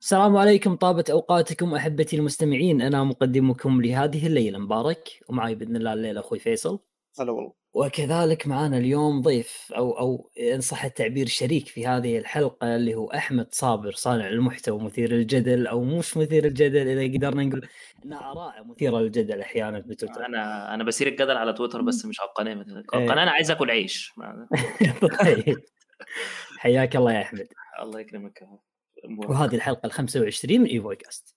السلام عليكم طابت أوقاتكم أحبتي المستمعين. أنا مقدمكم لهذه الليلة مبارك ومعي بإذن الله الليلة أخوي فيصل. هلا والله. وكذلك معنا اليوم ضيف أو أو إن صح التعبير شريك في هذه الحلقة اللي هو أحمد صابر صانع المحتوى مثير الجدل أو مش مثير الجدل إذا قدرنا نقول. انها اراء مثيره للجدل أحيانا بتويتر أنا أنا بسير الجدل على تويتر بس مش على القناة القناة أنا عايز أكل عيش. طيب. حياك الله يا أحمد. الله يكرمك وهذه الحلقة ال 25 من ايفوي كاست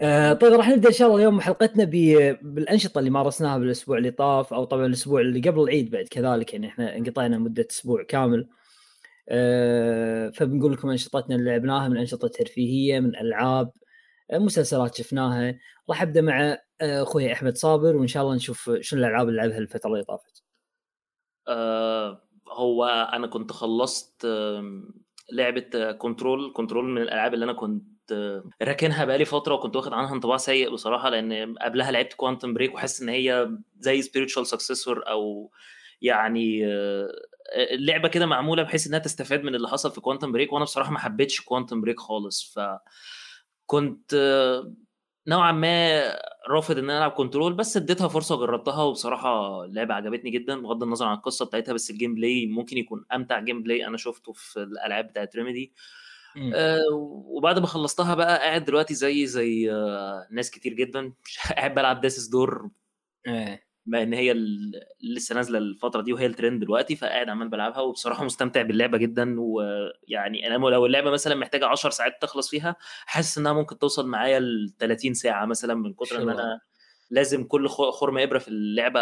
آه طيب راح نبدأ إن شاء الله اليوم حلقتنا بالأنشطة اللي مارسناها بالأسبوع اللي طاف أو طبعا الأسبوع اللي قبل العيد بعد كذلك يعني إحنا انقطعنا مدة أسبوع كامل. آه فبنقول لكم أنشطتنا اللي لعبناها من أنشطة ترفيهية من ألعاب مسلسلات شفناها. راح أبدأ مع آه، أخوي أحمد صابر وإن شاء الله نشوف شنو الألعاب اللي لعبها الفترة اللي طافت. آه هو أنا كنت خلصت لعبة Control. Control من الألعاب اللي أنا كنت راكنها بقالي فترة وكنت واخد عنها انطباع سيء بصراحة لأن قبلها لعبت Quantum Break وحاسس إن هي زي spiritual successor أو يعني آه، اللعبه كده معمولة بحيث إنها تستفاد من اللي حصل في Quantum Break وأنا بصراحة ما حبيتش Quantum Break خالص. ف كنت نوعا ما رافض إن أنا ألعب Control بس اديتها فرصة جربتها وبصراحة اللعبه عجبتني جدا بغض النظر عن القصة بتاعتها بس ال gameplay ممكن يكون أمتع gameplay أنا شفته في الألعاب بتاعت Remedy آه وبعد ما خلصتها بقى قاعد دلوقتي زي زي آه ناس كتير جدا قاعد بلعب Death's Door آه. بما إن هي لسه نازلة الفترة دي وهي الترند دلوقتي فقاعد عمال بلعبها وبصراحة مستمتع باللعبة جدا ويعني أنا لو اللعبة مثلا محتاجة 10 ساعات تخلص فيها حاسس إنها ممكن توصل معايا ل 30 ساعة مثلا من كتر ان أنا لازم كل خرم إبرة في اللعبة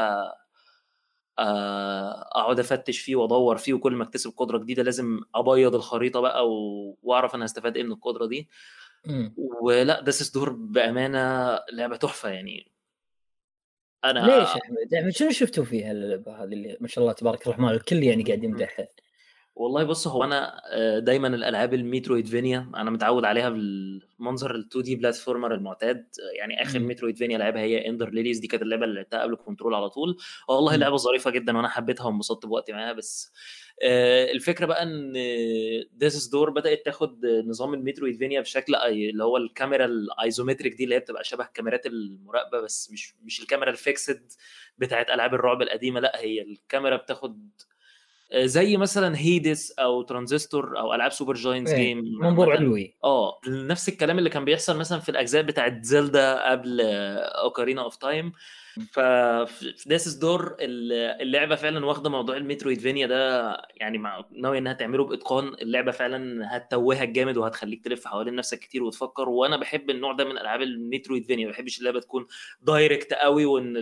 آه، أقعد أفتش فيه وأدور فيه وكل ما أكتسب قدرة جديدة لازم أبيض الخريطة بقى وأعرف أنا هستفاد إيه من القدرة دي. ولا داسس دور بأمانة لعبة تحفة يعني. أنا ليش احمد؟ احمد شنو شفتوا فيها اللعبه هذه اللي ما شاء الله تبارك الرحمن الكل يعني قاعد يمدحها؟ والله بص هو أنا آه، دايما الألعاب ال Metroidvania أنا متعود عليها بالمنظر ال 2D platformer المعتاد. يعني آخر Metroidvania لعبها هي Ender Lilies دي كانت اللعبة اللي لعبتها قبل Control على طول. والله لعبة ظريفة جدا وأنا حبيتها وانبسطت بوقتي معاها بس الفكرة بقى إن Death's Door بدأت تاخد نظام ال Metroidvania بشكل اللي هو الكاميرا ال isometric دي اللي هي بتبقى شبه كاميرات المراقبة بس مش مش الكاميرا ال fixed بتاعت ألعاب الرعب القديمة لأ هي الكاميرا بتاخد آه، زي مثلا Hades أو ترانزستور أو ألعاب Supergiant Games منظور علوي. آه نفس الكلام اللي كان بيحصل مثلا في الأجزاء بتاعت Zelda قبل Ocarina of Time ففي Death's Door اللعبة فعلا واخدة موضوع ال Metroidvania ده يعني ناوية إنها تعمله بإتقان. اللعبة فعلا هتتوهك جامد وهتخليك تلف حوالين نفسك كتير وتفكر. وأنا بحب النوع ده من ألعاب ال Metroidvania. ما بحبش اللعبة تكون direct قوي وإن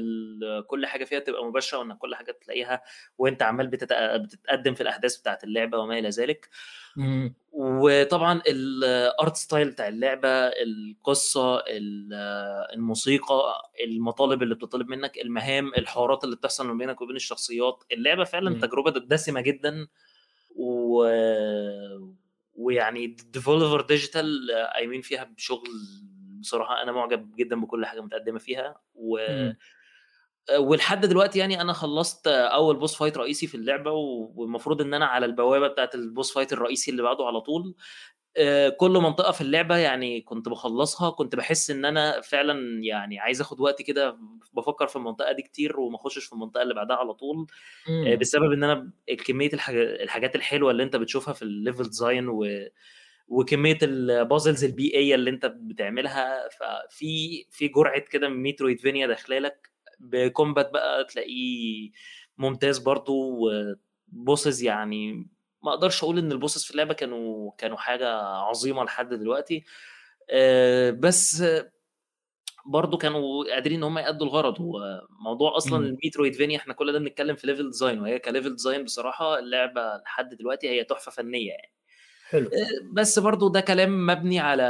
كل حاجة فيها تبقى مباشرة وإن كل حاجة تلاقيها وإنت عمال بتتقدم في الأحداث بتاعت اللعبة وما إلى ذلك. وطبعا ال art style بتاع اللعبة القصة الموسيقى المطالب اللي بتطلب منك المهام الحوارات اللي بتحصل ما بينك وبين الشخصيات اللعبة فعلا م. تجربة دسمة جدا و ويعني Devolver Digital قايمين فيها بشغل بصراحة أنا معجب جدا بكل حاجة متقدمة فيها و م. آه، ولحد دلوقتي يعني أنا خلصت أول boss fight رئيسي في اللعبة والمفروض إن أنا على البوابة بتاعت ال boss fight الرئيسي اللي بعده على طول. آه، كل منطقة في اللعبة يعني كنت بخلصها كنت بحس إن أنا فعلا يعني عايز آخد وقت كده بفكر في المنطقة دي كتير وما أخشش في المنطقة اللي بعدها على طول. إمم. بسبب إن أنا كمية الحاجات الحلوة اللي أنت بتشوفها في ال level design و وكمية ال puzzles البيئيه اللي أنت بتعملها ففي في جرعة كده من Metroidvania داخلة لك. ب combat بقى تلاقيه ممتاز برضو bosses يعني ما أقدرش أقول إن ال bosses في اللعبة كانوا كانوا حاجة عظيمة لحد دلوقتي. آه، بس برضه كانوا قادرين إن هم يأدوا الغرض. هو موضوع أصلا ال Metroidvania إحنا كل ده بنتكلم في level design وهي ك level design بصراحة اللعبة لحد دلوقتي هي تحفة فنية يعني. حلو بس برضو ده كلام مبني على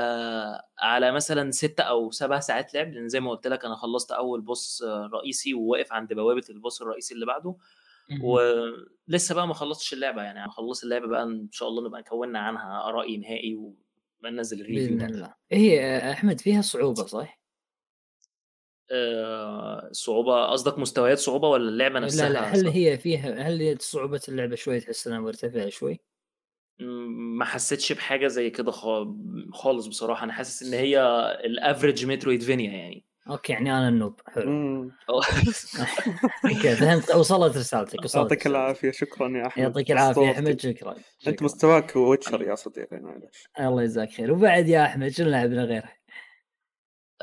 على مثلا ستة أو سبع ساعات لعب لأن زي ما قلت لك أنا خلصت أول بوس رئيسي وواقف عند بوابة البوس الرئيسي اللي بعده ولسه بقى ما خلصتش اللعبة يعني هخلص اللعبة بقى إن شاء الله نبقى كونا عنها راي نهائي وننزل الريفيو بإذن الله هي أحمد فيها صعوبة صح؟ آه، صعوبة قصدك مستويات صعوبة ولا اللعبة نفسها؟ لا لا هل هي فيها هل صعوبة اللعبة شوي تحس انها مرتفعة شوي؟ ما حسيتش بحاجة زي كده خالص بصراحة أنا حاسس إن هي ال average Metroidvania يعني okay يعني أنا ال noob حلو okay فهمت وصلت رسالتك وصلت يعطيك العافيه شكرا يا احمد يعطيك العافيه يا احمد شكرا, انت مستواك Witcher يا صديقي معلش الله يجزاك خير وبعد يا احمد شنو لعبنا غيره؟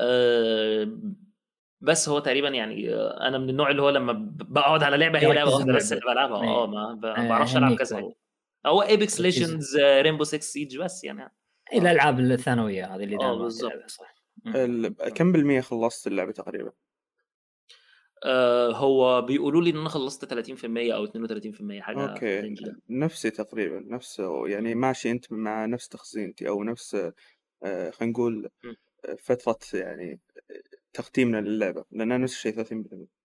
أه بس هو تقريبا يعني أنا من النوع اللي هو لما بقعد على لعبه هي لعبه واحدة بس اللي بلعبها آه ما بعرفش العب كذا هو Apex Legends Rainbow 6 Siege بس يعني. الألعاب الثانوية هذه اللي آه بالضبط. كم بالمية خلصت اللعبة تقريبا؟ آه هو بيقولوا لي إن أنا خلصت 30% أو 32% حاجة okay. نفسي تقريبا نفس يعني ماشي أنت مع نفس تخزينتي أو نفس آه خلينا نقول فترة يعني تختيمنا للعبة لأن نفس الشيء 30%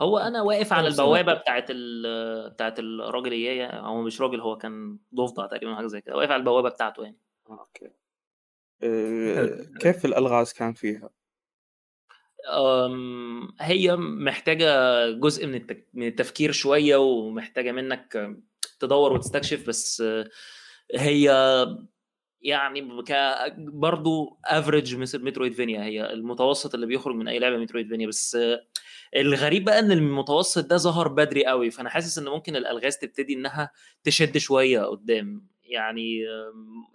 هو أنا واقف على البوابة بتاعت ال بتاعت الراجل اياه هو مش راجل هو كان ضفدع تقريبا حاجة زي كده واقف على البوابة بتاعته يعني. أوكي. آه، كيف الألغاز كان فيها؟ هي محتاجة جزء من من التفكير شوية ومحتاجة منك تدور وتستكشف بس هي يعني ك برضه average مثل Metroidvania هي المتوسط اللي بيخرج من أي لعبة Metroidvania بس الغريب بقى إن المتوسط ده ظهر بدري قوي. فأنا حاسس إن ممكن الألغاز تبتدي إنها تشد شوية قدام. يعني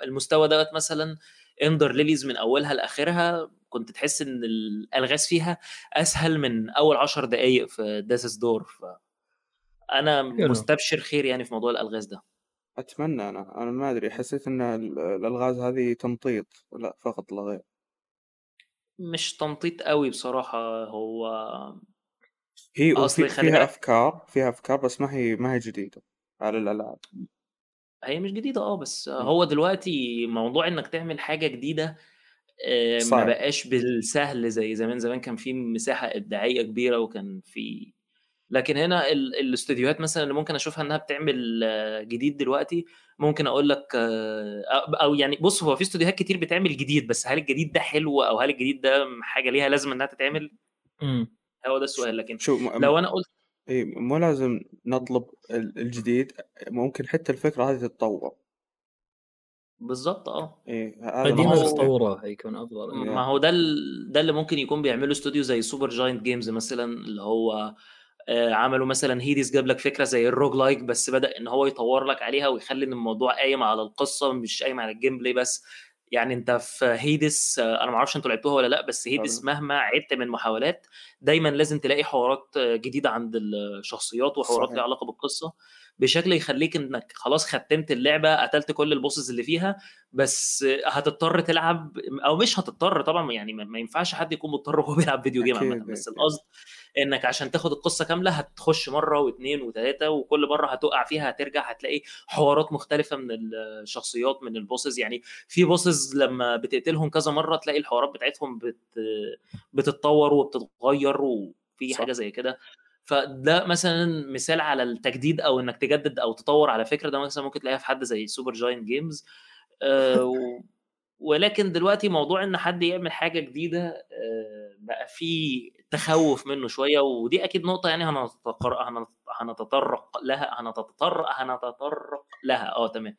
المستوى دوت مثلا Ender Lilies من أولها لآخرها كنت تحس إن الألغاز فيها أسهل من أول عشر دقائق في Death's Door. ف أنا مستبشر خير يعني في موضوع الألغاز ده. أتمنى أنا أنا ما أدري حسيت إن الألغاز هذه تمطيط. لا فقط لا غير. مش تمطيط قوي بصراحة هو هي وفي فيها أفكار فيها أفكار بس ما هي ما هي جديدة على الألعاب. هي مش جديدة آه، بس هو دلوقتي موضوع إنك تعمل حاجة جديدة آه، ما بقاش بالسهل زي زمان، زمان كان في مساحة إبداعية كبيرة وكان في لكن هنا الاستوديوهات مثلًا اللي ممكن أشوفها إنها بتعمل جديد دلوقتي، ممكن أقول لك آه، أو يعني بُص هو في استوديوهات كتير بتعمل جديد، بس هل الجديد ده حلو أو هل الجديد ده حاجة ليها لازمة إنها تتعمل؟ إمم. هو ده السؤال، لكن شو لو أنا قُلت اي مو لازم نطلب الجديد ممكن حتى الفكرة هذه تتطور بالضبط آه. إيه قديمة تطورها هيكون أفضل ما هو ده ده اللي ممكن يكون بيعمله استوديو زي Supergiant Games مثلًا اللي هو آه، عملوا مثلًا Hades جاب لك فكرة زي ال roguelike بس بدأ إن هو يطور لك عليها ويخلّي إن الموضوع قايم على القصة مش قايم على ال gameplay بس. يعني أنت في Hades أنا ما أعرفش أنتوا لعبتوها ولا لأ بس Hades مهما عدت من محاولات دايما لازم تلاقي حوارات جديدة عند الشخصيات وحوارات ليها علاقة بالقصة. بشكل يخليك إنك خلاص ختمت اللعبة قتلت كل ال bosses اللي فيها بس هتضطر تلعب أو مش هتضطر طبعا يعني ما ينفعش حد يكون مضطر وهو بيلعب video game عامة بس القصد انك عشان تاخد القصة كاملة هتخش مرة واثنين وثلاثه وكل مرة هتقع فيها هترجع هتلاقي حوارات مختلفة من الشخصيات من ال bosses. يعني في bosses لما بتقتلهم كذا مرة تلاقي الحوارات بتاعتهم بت بتتطور وبتتغير وفي حاجة زي كده. فده مثلا مثال على التجديد أو إنك تجدد أو تطور على فكرة. ده مثلا ممكن تلاقيها في حد زي Supergiant Games ولكن دلوقتي موضوع إن حد يعمل حاجة جديدة آه، بقى في تخوف منه شوية ودي أكيد نقطة يعني هنتطرق لها هنتطرق هنتطرق لها. آه تمام.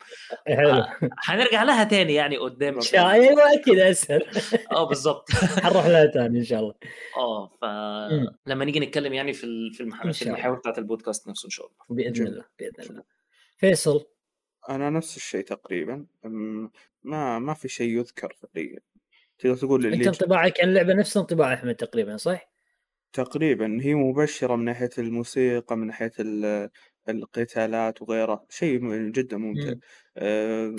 هنرجع لها تاني يعني قدام أيوه أكيد أسهل. آه بالظبط هنروح لها تاني إن شاء الله. آه فلما نيجي نتكلم يعني في في المحاور بتاعت البودكاست نفسه إن شاء الله. بإذن الله بإذن الله. فيصل. أنا نفس الشيء تقريبا. ما ما في شيء يذكر فعليا تقدر تقول أنت انطباعك عن اللعبة نفس انطباع احمد تقريبا صح؟ تقريبا. هي مبشرة من ناحية الموسيقى من ناحية القتالات وغيره شيء جدا ممتع. آه،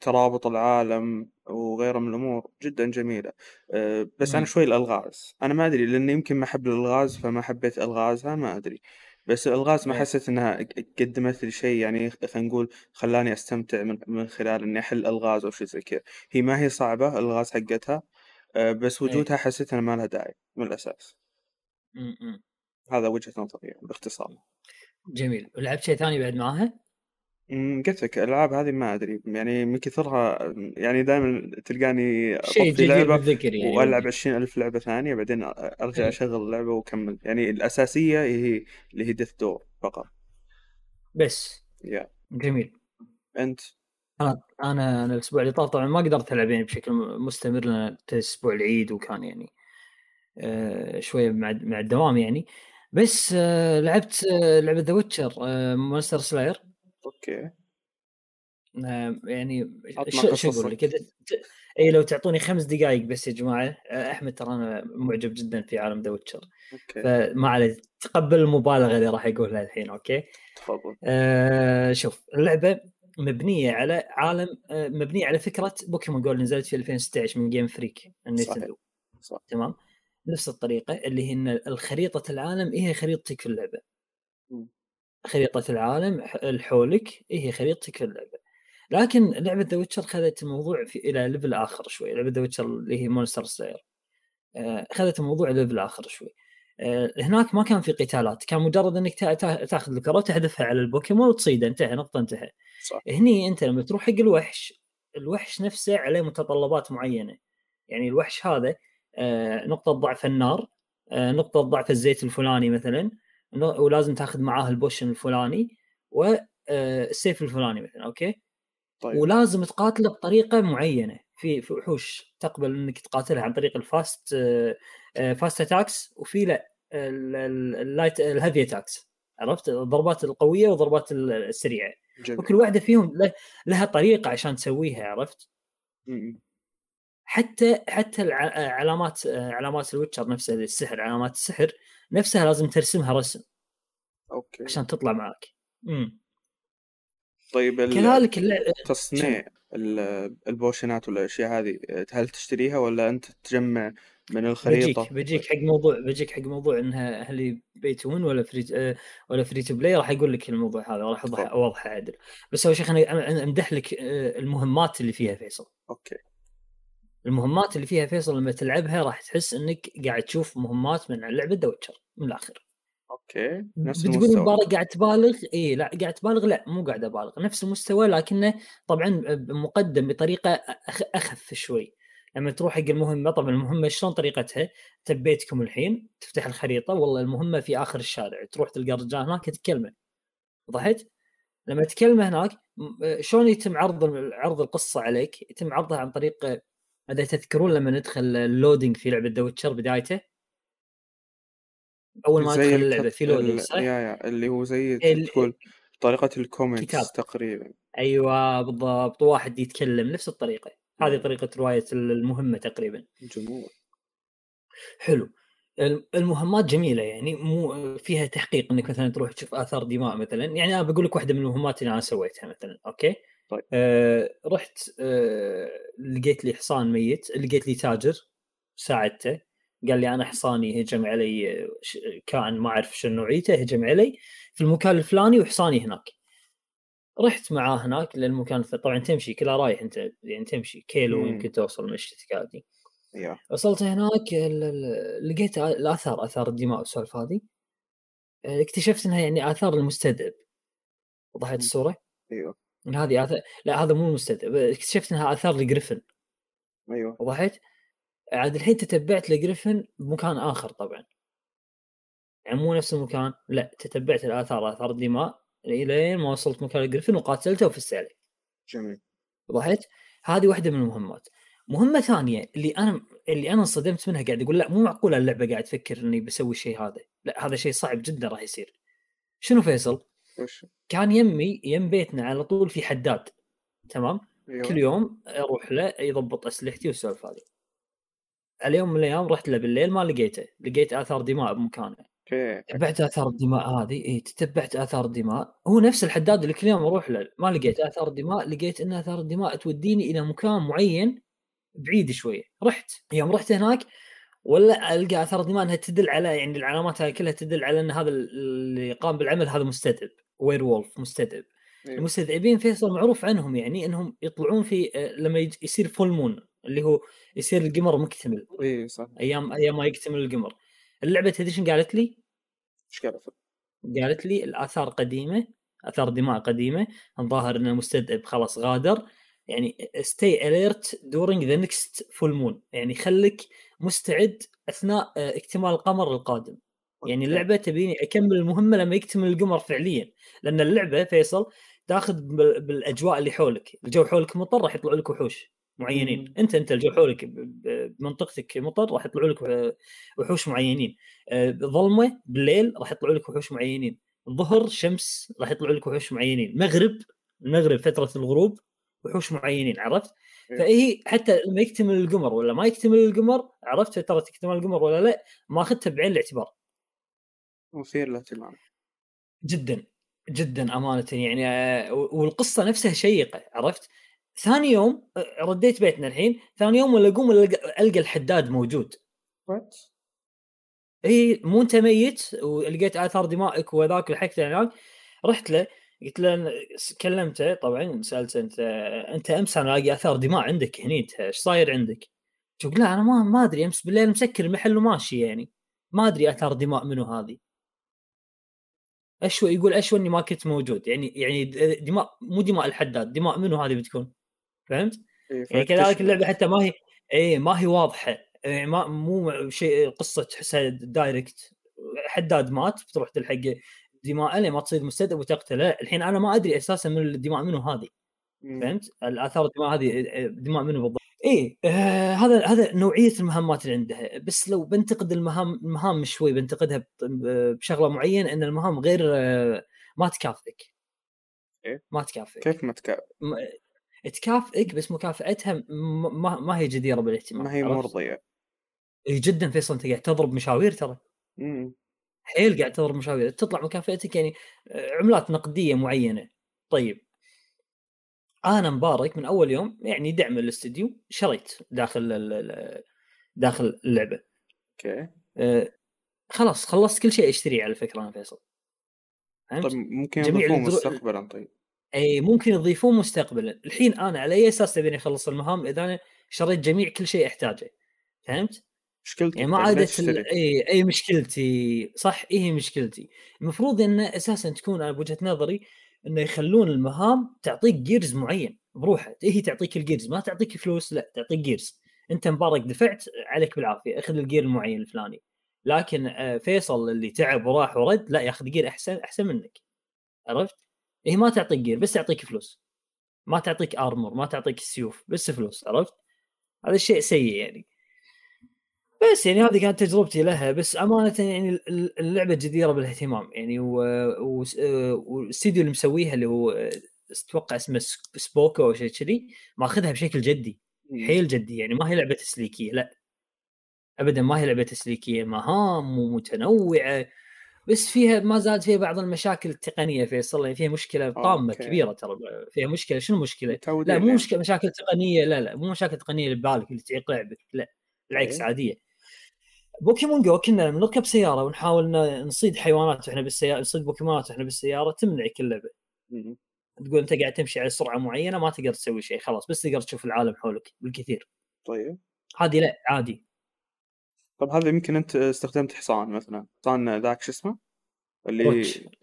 ترابط العالم وغيره من الأمور. جدا جميلة. آه، بس أنا شوي الألغاز. أنا ما أدري لأني يمكن ما أحب الألغاز فما حبيت ألغازها ما أدري. بس الألغاز ما حسيت إنها قدمت لي شيء يعني خلينا نقول خلاني أستمتع من, من خلال إني أحل ألغاز أو شيء زي كذا هي ما هي صعبة الألغاز حقتها آه، بس وجودها حسيت إنها ما لها داعي من الأساس إمم، إمم. هذا وجهة نظري يعني باختصار. جميل، ولعبت شيء ثاني بعد معاها؟ قلت لك الالعاب هذه ما أدري يعني من كثرها يعني دائما تلقاني شيء جدير لعبة بالذكر يعني عشرين ألف لعبة ثانية بعدين أرجع إيه. أشغل اللعبة وأكمل. يعني الأساسية هي اللي هي Death's Door فقط. بس. يا. جميل. أنت؟ أنا أنا أنا الأسبوع اللي طاف طبعا ما قدرت ألعب يعني بشكل مستمر لأن أسبوع العيد وكان يعني آه شوية مع مع الدوام يعني. بس آه لعبت آه لعبة The Witcher Monster Slayer okay. آه يعني إذا ت- اي لو تعطوني خمس دقائق بس يا جماعة آه أحمد ترى أنا معجب جدا في عالم The Witcher. فما عليه تقبل المبالغة اللي راح اقولها الحين أوكي؟ تفضل. آه شوف اللعبة مبنية على عالم آه مبنية على فكرة بوكيمون جو ل نزلت في 2016 من جيم فريك النينتندو صح. تمام؟ نفس الطريقة اللي هي ان الخريطة العالم هي خريطتك في اللعبة. مم. خريطة العالم ح- الحولك هي خريطتك في اللعبه لكن لعبة The Witcher خذت الموضوع في إلى level آخر شوي لعبة The Witcher اللي هي Monster Slayer اخذت الموضوع level آخر شوي. آه، هناك ما كان في قتالات كان مجرد إنك تأ- تأ- تأخذ الكرة وتحذفها على البوكيمون وتصيده انتهى نقطة انتهى. صح. هني أنت لما تروح حق الوحش الوحش نفسه عليه متطلبات معينة. يعني الوحش هذا آه، نقطة ضعف النار آه، نقطة ضعف الزيت الفلاني مثلا ولازم تاخذ معاه ال potion الفلاني والسيف الفلاني مثلا أوكي؟ طيب. ولازم تقاتله بطريقة معينة في في وحوش تقبل إنك تقاتلها عن طريق ال fast آه، آه، fast attacks وفي لا ال- ال- ال light ال heavy attacks عرفت؟ الضربات القوية والضربات ال- السريعة. جميل. وكل واحدة فيهم له- لها طريقة عشان تسويها عرفت؟ مم. حتى حتى الع- علامات علامات ال Witcher نفسها السحر علامات السحر نفسها لازم ترسمها رسم أوكي. عشان تطلع معك امم طيب كذلك تصنيع ال- ال potionات والاشياء هذه هل تشتريها ولا أنت تجمع من بجيك الخريطه بجيك حق موضوع بجيك حق موضوع إنها هل pay to win ولا free آه، ولا free to play راح أقول لك الموضوع هذا راح تفضل اوضحه عدل. بس اول شيء خليني أمدح لك آه، المهمات اللي فيها فيصل. أوكي. المهمات اللي فيها فيصل لما تلعبها راح تحس إنك قاعد تشوف مهمات من لعبة The Witcher من الآخر. أوكي نفس بتقول مبارك قاعد تبالغ؟ إي لا قاعد تبالغ؟ لا مو قاعد أبالغ. نفس المستوى لكنه طبعا مقدم بطريقة أخف شوي. لما تروح حق المهمة طبعا المهمة شلون طريقتها؟ تبيتكم الحين تفتح الخريطة والله المهمة في آخر الشارع. تروح تلقى الرجال هناك تكلمه وضحت؟ لما تكلمه هناك شلون يتم عرض عرض القصة عليك؟ يتم عرضها عن طريق اذا تذكرون لما ندخل ال loading في لعبة The Witcher بدايته؟ أول ما الكت... اللعبه في loading. صح؟ yeah yeah اللي هو زي تقول طريقة كتاب. الكوميكس تقريبا. أيوه بالضبط. واحد يتكلم نفس الطريقة. هذه. طريقة رواية المهمة تقريبا. جمهور حلو. الم- المهمات جميلة يعني مو فيها تحقيق إنك مثلا تروح تشوف آثار دماء مثلا. يعني أنا بقول لك واحدة من المهمات اللي أنا سويتها مثلا أوكي؟ طيب. آه رحت آه لقيت لي حصان ميت لقيت لي تاجر ساعدته قال لي أنا حصاني هجم علي كائن ما أعرف شنو نوعيته هجم علي في المكان الفلاني وحصاني هناك. رحت معاه هناك للمكان طبعا تمشي كلها رايح أنت يعني تمشي كيلو مم. يمكن توصل مشيتك هذه يا. وصلت هناك لقيت الآثار آثار الدماء والسوالف هذه. آه، اكتشفت إنها يعني آثار المستذئب وضحت. الصورة. أيوه. إن هذه آثار لا هذا مو المستذئب اكتشفت إنها آثار ال griffin أيوه. وضحت عاد الحين تتبعت ال griffin بمكان آخر طبعا. يعني مو نفس المكان لا تتبعت الآثار آثار الدماء الين ما وصلت مكان ال griffin وقاتلته وفزت عليه جميل. وضحت هذه واحدة من المهمات. مهمة ثانية اللي أنا اللي أنا انصدمت منها قاعد أقول لا مو معقولة اللعبة قاعد تفكر إني بسوي الشيء هذا. لا هذا شيء صعب جدا راح يصير. شنو فيصل؟ وش؟ كان يمي يم بيتنا على طول في حداد تمام؟ كل أيوه يوم أروح له يضبط أسلحتي والسوالف هذه. اليوم من الأيام رحت له بالليل ما لقيته لقيت آثار دماء بمكانه. أوكي. تبعت آثار الدماء هذه؟ اي تتبعت آثار الدماء. هو نفس الحداد اللي كل يوم أروح له. ما لقيت آثار الدماء لقيت إن آثار الدماء توديني إلى مكان معين بعيد شوية. رحت. يوم رحت هناك ولا ألقى آثار الدماء إنها تدل على يعني العلامات هاي كلها تدل على إن هذا اللي قام بالعمل هذا مستذئب werewolf مستذئب أيوه المستذئبين فيصل معروف عنهم يعني إنهم يطلعون في آه، لما يصير full moon اللي هو يصير القمر مكتمل. اي صح. أيام أيام ما يكتمل القمر. اللعبة تدري شنو قالت لي؟ إيش قالت؟ قالت لي الآثار قديمة آثار دماء قديمة الظاهر إنه مستذئب خلاص غادر. يعني stay alert during the next full moon يعني خليك مستعد أثناء آه، اكتمال القمر القادم. يعني اللعبة تبيني أكمل المهمة لما يكتمل القمر فعليا. لأن اللعبة فيصل تأخذ بالأجواء اللي حولك. الجو حولك مطر راح يطلع لك وحوش معينين. أنت أنت الجو حولك بمنطقتك مطر راح يطلعوا لك وحوش معينين. آه، ظلمة بالليل راح يطلعوا لك وحوش معينين. ظهر شمس راح يطلعوا لك وحوش معينين. مغرب المغرب فترة الغروب وحوش معينين عرفت؟ إيه. فهي حتى لما يكتمل القمر ولا ما يكتمل القمر عرفت ترى تكتمل القمر ولا لا ما أخذتها بعين الاعتبار. مثير للاهتمام. جدا جدا أمانة يعني آه، والقصة نفسها شيقة عرفت؟ ثاني يوم آه، رديت بيتنا الحين ثاني يوم ولا اقوم القى الحداد موجود. وات؟ اي مو أنت ميت ولقيت آثار دمائك وذاك لحقت هناك رحت له قلت له كلمته طبعا سألته أنت أنت أمس أنا ألاقي اثار دماء عندك هني إيش صاير عندك؟ يقول لا أنا ما ما أدري أمس بالليل مسكر المحل وماشي يعني ما أدري اثار دماء منو هذه اشوى يقول اشوى إني ما كنت موجود يعني يعني دماء مو دماء الحداد دماء منو هذه بتكون فهمت؟ إيه يعني كذلك اللعبة حتى ما هي اي ما هي واضحة إيه ما مو شيء قصة تحسها دايركت حداد مات بتروح تلحق دماء لين ما تصير مستدعي وتقتله الحين أنا ما أدري أساسا من الدماء منو هذه. فهمت؟ الآثار الدماء هذه دماء منو بالضبط؟ اي آه هذا هذا نوعية المهمات اللي عندها بس لو بنتقد المهام المهام شوي بنتقدها بشغلة معينة إن المهام غير آه ما تكافئك. إيه؟ ما تكافئك. كيف ما تكافئ؟ تكافئك بس مكافأتها ما, ما هي جديرة بالاهتمام ما هي مرضية. اي جدا فيصل أنت قاعد تضرب مشاوير ترى. حيل قاعد تضرب مشاوير تطلع مكافاتك يعني آه، عملات نقدية معينة. طيب. أنا مبارك من أول يوم يعني دعم الاستديو شريت داخل داخل اللعبة. أوكي. أه خلاص خلصت كل شيء أشتريه على فكرة أنا فيصل. طيب ممكن يضيفون مستقبلا طيب. إي ممكن يضيفون مستقبلا. الحين أنا على أي أساس تبيني أخلص المهام إذا أنا شريت جميع كل شيء أحتاجه؟ فهمت؟ مشكلتي يعني ما عادت اي أي مشكلتي صح اي هي مشكلتي. المفروض إنه أساسا تكون أنا بوجهه نظري إنه يخلون المهام تعطيك gears معين بروحه. هي تعطيك ال gears ما تعطيك فلوس لا تعطيك gears أنت مبارك دفعت عليك بالعافية أخذ ال gear المعين الفلاني. لكن آه، فيصل اللي تعب وراح ورد لا ياخذ gear أحسن أحسن منك. عرفت؟ هي ما تعطيك gear بس تعطيك فلوس. ما تعطيك ارمر ما تعطيك سيوف بس فلوس. عرفت؟ هذا الشيء سيء يعني. بس يعني هذه كانت تجربتي لها بس أمانة يعني اللعبة جديرة بالاهتمام يعني والاستديو اللي مسويها اللي هو أتوقع اسمه سبوكو أو شيء كذي ماخذها بشكل جدي حيل جدي يعني ما هي لعبة تسليكية لا. ابدا ما هي لعبة تسليكية مهام ومتنوعة بس فيها ما زالت فيها بعض المشاكل التقنية فيصل يعني فيها مشكلة طامة كبيرة ترى فيها مشكلة شنو المشكلة؟ لا مو مشكلة مشاكل تقنية لا لا مو مشاكل تقنية اللي ببالك اللي تعيق لعبك لا بالعكس إيه. عادية. بوكيمون جو كنا نركب سيارة ونحاول نصيد حيوانات وإحنا بالسياره نصيد بوكيمونات وإحنا بالسيارة تمنع كل لعبه تقول انت قاعد تمشي على سرعة معينة ما تقدر تسوي شيء خلاص بس تقدر تشوف العالم حولك بالكثير. طيب. هذه لا عادي. طب هذا يمكن انت استخدمت حصان مثلا. حصان ذاك شو اسمه؟ اللي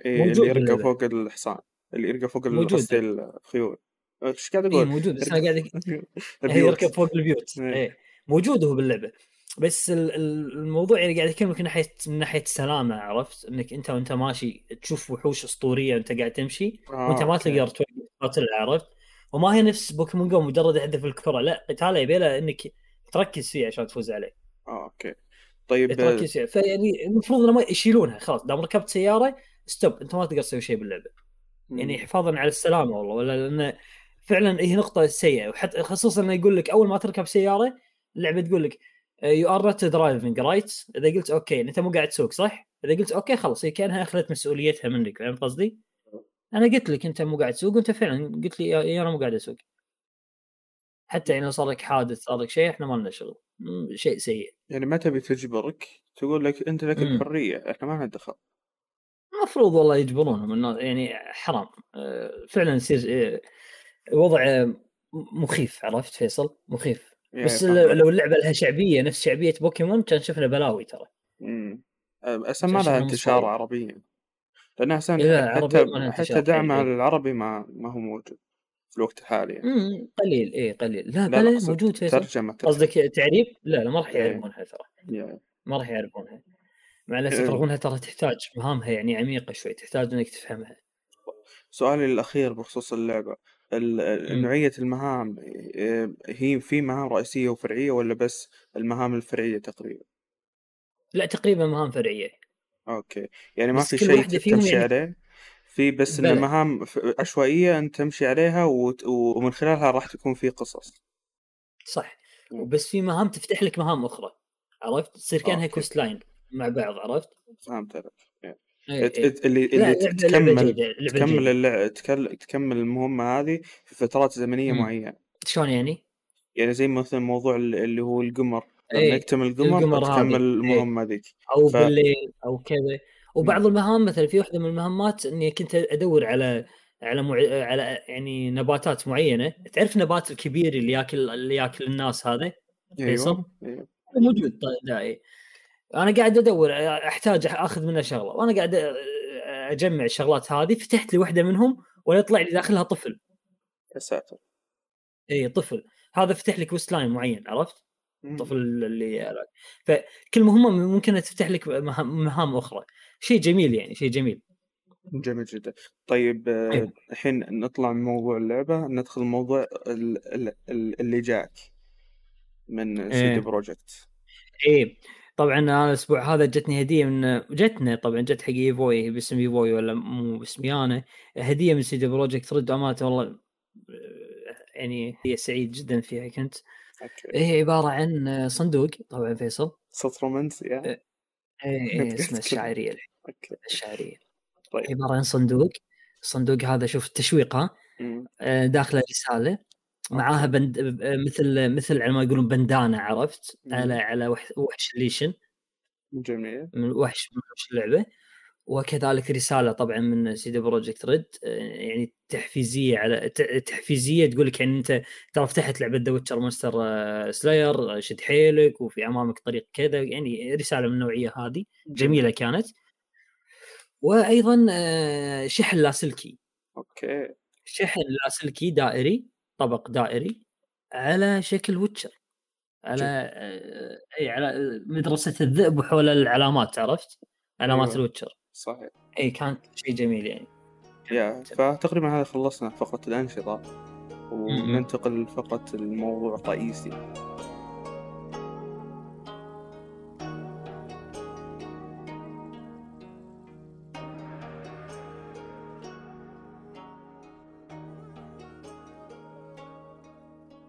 إيه اللي يرقى فوق الحصان. اللي يرقى فوق قصدي الخيول. إيش قاعد أقول؟ إيه موجود بس أنا قاعد يركب فوق البيوت. إيه. إيه. موجود هو باللعبة. بس الموضوع يعني قاعد اكلمك من ناحيه من ناحية السلامه عرفت؟ إنك أنت وأنت ماشي تشوف وحوش أسطورية وأنت قاعد تمشي آه وأنت ما تقدر توقف عرفت؟ وما هي نفس Pokémon Go مجرد اهدف الكرة لا قتاله يبي إنك تركز فيه عشان تفوز عليه. آه okay. طيب تركز فيه فيعني المفروض إنه يشيلونها خلاص دام ركبت سيارة stop أنت ما تقدر تسوي شيء باللعبة. يعني حفاظا على السلامة والله ولا لأن فعلا هي نقطة سيئة. وحتى خصوصا إنه يقول لك أول ما تركب سيارة اللعبة تقول لك you are not driving right إذا قلت okay أنت مو قاعد تسوق صح؟ إذا قلت okay خلاص هي كأنها أخذت مسؤوليتها منك فهمت قصدي؟ أنا قلت لك أنت مو قاعد تسوق وأنت فعلا قلت لي أنا مو قاعد أسوق. حتى يعني صار لك حادث صار لك شيء إحنا ما لنا شغل. شيء سيء. يعني ما تبي تجبرك؟ تقول لك أنت لك الحرية إحنا ما لنا دخل. المفروض والله يجبرونهم الناس يعني حرام. آه، فعلا يصير آه، وضع مخيف عرفت فيصل؟ مخيف. بس لو اللعبة لها شعبية نفس شعبية بوكيمون كان شفنا بلاوي ترى. امم أصلا ما لها انتشار عربيا. لأن احسن حتى حتى دعمها للعربي ما ما هو موجود في الوقت الحالي يعني. امم قليل اي قليل. لا, لا بلا موجود فيصل. ترجمة قصدك تعريب؟ لا لا ما راح إيه. يعرفونها ترى. ما راح يعرفونها. مع الأسف إيه. رغم انها ترى تحتاج مهامها يعني عميقة شوي تحتاج إنك تفهمها. سؤالي الأخير بخصوص اللعبة. نوعية المهام آه، هي في مهام رئيسية وفرعية ولا بس المهام الفرعية تقريبا؟ لا تقريبا مهام فرعية. أوكي. يعني ما في شيء تمشي يعني... عليه؟ في بس إن مهام عشوائية أنت تمشي عليها وت... ومن خلالها راح تكون في قصص. صح. وبس في مهام تفتح لك مهام أخرى. عرفت؟ تصير كأنها quest line مع بعض عرفت؟ فهمت عليك. إيه، إيه. اللي اللي تكمل تكمل تكمل المهمة هذه في فترات زمنية إمم. معينة. شلون يعني؟ يعني زي مثلا موضوع اللي هو القمر. لما أيه. يكتمل القمر, تكمل المهمة هذيك. أو ف... بالليل أو كذا. وبعض. المهام مثلا في واحدة من المهمات إني كنت أدور على على مع... على يعني نباتات معينة. تعرف النبات الكبير اللي ياكل اللي ياكل الناس هذا؟ أيوه, أيوه. موجود دائي أنا قاعد أدور أحتاج أخذ منه شغلة وأنا قاعد أجمع الشغلات هذه فتحت لي واحدة منهم ويطلع لي داخلها طفل. يا ساتر. إي طفل. هذا فتح لك quest line معين عرفت؟ الطفل اللي فكل مهمة ممكن تفتح لك مهام أخرى. شيء جميل يعني شيء جميل. جميل جدا. طيب أيوه. الحين نطلع من موضوع اللعبة ندخل موضوع اللي جاك من سيدي إيه. Projekt. إيه. طبعا أنا الأسبوع هذا جتني هدية من جتنا طبعا جت حق إيفوي باسم إيفوي ولا مو باسمي أنا. هدية من CD Projekt Red أمانة والله يعني هي سعيد جدا فيها كنت. okay. هي عبارة عن صندوق طبعا فيصل. صوت رومانسي يعني إيه إيه اسمه الشاعرية. الشاعرية. طيب. عبارة عن صندوق. الصندوق هذا شوف التشويق ها داخله رساله معاها بند مثل مثل على ما يقولون بندانة عرفت؟ على على وحش Leshen جميل. من وحش من وحش اللعبة. وكذلك رسالة طبعا من CD Projekt Red يعني تحفيزية على تحفيزية تقول لك يعني أنت ترى فتحت لعبة The Witcher Monster Slayer شد حيلك وفي أمامك طريق كذا يعني رسالة من النوعية هذه. جميلة كانت. وأيضا آه، شحن لاسلكي okay. شحن لاسلكي دائري. طبق دائري على شكل Witcher على آه، إي على مدرسة الذئب وحول العلامات عرفت؟ علامات أيوة. الويتشر. صحيح. إي كانت شيء جميل يعني. يا فتقريبا هذا خلصنا فقرة الأنشطة وننتقل لفقرة الموضوع الرئيسي.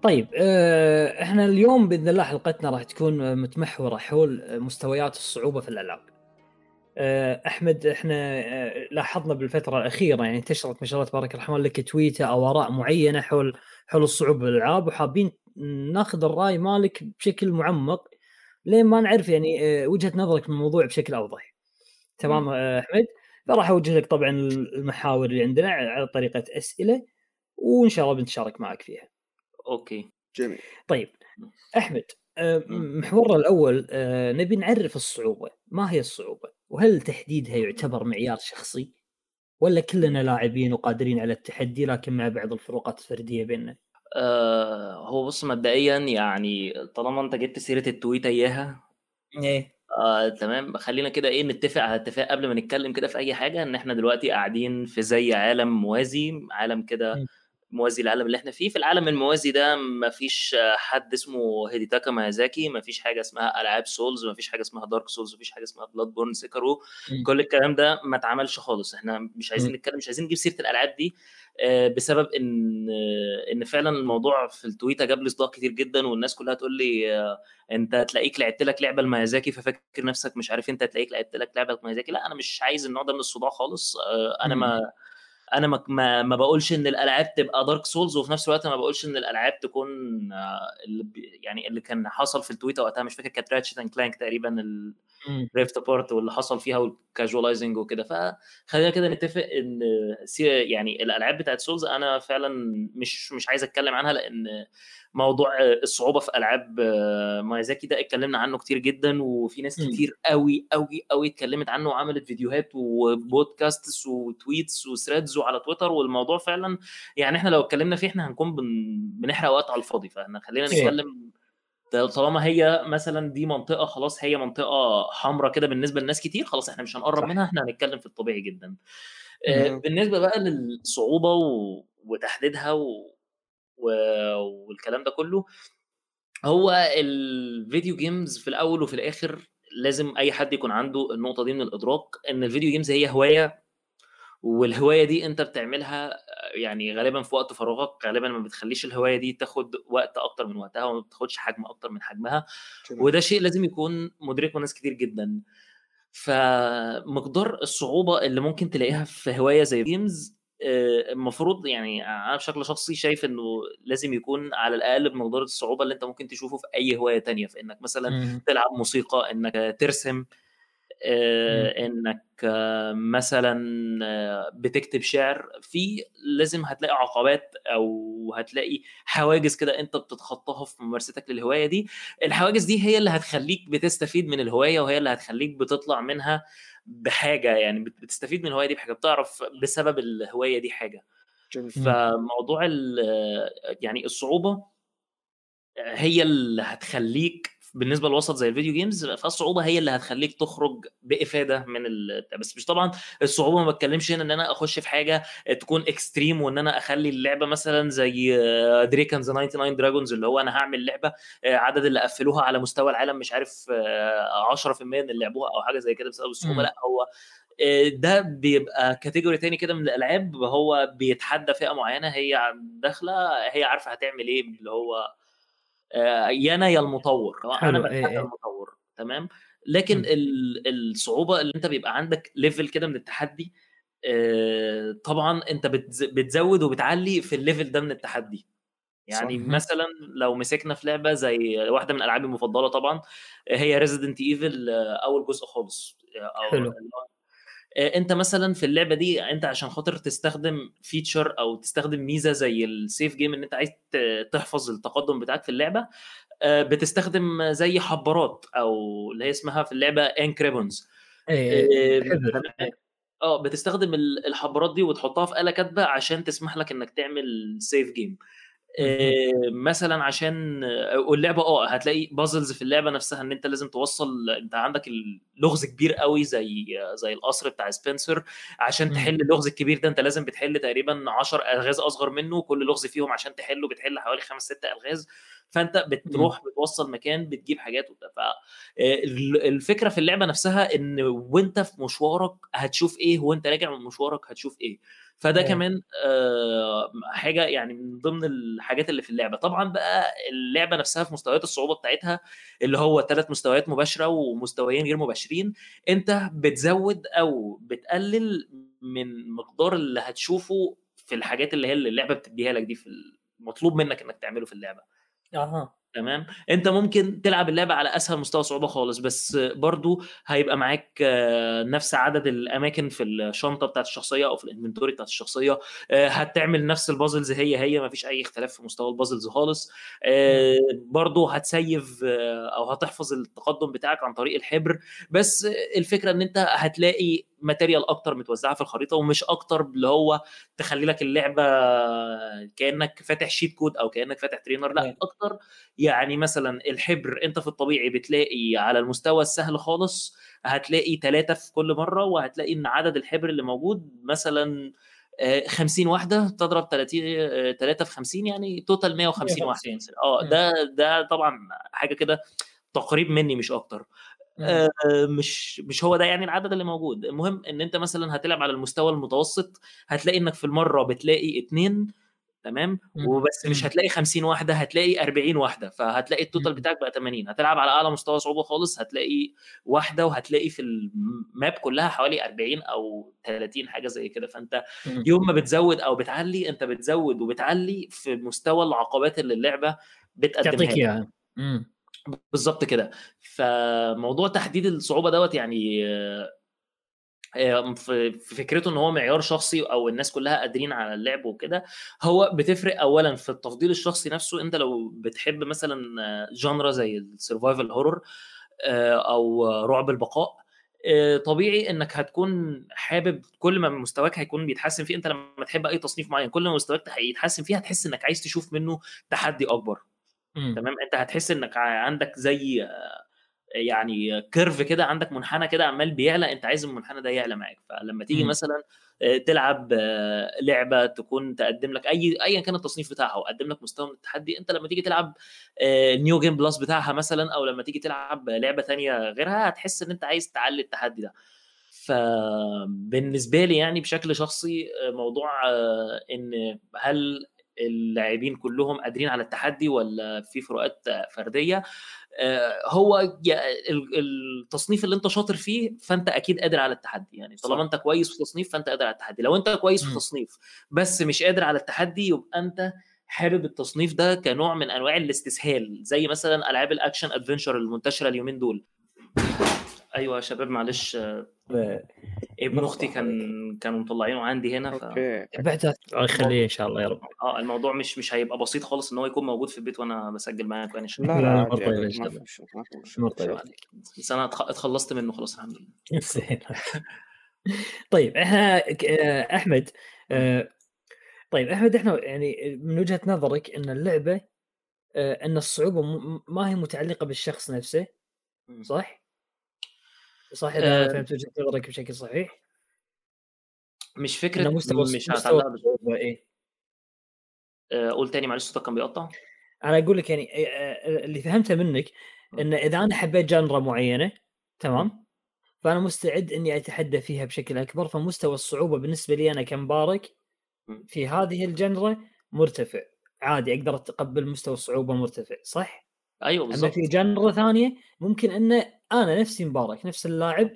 طيب آه، إحنا اليوم بإذن الله حلقتنا راح تكون متمحورة حول مستويات الصعوبة في الألعاب. آه، أحمد إحنا آه، لاحظنا بالفترة الأخيرة يعني انتشرت ما شاء الله تبارك الرحمن لك تويته أو آراء معينة حول حول الصعوبة بالألعاب وحابين ناخذ الرأي مالك بشكل معمق لين ما نعرف يعني وجهة نظرك من الموضوع بشكل أوضح. تمام أحمد؟ فراح أوجه لك طبعا المحاور اللي عندنا على طريقة أسئلة وإن شاء الله بنتشارك معك فيها. أوكي. جميل. طيب أحمد آه، محورنا الأول آه، نبي نعرف الصعوبة. ما هي الصعوبة؟ وهل تحديدها يعتبر معيار شخصي؟ ولا كلنا لاعبين وقادرين على التحدي لكن مع بعض الفروقات الفردية بيننا؟ آه هو بص مبدئيا يعني طالما أنت جبت سيرة التويتة إياها. إيه. آه تمام. خلينا كده إيه نتفق على اتفاق قبل ما نتكلم كده في أي حاجة إن إحنا دلوقتي قاعدين في زي عالم موازي عالم كده موازي للعالم اللي إحنا فيه. في العالم الموازي ده ما فيش حد اسمه هيديتاكا مايازاكي ما فيش حاجة اسمها ألعاب Souls ما فيش حاجة اسمها Dark Souls ما فيش حاجة اسمها Bloodborne Sekiro كل الكلام ده ما اتعملش خالص. إحنا مش عايزين نتكلم مش عايزين نجيب سيرة الألعاب دي آه، بسبب إن إن فعلا الموضوع في التويتة جاب لي صداع كتير جدا والناس كلها تقول لي آه، أنت تلاقيك لعبت لك لعبة الميازاكي ففكر نفسك مش عارف أنت تلاقيك لعبت لك لعبة الميازاكي. لا أنا مش عايز النوع ده من الصداع خالص. آه، أنا ما أنا ما, ما, بقولش إن الألعاب تبقى Dark Souls وفي نفس الوقت ما بقولش إن الألعاب تكون آه، اللي يعني اللي كان حصل في التويتر وقتها مش فاكر كانت Ratchet and Clank تقريبا Rift Apart واللي حصل فيها وال casualizing وكده. فخلينا كده نتفق إن يعني الألعاب بتاعت Souls أنا فعلا مش مش عايز أتكلم عنها لأن موضوع الصعوبة في ألعاب مايزاكي ده اتكلمنا عنه كتير جدا وفي ناس كتير قوي قوي قوي اتكلمت عنه وعملت فيديوهات و podcasts و tweets و threads وعلى تويتر والموضوع فعلا يعني إحنا لو اتكلمنا فيه إحنا هنكون بنحرق وقت على الفاضي. فإحنا خلينا نتكلم طالما هي مثلا دي منطقة خلاص هي منطقة حمراء كده بالنسبة لناس كتير خلاص إحنا مش هنقرب منها إحنا هنتكلم في الطبيعي جدا. بالنسبة بقى للصعوبة و... وتحديدها و... و... والكلام ده كله هو الفيديو جيمز في الأول وفي الآخر لازم أي حد يكون عنده النقطة دي من الإدراك إن ال video games هي هواية والهواية دي أنت بتعملها يعني غالبا في وقت فراغك غالبا ما بتخليش الهواية دي تاخد وقت أكتر من وقتها وما بتاخدش حجم أكتر من حجمها. وده شيء لازم يكون مدركه ناس كتير جدا. فمقدار الصعوبة اللي ممكن تلاقيها في هواية زي games المفروض يعني أنا بشكل شخصي شايف إنه لازم يكون على الأقل بمقدار الصعوبة اللي أنت ممكن تشوفه في أي هواية تانية. في إنك مثلا تلعب موسيقى إنك ترسم إنك مثلا بتكتب شعر في لازم هتلاقي عقبات أو هتلاقي حواجز كده أنت بتتخطاها في ممارستك للهواية دي. الحواجز دي هي اللي هتخليك بتستفيد من الهواية وهي اللي هتخليك بتطلع منها بحاجة يعني بتستفيد من الهواية دي بحاجة بتعرف بسبب الهواية دي حاجة. فموضوع يعني الصعوبة هي اللي هتخليك بالنسبة لوسط زي الفيديو جيمز فالصعوبة هي اللي هتخليك تخرج بإفادة من ال... بس مش طبعا الصعوبة ما بتكلمش هنا إن أنا أخش في حاجة تكون extreme وإن أنا أخلي اللعبة مثلا زي Drake of the 99 Dragons اللي هو أنا هعمل لعبة عدد اللي قفلوها على مستوى العالم مش عارف 10% من اللي لعبوها أو حاجة زي كده بسبب الصعوبة لأ هو ده بيبقى category تاني كده من الألعاب هو بيتحدى فئة معينة هي داخلة هي عارفة هتعمل إيه اللي هو يا أنا يا المطور أنا بتحدى إيه المطور تمام لكن م. الصعوبة اللي أنت بيبقى عندك level كده من التحدي طبعا أنت بتزود وبتعلي في ال level ده من التحدي يعني صح. مثلا لو مسكنا في لعبة زي واحدة من الالعاب المفضلة طبعا هي Resident Evil أول جزء خالص حلو. انت مثلا في اللعبة دي انت عشان خاطر تستخدم feature أو تستخدم ميزة زي ال save game إن انت عايز تحفظ التقدم بتاعك في اللعبة بتستخدم زي حبارات أو اللي هي اسمها في اللعبة ink ribbons آه بتستخدم الحبارات دي وتحطها في آلة كاتبة عشان تسمح لك إنك تعمل save game مثلا عشان واللعبة آه هتلاقي puzzles في اللعبة نفسها إن أنت لازم توصل أنت عندك اللغز كبير قوي زي زي القصر بتاع سبنسر. عشان تحل اللغز الكبير ده أنت لازم بتحل تقريبا 10 ألغاز أصغر منه كل لغز فيهم عشان تحله بتحل حوالي خمس ست ألغاز. فأنت بتروح بتوصل مكان بتجيب حاجات وبتاع. فالفكرة في اللعبة نفسها إن وأنت في مشوارك هتشوف إيه وانت راجع من مشوارك هتشوف إيه. فده أوه. كمان آه حاجة يعني من ضمن الحاجات اللي في اللعبة. طبعا بقى اللعبة نفسها في مستويات الصعوبة بتاعتها اللي هو ثلاث مستويات مباشرة ومستويين غير مباشرين أنت بتزود أو بتقلل من مقدار اللي هتشوفه في الحاجات اللي هي اللي اللعبة بتديها لك دي في المطلوب منك إنك تعمله في اللعبة. أها. تمام؟ أنت ممكن تلعب اللعبة على أسهل مستوى صعوبة خالص بس برضو هيبقى معاك نفس عدد الأماكن في الشنطة بتاعت الشخصية أو في ال inventory بتاعت الشخصية. هتعمل نفس ال puzzles هي هي ما فيش أي اختلاف في مستوى ال puzzles خالص. برضو هت save أو هتحفظ التقدم بتاعك عن طريق الحبر. بس الفكرة إن أنت هتلاقي material أكتر متوزعة في الخريطة ومش أكتر اللي هو تخلي لك اللعبة كأنك فاتح cheat code أو كأنك فاتح trainer لا أكتر يعني مثلا الحبر أنت في الطبيعي بتلاقي على المستوى السهل خالص هتلاقي ثلاثة في كل مرة وهتلاقي إن عدد الحبر اللي موجود مثلا 50 واحدة تضرب 30 3 في 50 يعني total 150 واحدة آه ده ده طبعا حاجة كده تقريب مني مش أكتر. آه مش مش هو ده يعني العدد اللي موجود. المهم إن أنت مثلا هتلعب على المستوى المتوسط هتلاقي إنك في المرة بتلاقي اتنين تمام؟ وبس مش هتلاقي 50 واحدة هتلاقي 40 واحدة فهتلاقي ال total بتاعك بقى 80 هتلعب على أعلى مستوى صعوبة خالص هتلاقي واحدة وهتلاقي في ال map كلها حوالي 40 أو 30 حاجة زي كده. فأنت يوم ما بتزود أو بتعلي أنت بتزود وبتعلي في مستوى العقبات اللي اللعبة بتقدمها تعطيك اياها بالظبط كده. فموضوع تحديد الصعوبة دوت يعني في فكرته إن هو معيار شخصي أو الناس كلها قادرين على اللعب وكده هو بتفرق اولا في التفضيل الشخصي نفسه. أنت لو بتحب مثلا جانرا زي السرفايفل هورر أو رعب البقاء طبيعي إنك هتكون حابب كل ما مستواك هيكون بيتحسن فيه. أنت لما تحب أي تصنيف معين كل ما مستواك يتحسن فيه هتحس إنك عايز تشوف منه تحدي أكبر. تمام؟ انت هتحس انك عندك زي يعني curve كده عندك منحنى كده عمال بيعلى انت عايز المنحنى ده يعلى معاك. فلما تيجي م. مثلا تلعب لعبة تكون تقدم لك اي ايا كان التصنيف بتاعها وقدم لك مستوى من التحدي انت لما تيجي تلعب new game plus بتاعها مثلا أو لما تيجي تلعب لعبة ثانية غيرها هتحس إن انت عايز تعلي التحدي ده. فبالنسبه لي يعني بشكل شخصي موضوع إن هل اللاعبين كلهم قادرين على التحدي ولا في فروقات فردية؟ هو التصنيف اللي انت شاطر فيه فانت أكيد قادر على التحدي يعني طالما انت كويس في تصنيف فانت قادر على التحدي لو انت كويس في تصنيف بس مش قادر على التحدي يبقى انت حابب التصنيف ده كنوع من انواع الاستسهال زي مثلا ألعاب الأكشن أدفنشر المنتشرة اليومين دول. أيوه يا شباب معلش. ابن أختي كان كانوا مطلعينه عندي هنا ف بعدها يخليه إن شاء الله يا رب. آه الموضوع مش مش هيبقى بسيط خالص إن هو يكون موجود في البيت وأنا بسجل معاك يعني. لا لا عادي عادي. طيب بس أنا اتخلصت منه خلاص الحمد لله. طيب إحنا أحمد طيب أحمد إحنا يعني من وجهة نظرك إن اللعبة إن الصعوبة ما هي متعلقة بالشخص نفسه صح؟ صح إذا فهمت وجهة نظرك بشكل صحيح. مش فكرة مستوى مش مستوى إيه. قول تاني معلش صوتك كان بيقطع. أنا أقول لك يعني اللي فهمته منك إن إذا أنا حبيت جانرا معينة تمام؟ فأنا مستعد إني أتحدى فيها بشكل أكبر فمستوى الصعوبة بالنسبة لي أنا كمبارك في هذه الجنرا مرتفع. عادي أقدر أتقبل مستوى الصعوبة مرتفع صح؟ أيوه بالضبط أما في جنرا ثانية ممكن إن أنا نفسي مبارك نفس اللاعب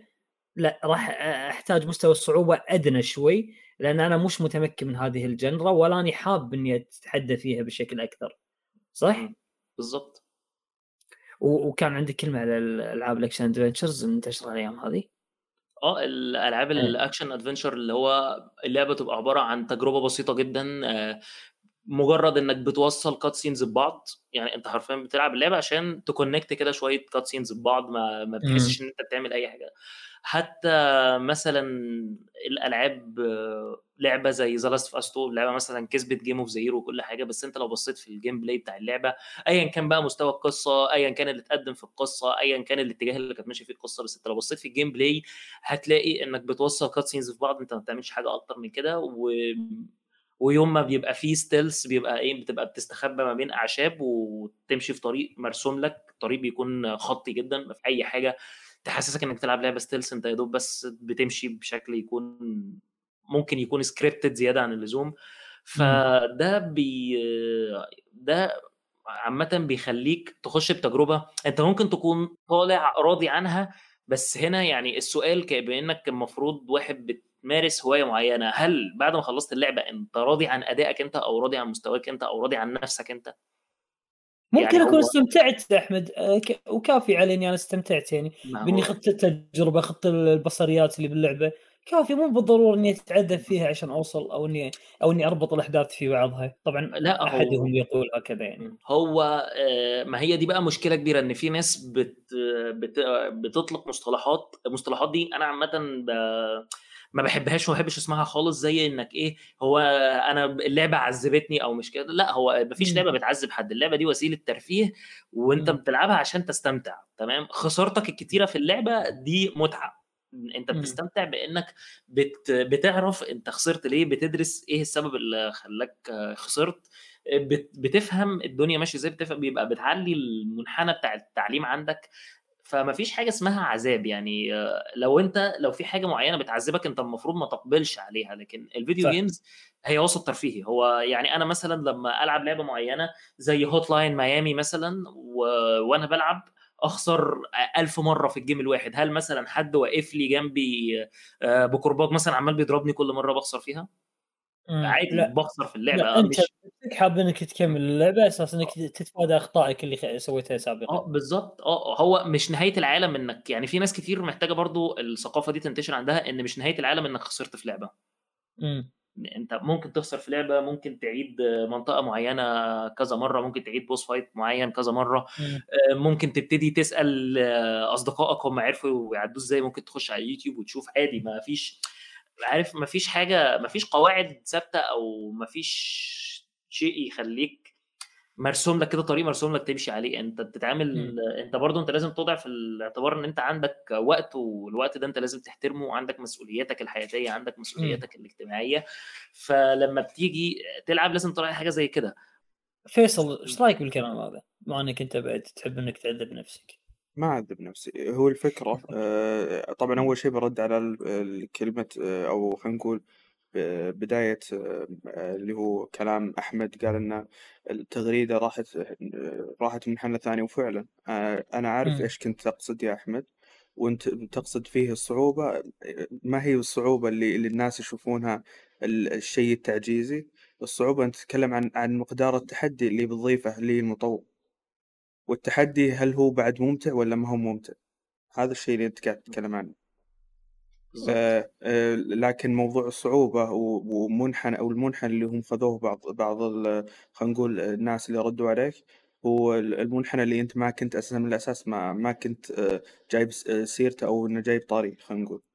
لا راح أحتاج مستوى الصعوبة أدنى شوي لأن أنا مش متمكن من هذه ال genre ولا أني حاب إني أتحدى فيها بشكل أكثر. صح؟ بالضبط. وكان عندك كلمة على الالعاب ال action adventures منتشره الأيام هذه؟ آه الألعاب ال action adventure اللي هو اللعبة تبقى عبارة عن تجربة بسيطة جدا مجرد إنك بتوصل cut scenes ببعض يعني أنت حرفيا بتلعب اللعبة عشان ت connect كده شوية cut scenes ببعض ما ما بتحسش إن أنت بتعمل أي حاجة. حتى مثلا الألعاب لعبة زي The Last of Us 2 لعبة مثلا كسبت game of the year وكل حاجة بس أنت لو بصيت في ال gameplay بتاع اللعبة ايا كان بقى مستوى القصة ايا كان اللي اتقدم في القصة ايا كان الاتجاه اللي كانت ماشية فيه القصة بس أنت لو بصيت في ال gameplay هتلاقي إنك بتوصل cut scenes في بعض أنت ما بتعملش حاجة أكتر من كده و ويوم ما بيبقى فيه stealth بيبقى إيه بتبقى بتستخبى ما بين أعشاب وتمشي في طريق مرسوم لك. طريق بيكون خطي جدا ما في أي حاجة. تحسسك إنك تلعب لعبة stealth أنت يا دوب بس بتمشي بشكل يكون ممكن يكون scripted زيادة عن اللزوم. فده بي ده عامة بيخليك تخش بتجربة أنت ممكن تكون طالع راضي عنها. بس هنا يعني السؤال بانك المفروض واحد بت تمارس هواية معينة؟ هل بعد ما خلصت اللعبة أنت راضي عن أدائك أنت أو راضي عن مستواك أنت أو راضي عن نفسك أنت؟ ممكن يعني أكون هو... استمتعت أحمد وكافي علي إني أنا استمتعت يعني. بإني خدت التجربة خدت البصريات اللي باللعبة. كافي مو بالضرورة إني اتعدى فيها عشان أوصل أو إني أو إني أربط الأحداث في بعضها. طبعا لا احدهم هو... يقول هكذا يعني. هو ما هي دي بقى مشكلة كبيرة إن في ناس بت... بت... بتطلق مصطلحات المصطلحات دي أنا عامة ب... ما بحبهاش وما بحبش اسمها خالص زي إنك إيه هو أنا اللعبة عذبتني أو مش كده لأ هو ما فيش لعبة بتعذب حد اللعبة دي وسيلة ترفيه وأنت بتلعبها عشان تستمتع تمام؟ خسارتك الكتيرة في اللعبة دي متعة أنت بتستمتع بإنك بت... بتعرف أنت خسرت ليه بتدرس إيه السبب اللي خلاك خسرت بت... بتفهم الدنيا ماشية إزاي بتفهم بيبقى بتعلي المنحنى بتاع التعليم عندك فما فيش حاجة اسمها عذاب يعني لو أنت لو في حاجة معينة بتعذبك أنت المفروض ما تقبلش عليها لكن الفيديو صح. games هي وسط ترفيهي. هو يعني أنا مثلا لما ألعب لعبة معينة زي Hotline Miami مثلا و... وأنا بلعب أخسر ألف مرة في ال game الواحد. هل مثلا حد واقف لي جنبي بكرباج مثلا عمال بيضربني كل مرة بخسر فيها؟ عادي بخسر في اللعبة لا أنت مش... حاب إنك تكمل اللعبة أساس إنك تتفادى أخطائك اللي سويتها سابقا. آه بالظبط آه هو مش نهاية العالم إنك يعني في ناس كتير محتاجة برضو الثقافة دي تنتشر عندها إن مش نهاية العالم إنك خسرت في لعبة. امم أنت ممكن تخسر في لعبة ممكن تعيد منطقة معينة كذا مرة ممكن تعيد بوس فايت معين كذا مرة. مم. ممكن تبتدي تسأل أصدقائك هم عرفوا يعدوه إزاي ممكن تخش على اليوتيوب وتشوف عادي ما فيش عارف ما فيش حاجة ما فيش قواعد ثابتة أو ما فيش شيء يخليك مرسوم لك كده طريق مرسوم لك تمشي عليه. أنت بتتعامل أنت برضو أنت لازم توضع في الاعتبار إن أنت عندك وقت والوقت ده أنت لازم تحترمه وعندك مسؤولياتك الحياتية عندك مسؤولياتك الاجتماعية. فلما بتيجي تلعب لازم تراعي حاجة زي كده. فيصل إيش رأيك بالكلام هذا؟ مع إنك أنت بعد تحب إنك تعذب نفسك. ما أعذب نفسي. هو الفكرة آه، طبعا أول شيء برد على الكلمة آه، أو خلينا نقول بداية آه، اللي هو كلام أحمد قال إن التغريدة راحت راحت منحنى ثاني وفعلا أنا عارف إيش كنت تقصد يا أحمد وأنت تقصد فيه الصعوبة ما هي الصعوبة اللي, اللي الناس يشوفونها الشيء التعجيزي؟ الصعوبة أنت تتكلم عن عن مقدار التحدي اللي بتضيفه للمطور. والتحدي هل هو بعد ممتع ولا ما هو ممتع؟ هذا الشيء اللي أنت قاعد تتكلم عنه. آه آه لكن موضوع الصعوبة ومنحنى أو المنحنى اللي هم خذوه بعض بعض خلينا نقول الناس اللي ردوا عليك هو المنحنى اللي أنت ما كنت أساسا من الأساس ما ما كنت آه جايب سيرته أو إنه جايب طاري خلينا نقول. آه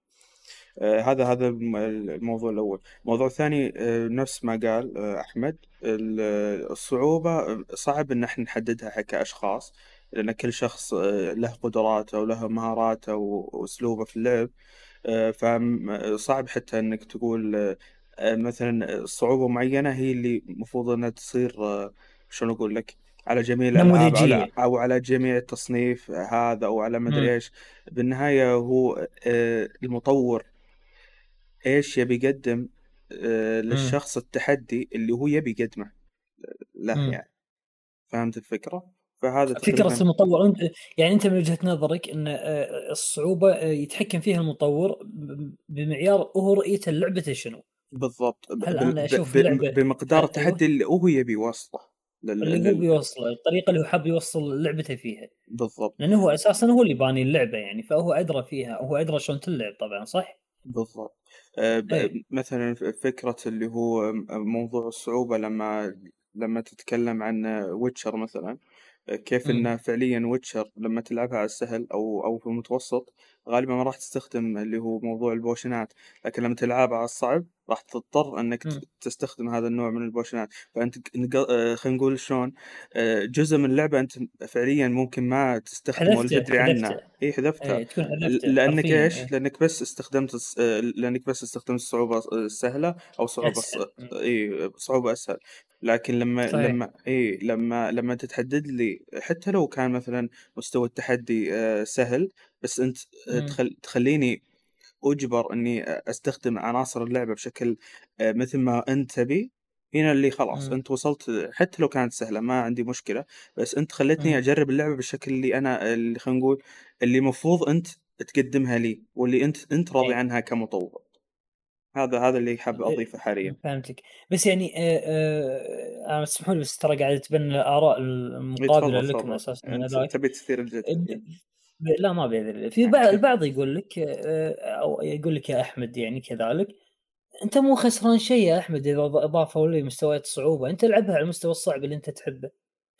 هذا هذا الموضوع الأول. الموضوع الثاني آه نفس ما قال آه أحمد الصعوبة صعب إن إحنا نحددها كأشخاص لأن كل شخص آه، له قدراته وله مهاراته وأسلوبه في اللعب. آه، فصعب حتى إنك تقول آه، مثلا صعوبة معينة هي اللي المفروض إنها تصير شلون أقول لك على جميع الألعاب أو على جميع التصنيف هذا أو على مدري إيش. بالنهاية هو المطور إيش يبي يقدم للشخص التحدي اللي هو يبي يقدمه له م. يعني فهمت الفكرة؟ فهذا فكرة المطور أنت يعني أنت من وجهة نظرك إن الصعوبة يتحكم فيها المطور بمعيار هو رؤيته لعبته شنو؟ بالضبط هل أنا أشوف بمقدار التحدي اللي هو يبي يوصله اللي هو بيوصله الطريقة اللي هو حاب يوصل لعبته فيها بالضبط لأنه هو أساسا هو اللي باني اللعبة يعني فهو أدرى فيها وهو أدرى شلون تلعب طبعا صح؟ بالضبط آه، إيه. مثلا فكرة اللي هو موضوع الصعوبة لما لما تتكلم عن Witcher مثلا كيف إمم. انه فعليا Witcher لما تلعبها على السهل أو أو في المتوسط غالبا ما راح تستخدم اللي هو موضوع ال potionات لكن لما تلعبها على الصعب راح تضطر إنك إمم. تستخدم هذا النوع من ال potionات فأنت آه، خلينا نقول شلون آه، جزء من اللعبة أنت فعليا ممكن ما تستخدمه ولا تدري عنه إي حذفته إيه، لأنك إيش؟ إيه. لأنك بس استخدمت آه، لأنك بس استخدمت الصعوبه السهله أو صعوبة إي صعوبة أسهل لكن لما صحيح. لما إي لما لما تتحدد لي حتى لو كان مثلا مستوى التحدي سهل بس أنت. تخل... تخليني أجبر إني أستخدم عناصر اللعبة بشكل مثل ما أنت تبي. هنا اللي خلاص مم. أنت وصلت حتى لو كانت سهلة ما عندي مشكلة. بس أنت خلتني مم. أجرب اللعبة بالشكل اللي أنا اللي خلينا نقول اللي المفروض أنت تقدمها لي واللي أنت أنت راضي إيه. عنها كمطور. هذا هذا اللي حاب إيه، أضيفه حاليا. فهمتك. بس يعني آه آه اسمحوا لي بس ترى قاعد تبنى الاراء المقابلة لكم أساسا تبي تثير الجدل لا ما بيدري في بعض البعض يقول لك آه، أو يقول لك يا أحمد يعني كذلك أنت مو خسران شيء يا أحمد إذا اضافوا لي مستويات الصعوبة أنت العبها على المستوى الصعب اللي أنت تحبه.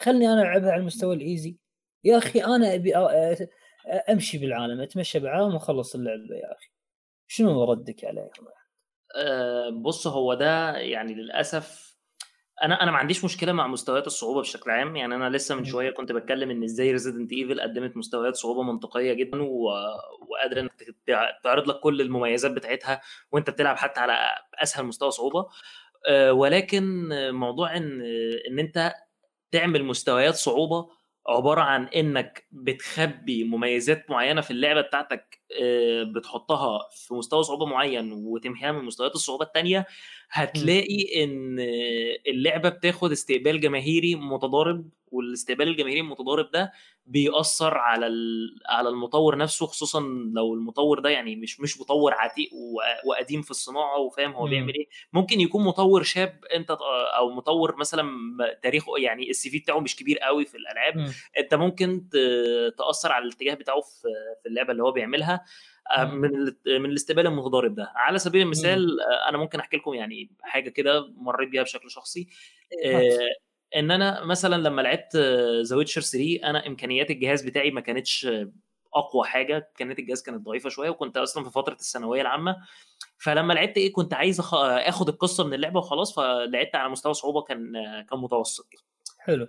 خلني أنا ألعبها على المستوى الإيزي. يا أخي أنا أبي أمشي بالعالم أتمشى بالعالم وأخلص اللعبة يا أخي. شنو ردك عليه؟ أه بص هو ده يعني للأسف أنا أنا ما عنديش مشكلة مع مستويات الصعوبة بشكل عام يعني أنا لسه من شوية كنت بتكلم إن إزاي Resident Evil قدمت مستويات صعوبة منطقية جدا و... وقادره إنك تعرض لك كل المميزات بتاعتها وأنت بتلعب حتى على أسهل مستوى صعوبة. آه، ولكن موضوع إن إن أنت تعمل مستويات صعوبة عبارة عن إنك بتخبي مميزات معينة في اللعبة بتاعتك بتحطها في مستوى صعوبة معين وتمحيها من مستويات الصعوبة الثانية هتلاقي إن اللعبة بتاخد استقبال جماهيري متضارب والاستقبال الجماهيري المتضارب ده بيأثر على على المطور نفسه خصوصا لو المطور ده يعني مش مش مطور عتيق وقديم في الصناعة وفاهم هو بيعمل إيه. ممكن يكون مطور شاب أنت أو مطور مثلا تاريخه يعني ال CV بتاعه مش كبير قوي في الألعاب. أنت ممكن تأثر على الاتجاه بتاعه في اللعبة اللي هو بيعملها. آه، من من الاستقبال المتضارب ده على سبيل المثال آه، أنا ممكن أحكي لكم يعني حاجة كده مريت بيها بشكل شخصي. آه، إن أنا مثلا لما لعبت The Witcher 3 أنا إمكانيات الجهاز بتاعي ما كانتش أقوى حاجة. كانت الجهاز كانت ضعيفة شوية وكنت أصلا في فترة الثانوية العامة. فلما لعبت إيه كنت عايز آخد القصة من اللعبة وخلاص فلعبت على مستوى صعوبة كان كان متوسط. حلو.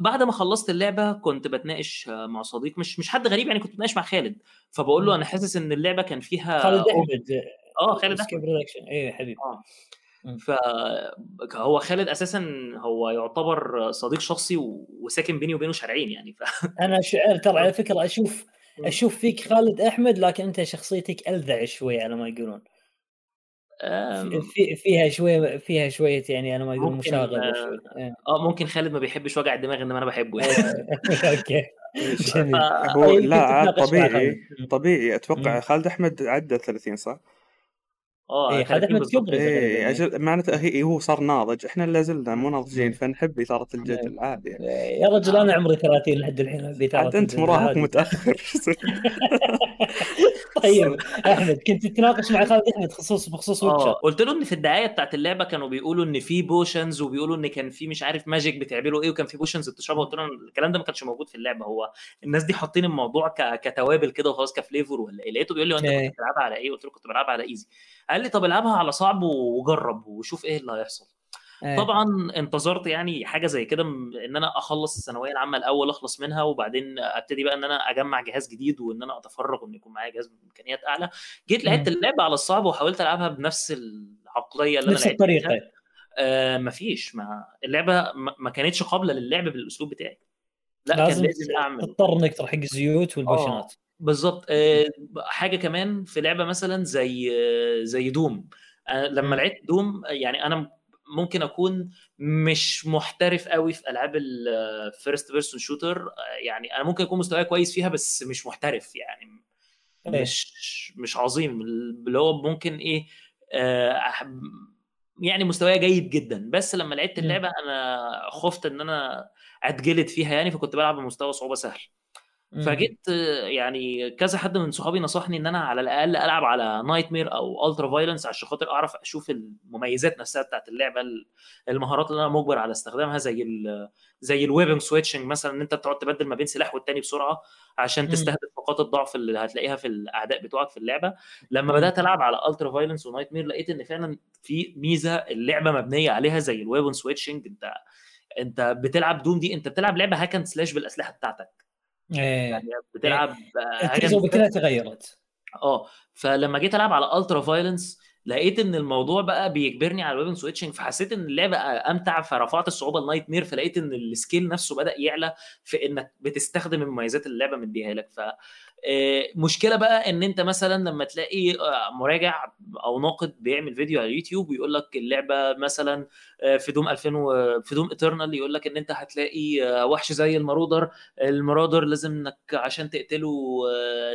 بعد ما خلصت اللعبة كنت بتناقش مع صديق مش مش حد غريب يعني كنت بتناقش مع خالد. فبقول له أنا حاسس إن اللعبة كان فيها خالد أحمد آه خالد أحمد. إيه حبيبي. آه. فهو خالد أساسا هو يعتبر صديق شخصي وساكن بيني وبينه شارعين يعني ف... أنا شعر ترى على فكرة أشوف أشوف فيك خالد أحمد لكن أنت شخصيتك ألذع شوي على ما يقولون. في فيها شوية فيها شوية يعني أنا ما أقول مشاغبه إيه. آه ممكن خالد ما بيحبش وجع الدماغ إنما أنا بحبه يعني. أوكي. هو لا طبيعي طبيعي. أتوقع خالد أحمد عدى 30 صح؟ آه خالد أحمد كبري إيه أجل معناته هي هو صار ناضج. إحنا لا زلنا مو ناضجين فنحب إثارة الجدل عادي يعني. يا رجل أنا عمري 30 لحد الحين عاد أنت مراهق متأخر. طيب أحمد كنت تتناقش مع خالد أحمد خصوص بخصوص Witcher قلت له ان في الدعاية بتاعت اللعبة كانوا بيقولوا إن في potions وبيقولوا إن كان في مش عارف magic بتعملوا إيه وكان في potions بتشربها. قلت له الكلام ده ما كانش موجود في اللعبة. هو الناس دي حاطين الموضوع كتوابل كده وخلاص ك flavor ولا إيه؟ لقيته بيقول لي أنت كنت بتلعبها على إيه؟ قلت له كنت بلعبها على easy قال لي طب العبها على صعب وجرب وشوف إيه اللي هيحصل. أيه. طبعا انتظرت يعني حاجة زي كده إن أنا أخلص الثانوية العامة الأول أخلص منها وبعدين أبتدي بقى إن أنا أجمع جهاز جديد وإن أنا أتفرغ وإن يكون معايا جهاز بامكانيات أعلى. جيت لعبت اللعبة على الصعب وحاولت ألعبها بنفس العقلية اللي نفس أنا الطريقة. آه مفيش. ما اللعبة ما كانتش قابلة للعب بالأسلوب بتاعي. لا لازم كان لازم أعمل. تضطر إنك تروح حق الزيوت والبوشنات بالظبط. آه حاجة كمان في لعبة مثلا زي زي Doom. آه لما لعبت Doom يعني أنا ممكن أكون مش محترف قوي في ألعاب ال first person shooter يعني أنا ممكن أكون مستواي كويس فيها بس مش محترف. يعني. مش مش عظيم. اللي هو ممكن إيه آه يعني مستواي جيد جدا. بس لما لعبت اللعبة أنا خفت إن أنا أتجلد فيها يعني فكنت بلعب بمستوى صعوبة سهل. فجيت يعني كذا حد من صحابي نصحني إن أنا على الأقل ألعب على nightmare أو ultra violence عشان خاطر أعرف أشوف المميزات نفسها بتاعت اللعبة المهارات اللي أنا مجبر على استخدامها زي ال زي ال weapon switching مثلا إن أنت بتقعد تبدل ما بين سلاح والتاني بسرعة عشان تستهدف نقاط الضعف اللي هتلاقيها في الأعداء بتوعك في اللعبة. لما بدأت ألعب على ultra violence و nightmare لقيت إن فعلا في ميزة اللعبة مبنية عليها زي ال weapon switching أنت أنت بتلعب Doom دي أنت بتلعب لعبة hack and slash بالأسلحة بتاعتك. إيه. يعني بتلعب التجربه كلها تغيرت. آه فلما جيت ألعب على ultra violence لقيت إن الموضوع بقى بيجبرني على ال weapon switching فحسيت إن اللعبة أمتع فرفعت الصعوبة ال nightmare فلقيت إن ال skill نفسه بدأ يعلى في إنك بتستخدم المميزات اللي اللعبة مديها لك. ف آه، مشكلة بقى إن أنت مثلا لما تلاقي آه، مراجع أو ناقد بيعمل فيديو على اليوتيوب ويقول لك اللعبة مثلا آه، في Doom 2000 و... في Doom Eternal يقول لك إن أنت هتلاقي وحش زي ال Marauder ال Marauder لازم إنك عشان تقتله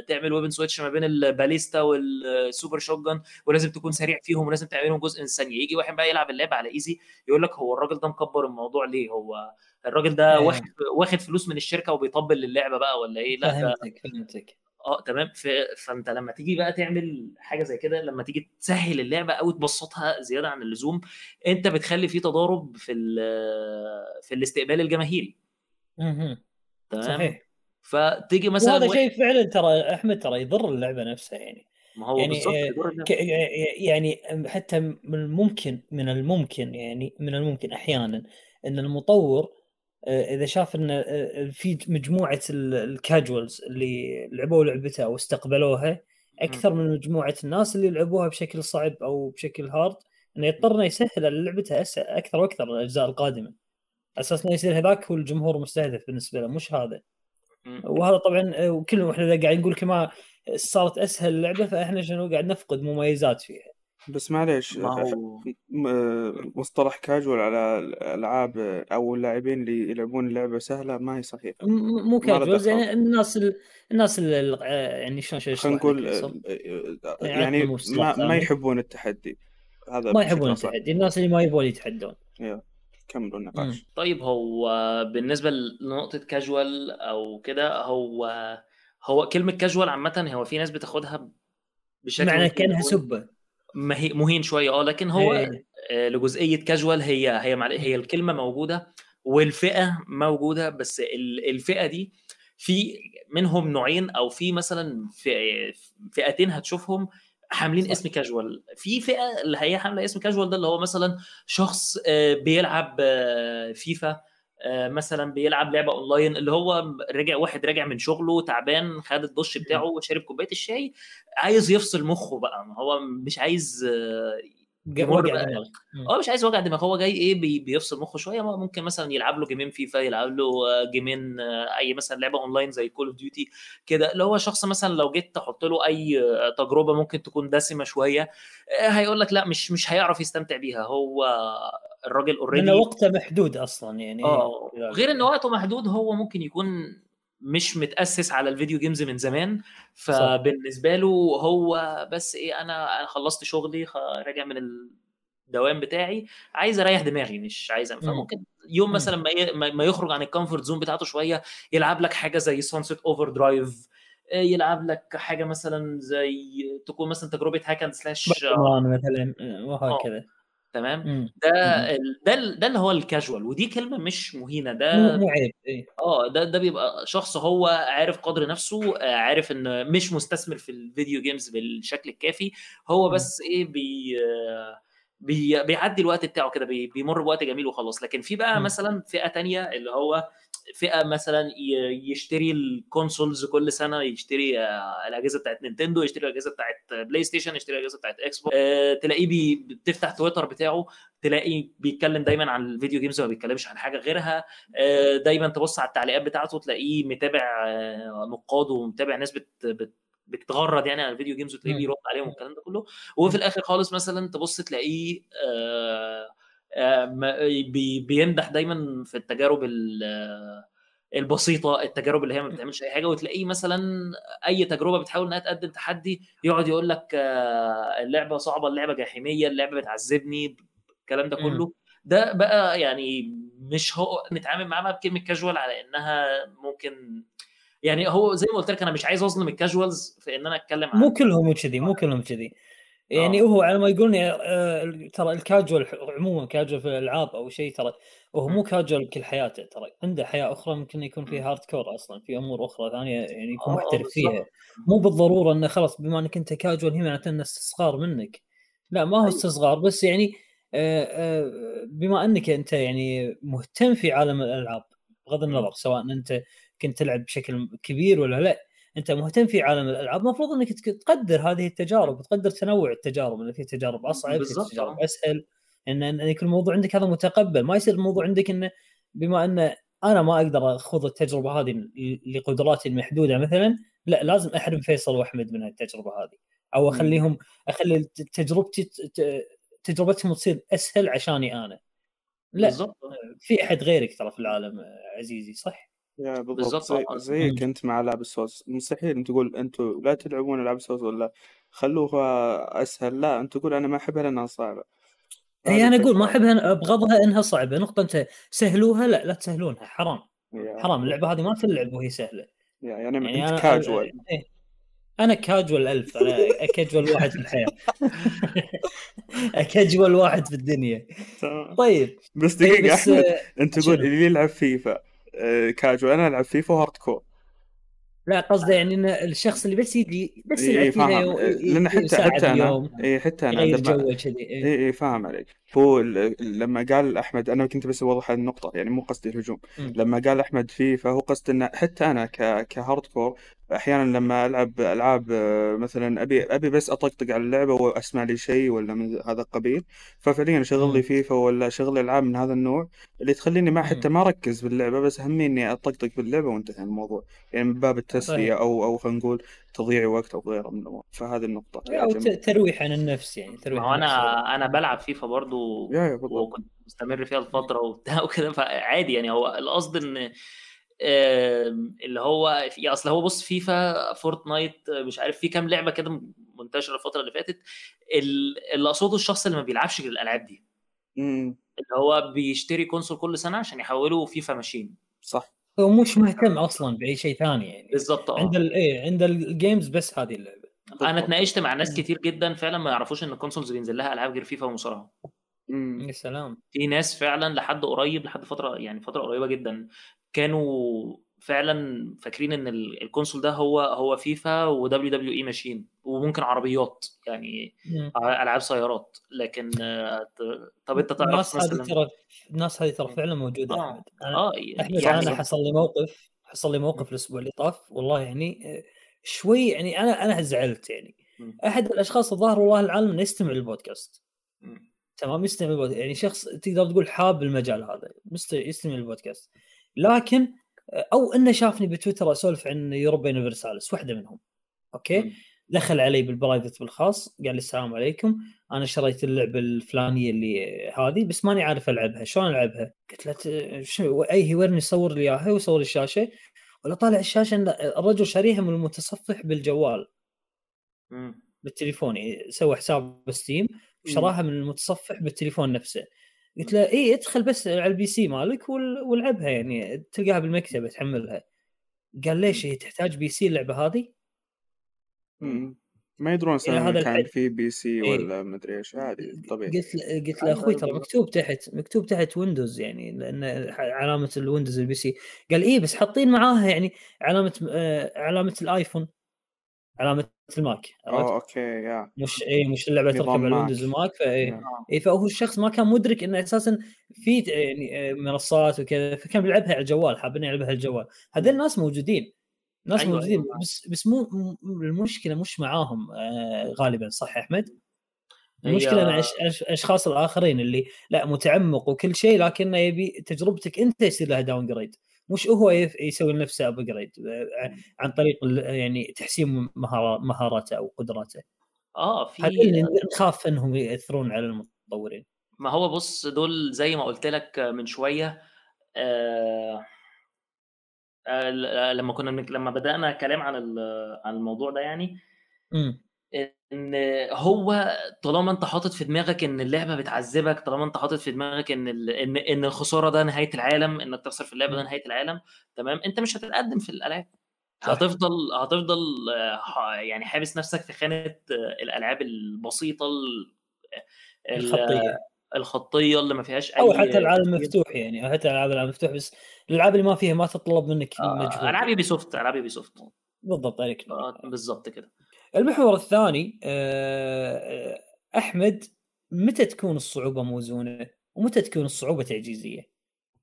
تعمل weapon switch ما بين ال ballista وال super shot ولازم تكون سريع فيهم ولازم تعملهم جزء ثانية يجي واحد بقى يلعب اللعبة على easy يقول لك هو الراجل ده مكبر الموضوع ليه؟ هو الراجل ده واخد واخد فلوس من الشركة وبيطبل للعبة بقى ولا إيه؟ لأ فهمتك فهمتك. آه تمام. فأنت لما تيجي بقى تعمل حاجة زي كده لما تيجي تسهل اللعبة أو تبسطها زيادة عن اللزوم أنت بتخلي في تضارب في ال... في الاستقبال الجماهيري. أها تمام؟ صحيح. فتيجي مثلا هذا شيء فعلا ترى أحمد ترى يضر اللعبة نفسها يعني. ما هو يعني بالضبط ك... يعني حتى من الممكن من الممكن يعني من الممكن أحيانا إن المطور آه، إذا شاف إن آه، آه، في مجموعة الكاجوالز اللي لعبوا لعبته واستقبلوها أكثر من مجموعة الناس اللي لعبوها بشكل صعب أو بشكل هارد إنه يضطر إنه يسهل على لعبته أكثر وأكثر الأجزاء القادمة. أساس إنه يصير هذاك هو الجمهور مستهدف بالنسبة له مش هذا. وهذا طبعا وكل إحنا قاعدين نقول كما صارت أسهل اللعبه فإحنا شنو قاعد نفقد مميزات فيها. بس معليش مصطلح كاجوال على الألعاب أو اللاعبين اللي يلعبون اللعبة سهلة ما هي صحيحة. مو كاجوال يعني الناس الناس اللي يعني شلون خلينا نقول يعني, يعني ما, ما يحبون التحدي. هذا ما يحبون التحدي الناس اللي ما يبون يتحدون. كملوا النقاش. طيب هو بالنسبة لنقطة كاجوال أو كده هو هو كلمة كاجوال عامة هو في ناس بتاخدها بشكل معنى كأنها سبه مهين شوية آه لكن هو إيه. آه لجزئية كاجوال هي هي هي الكلمة موجودة والفئة موجودة بس الفئة دي في منهم نوعين أو في مثلا فئتين هتشوفهم حاملين صح. اسم كاجوال في فئة اللي هي حاملة اسم كاجوال ده اللي هو مثلا شخص آه، بيلعب آه، فيفا مثلا بيلعب لعبة أونلاين اللي هو رجع واحد راجع من شغله تعبان خد الدش بتاعه وشرب كوباية الشاي عايز يفصل مخه بقى هو مش عايز وجع دماغ. آه مش عايز وجع دماغ هو جاي إيه بي بيفصل مخه شوية. ممكن مثلا يلعب له جيمين فيفا يلعب له جيمين أي مثلا لعبة أونلاين زي Call of Duty كده. اللي هو شخص مثلا لو جيت تحط له أي تجربة ممكن تكون دسمة شوية هيقول لك لا مش مش هيعرف يستمتع بيها. هو الراجل already وقته محدود أصلا يعني. آه غير إن وقته محدود هو ممكن يكون مش متأسس على ال video games من زمان فبالنسبة له هو بس إيه أنا خلصت شغلي راجع من الدوام بتاعي عايز أريح دماغي مش عايز فممكن يوم مثلا ما ما يخرج عن ال comfort zone بتاعته شوية يلعب لك حاجة زي Sunset Overdrive يلعب لك حاجة مثلا زي تكون مثلا تجربة hack and slash مثلا وهكذا. تمام إمم، ده إمم. ده ده اللي هو الكاجوال ودي كلمة مش مهينة ده مو عيب إيه. آه ده ده بيبقى شخص هو عارف قدر نفسه عارف إن مش مستثمر في ال video games بالشكل الكافي هو إمم. بس إيه بي بي بيعدي الوقت بتاعه كده بيمر بوقت جميل وخلاص لكن في بقى مثلا فئة تانية اللي هو فئة مثلا يشتري ال consoles كل سنة يشتري آه، الأجهزة بتاعت Nintendo يشتري الأجهزة بتاعت PlayStation يشتري الأجهزة بتاعت Xbox أه تلاقيه بتفتح تويتر بتاعه تلاقيه بيتكلم دايما عن ال video games وما بيتكلمش عن حاجة غيرها. أه دايما تبص على التعليقات بتاعته تلاقيه متابع نقاد ومتابع ناس بت, بت بتتغرد يعني على الفيديو جيمز وتلاقيه بيرد عليهم والكلام ده كله. وفي الآخر خالص مثلا تبص تلاقيه آه بيمدح دايما في التجارب البسيطة التجارب اللي هي ما بتعملش أي حاجة وتلاقيه مثلا أي تجربة بتحاول إنها تقدم تحدي يقعد يقول لك اللعبة صعبة اللعبة جحيمية اللعبة بتعذبني الكلام ده كله. ده بقى يعني مش هو نتعامل معاها بكلمة كاجوال على إنها ممكن يعني هو زي ما قلت لك أنا مش عايز أظلم ال casuals في إن أنا أتكلم عن مو كلهم كذي مو كلهم كذي يعني آه. هو على ما يقولون آه، ترى الكاجوال عموما كاجوال في الألعاب أو شيء ترى وهو مو كاجوال كل حياته ترى عنده حياة أخرى ممكن يكون فيها hardcore أصلا في أمور أخرى ثانية يعني يكون آه محترف فيها. مو بالضرورة إنه خلاص بما إنك أنت كاجوال هي معناته انه استصغار منك. لا ما هو أيوه. استصغار بس يعني بما إنك أنت يعني مهتم في عالم الألعاب بغض النظر سواء أنت كنت تلعب بشكل كبير ولا لا أنت مهتم في عالم الألعاب المفروض إنك تقدر هذه التجارب وتقدر تنوع التجارب إن في تجارب أصعب في تجارب أسهل إن إن يكون الموضوع عندك هذا متقبل. ما يصير الموضوع عندك إنه بما إن أنا ما أقدر أخوض التجربة هذه لقدراتي المحدودة مثلا لا لازم احرم فيصل وأحمد من التجربه هذه. أو أخليهم أخلي تجربتي تجربتهم تصير أسهل عشاني أنا. لا بالزبط. في أحد غيرك ترى في العالم عزيزي صح؟ يا بالضبط. زي آه. زيك أنت مع العاب السوس مستحيل أنت تقول أنتم لا تلعبون العاب السوس ولا خلوها أسهل. لا أنت تقول أنا ما أحبها لأنها صعبة. إي أنا أقول ما أحبها أبغضها إنها صعبة. نقطة أنت سهلوها؟ لا لا تسهلونها. حرام. حرام. اللعبة هذه ما تلعب وهي سهلة. يعني, يعني أنت كاجوال. أنا كاجوال ألف. أنا كاجوال واحد في الحياة. كاجوال واحد في الدنيا. طيب. بس دقيقة طيب أحمد. أنت تقول اللي يلعب FIFA casual أنا ألعب FIFA و hardcore لا قصدي يعني إن الشخص اللي بس يجي بس يلعب إيه فاهم. لأن حتى حتى أنا اي حتى أنا يغير جو كذي اي اي فاهم عليك. هو لما قال أحمد أنا كنت بس أوضح النقطة يعني مو قصدي الهجوم. م. لما قال أحمد فيه فهو قصد انه حتى أنا ك كهارد كور أحيانا لما ألعب ألعاب آه، مثلا أبي أبي بس أطقطق على اللعبة وأسمع لي شيء ولا من هذا القبيل ففعليا اشغل لي فيفا ولا اشغل ألعاب من هذا النوع اللي تخليني ما حتى ما أركز باللعبة بس همي إني أطقطق باللعبة وانتهى الموضوع. يعني من باب التسلية أو أو خلينا نقول تضييع وقت أو غيره من الأمور. فهذه النقطة. أو ترويح عن النفس يعني ترويح ما أنا أنا بلعب فيفا برضو وكنت مستمر فيها الفترة وبتاع وكده فعادي يعني. هو القصد إن اللي هو في أصل هو بص FIFA Fortnite مش عارف في كام لعبة كده منتشرة الفترة اللي فاتت. اللي أقصده الشخص اللي ما بيلعبش غير الألعاب دي. اللي هو بيشتري console كل سنة عشان يحوله FIFA machine. صح. هو مش مهتم أصلا بأي شيء ثاني يعني. بالظبط آه. عند إيه عند ال games بس هذه اللعبة. أنا اتناقشت مع ناس كتير جدا فعلا ما يعرفوش إن ال consoles بينزل لها ألعاب غير فيفا ومصارعة. يا سلام. في ناس فعلا لحد قريب لحد فترة يعني فترة قريبة جدا كانوا فعلا فاكرين إن ال console ده هو هو FIFA و WWE machine وممكن عربيات يعني ألعاب سيارات. لكن طب أنت تعرف الناس هذه ترى الناس هذه ترى فعلا موجودة آه أحمد يعني أنا حصل لي موقف حصل لي موقف الأسبوع اللي طاف والله يعني شوي يعني أنا أنا زعلت يعني. أحد الأشخاص الظاهر والله العالم إنه يستمع للبودكاست. تمام يستمع للبودكاست. يعني شخص تقدر تقول حاب المجال هذا يستمع للبودكاست. لكن أو إنه شافني بتويتر أسولف عن Europa Universalis واحدة منهم أوكي م. دخل علي بال private بالخاص قال لي السلام عليكم أنا شريت اللعبة الفلانية اللي هذه بس ماني عارف ألعبها شلون ألعبها؟ قلت له شو أي ورني صور لي إياها وصور الشاشة ولا طالع الشاشة إن الرجل شاريها من المتصفح بالجوال م. بالتليفون يعني سوى حساب ب Steam وشراها من المتصفح بالتليفون نفسه قلت له اي ادخل بس على ال PC مالك والعبها يعني تلقاها بالمكتبة تحملها. قال ليش هي تحتاج PC اللعبة هذه؟ ما يدرون يعني كان في PC ولا مدري إيش عادي طبيعي. قلت له قلت له أخوي ترى مكتوب تحت مكتوب تحت Windows يعني لأن علامة ال Windows ال PC. قال إيه بس حاطين معاها يعني علامة آه علامة الايفون علامة ال Mac آه okay يا. مش اي مش اللعبة تركب على ال Windows ال Mac فاي اي فهو الشخص ما كان مدرك إنه أساسا في يعني آه، منصات وكذا فكان بيلعبها على الجوال حابين يلعبها على الجوال. هذول الناس موجودين ناس أيوة موجودين أيوة. بس بس مو المشكلة مش معاهم آه غالبا صح أحمد؟ المشكلة مع الاشخاص الآخرين اللي لا متعمق وكل شيء لكنه يبي تجربتك أنت يصير لها downgrade مش هو يسوي لنفسه ابجريد عن طريق يعني تحسين مهاراته أو قدراته. آه في اللي نخاف إنهم يأثرون على المطورين ما هو بص دول زي ما قلت لك من شوية آه آه لما كنا لما بدأنا كلام عن عن الموضوع ده يعني م. إن هو طالما أنت حاطط في دماغك إن اللعبة بتعذبك طالما أنت حاطط في دماغك إن إن إن الخسارة ده نهاية العالم إنك تخسر في اللعبة ده نهاية العالم تمام؟ أنت مش هتتقدم في الألعاب. هتفضل هتفضل يعني حابس نفسك في خانة الألعاب البسيطة الخطية. الخطية اللي ما فيهاش أي أو حتى العالم مفتوح يعني أو حتى الالعاب العالم مفتوح بس الألعاب اللي ما فيها ما تطلب منك آه مجهود. ألعاب Ubisoft ألعاب Ubisoft بالضبط عليك آه بالضبط كده. المحور الثاني آه، أحمد متى تكون الصعوبة موزونة؟ ومتى تكون الصعوبة تعجيزية؟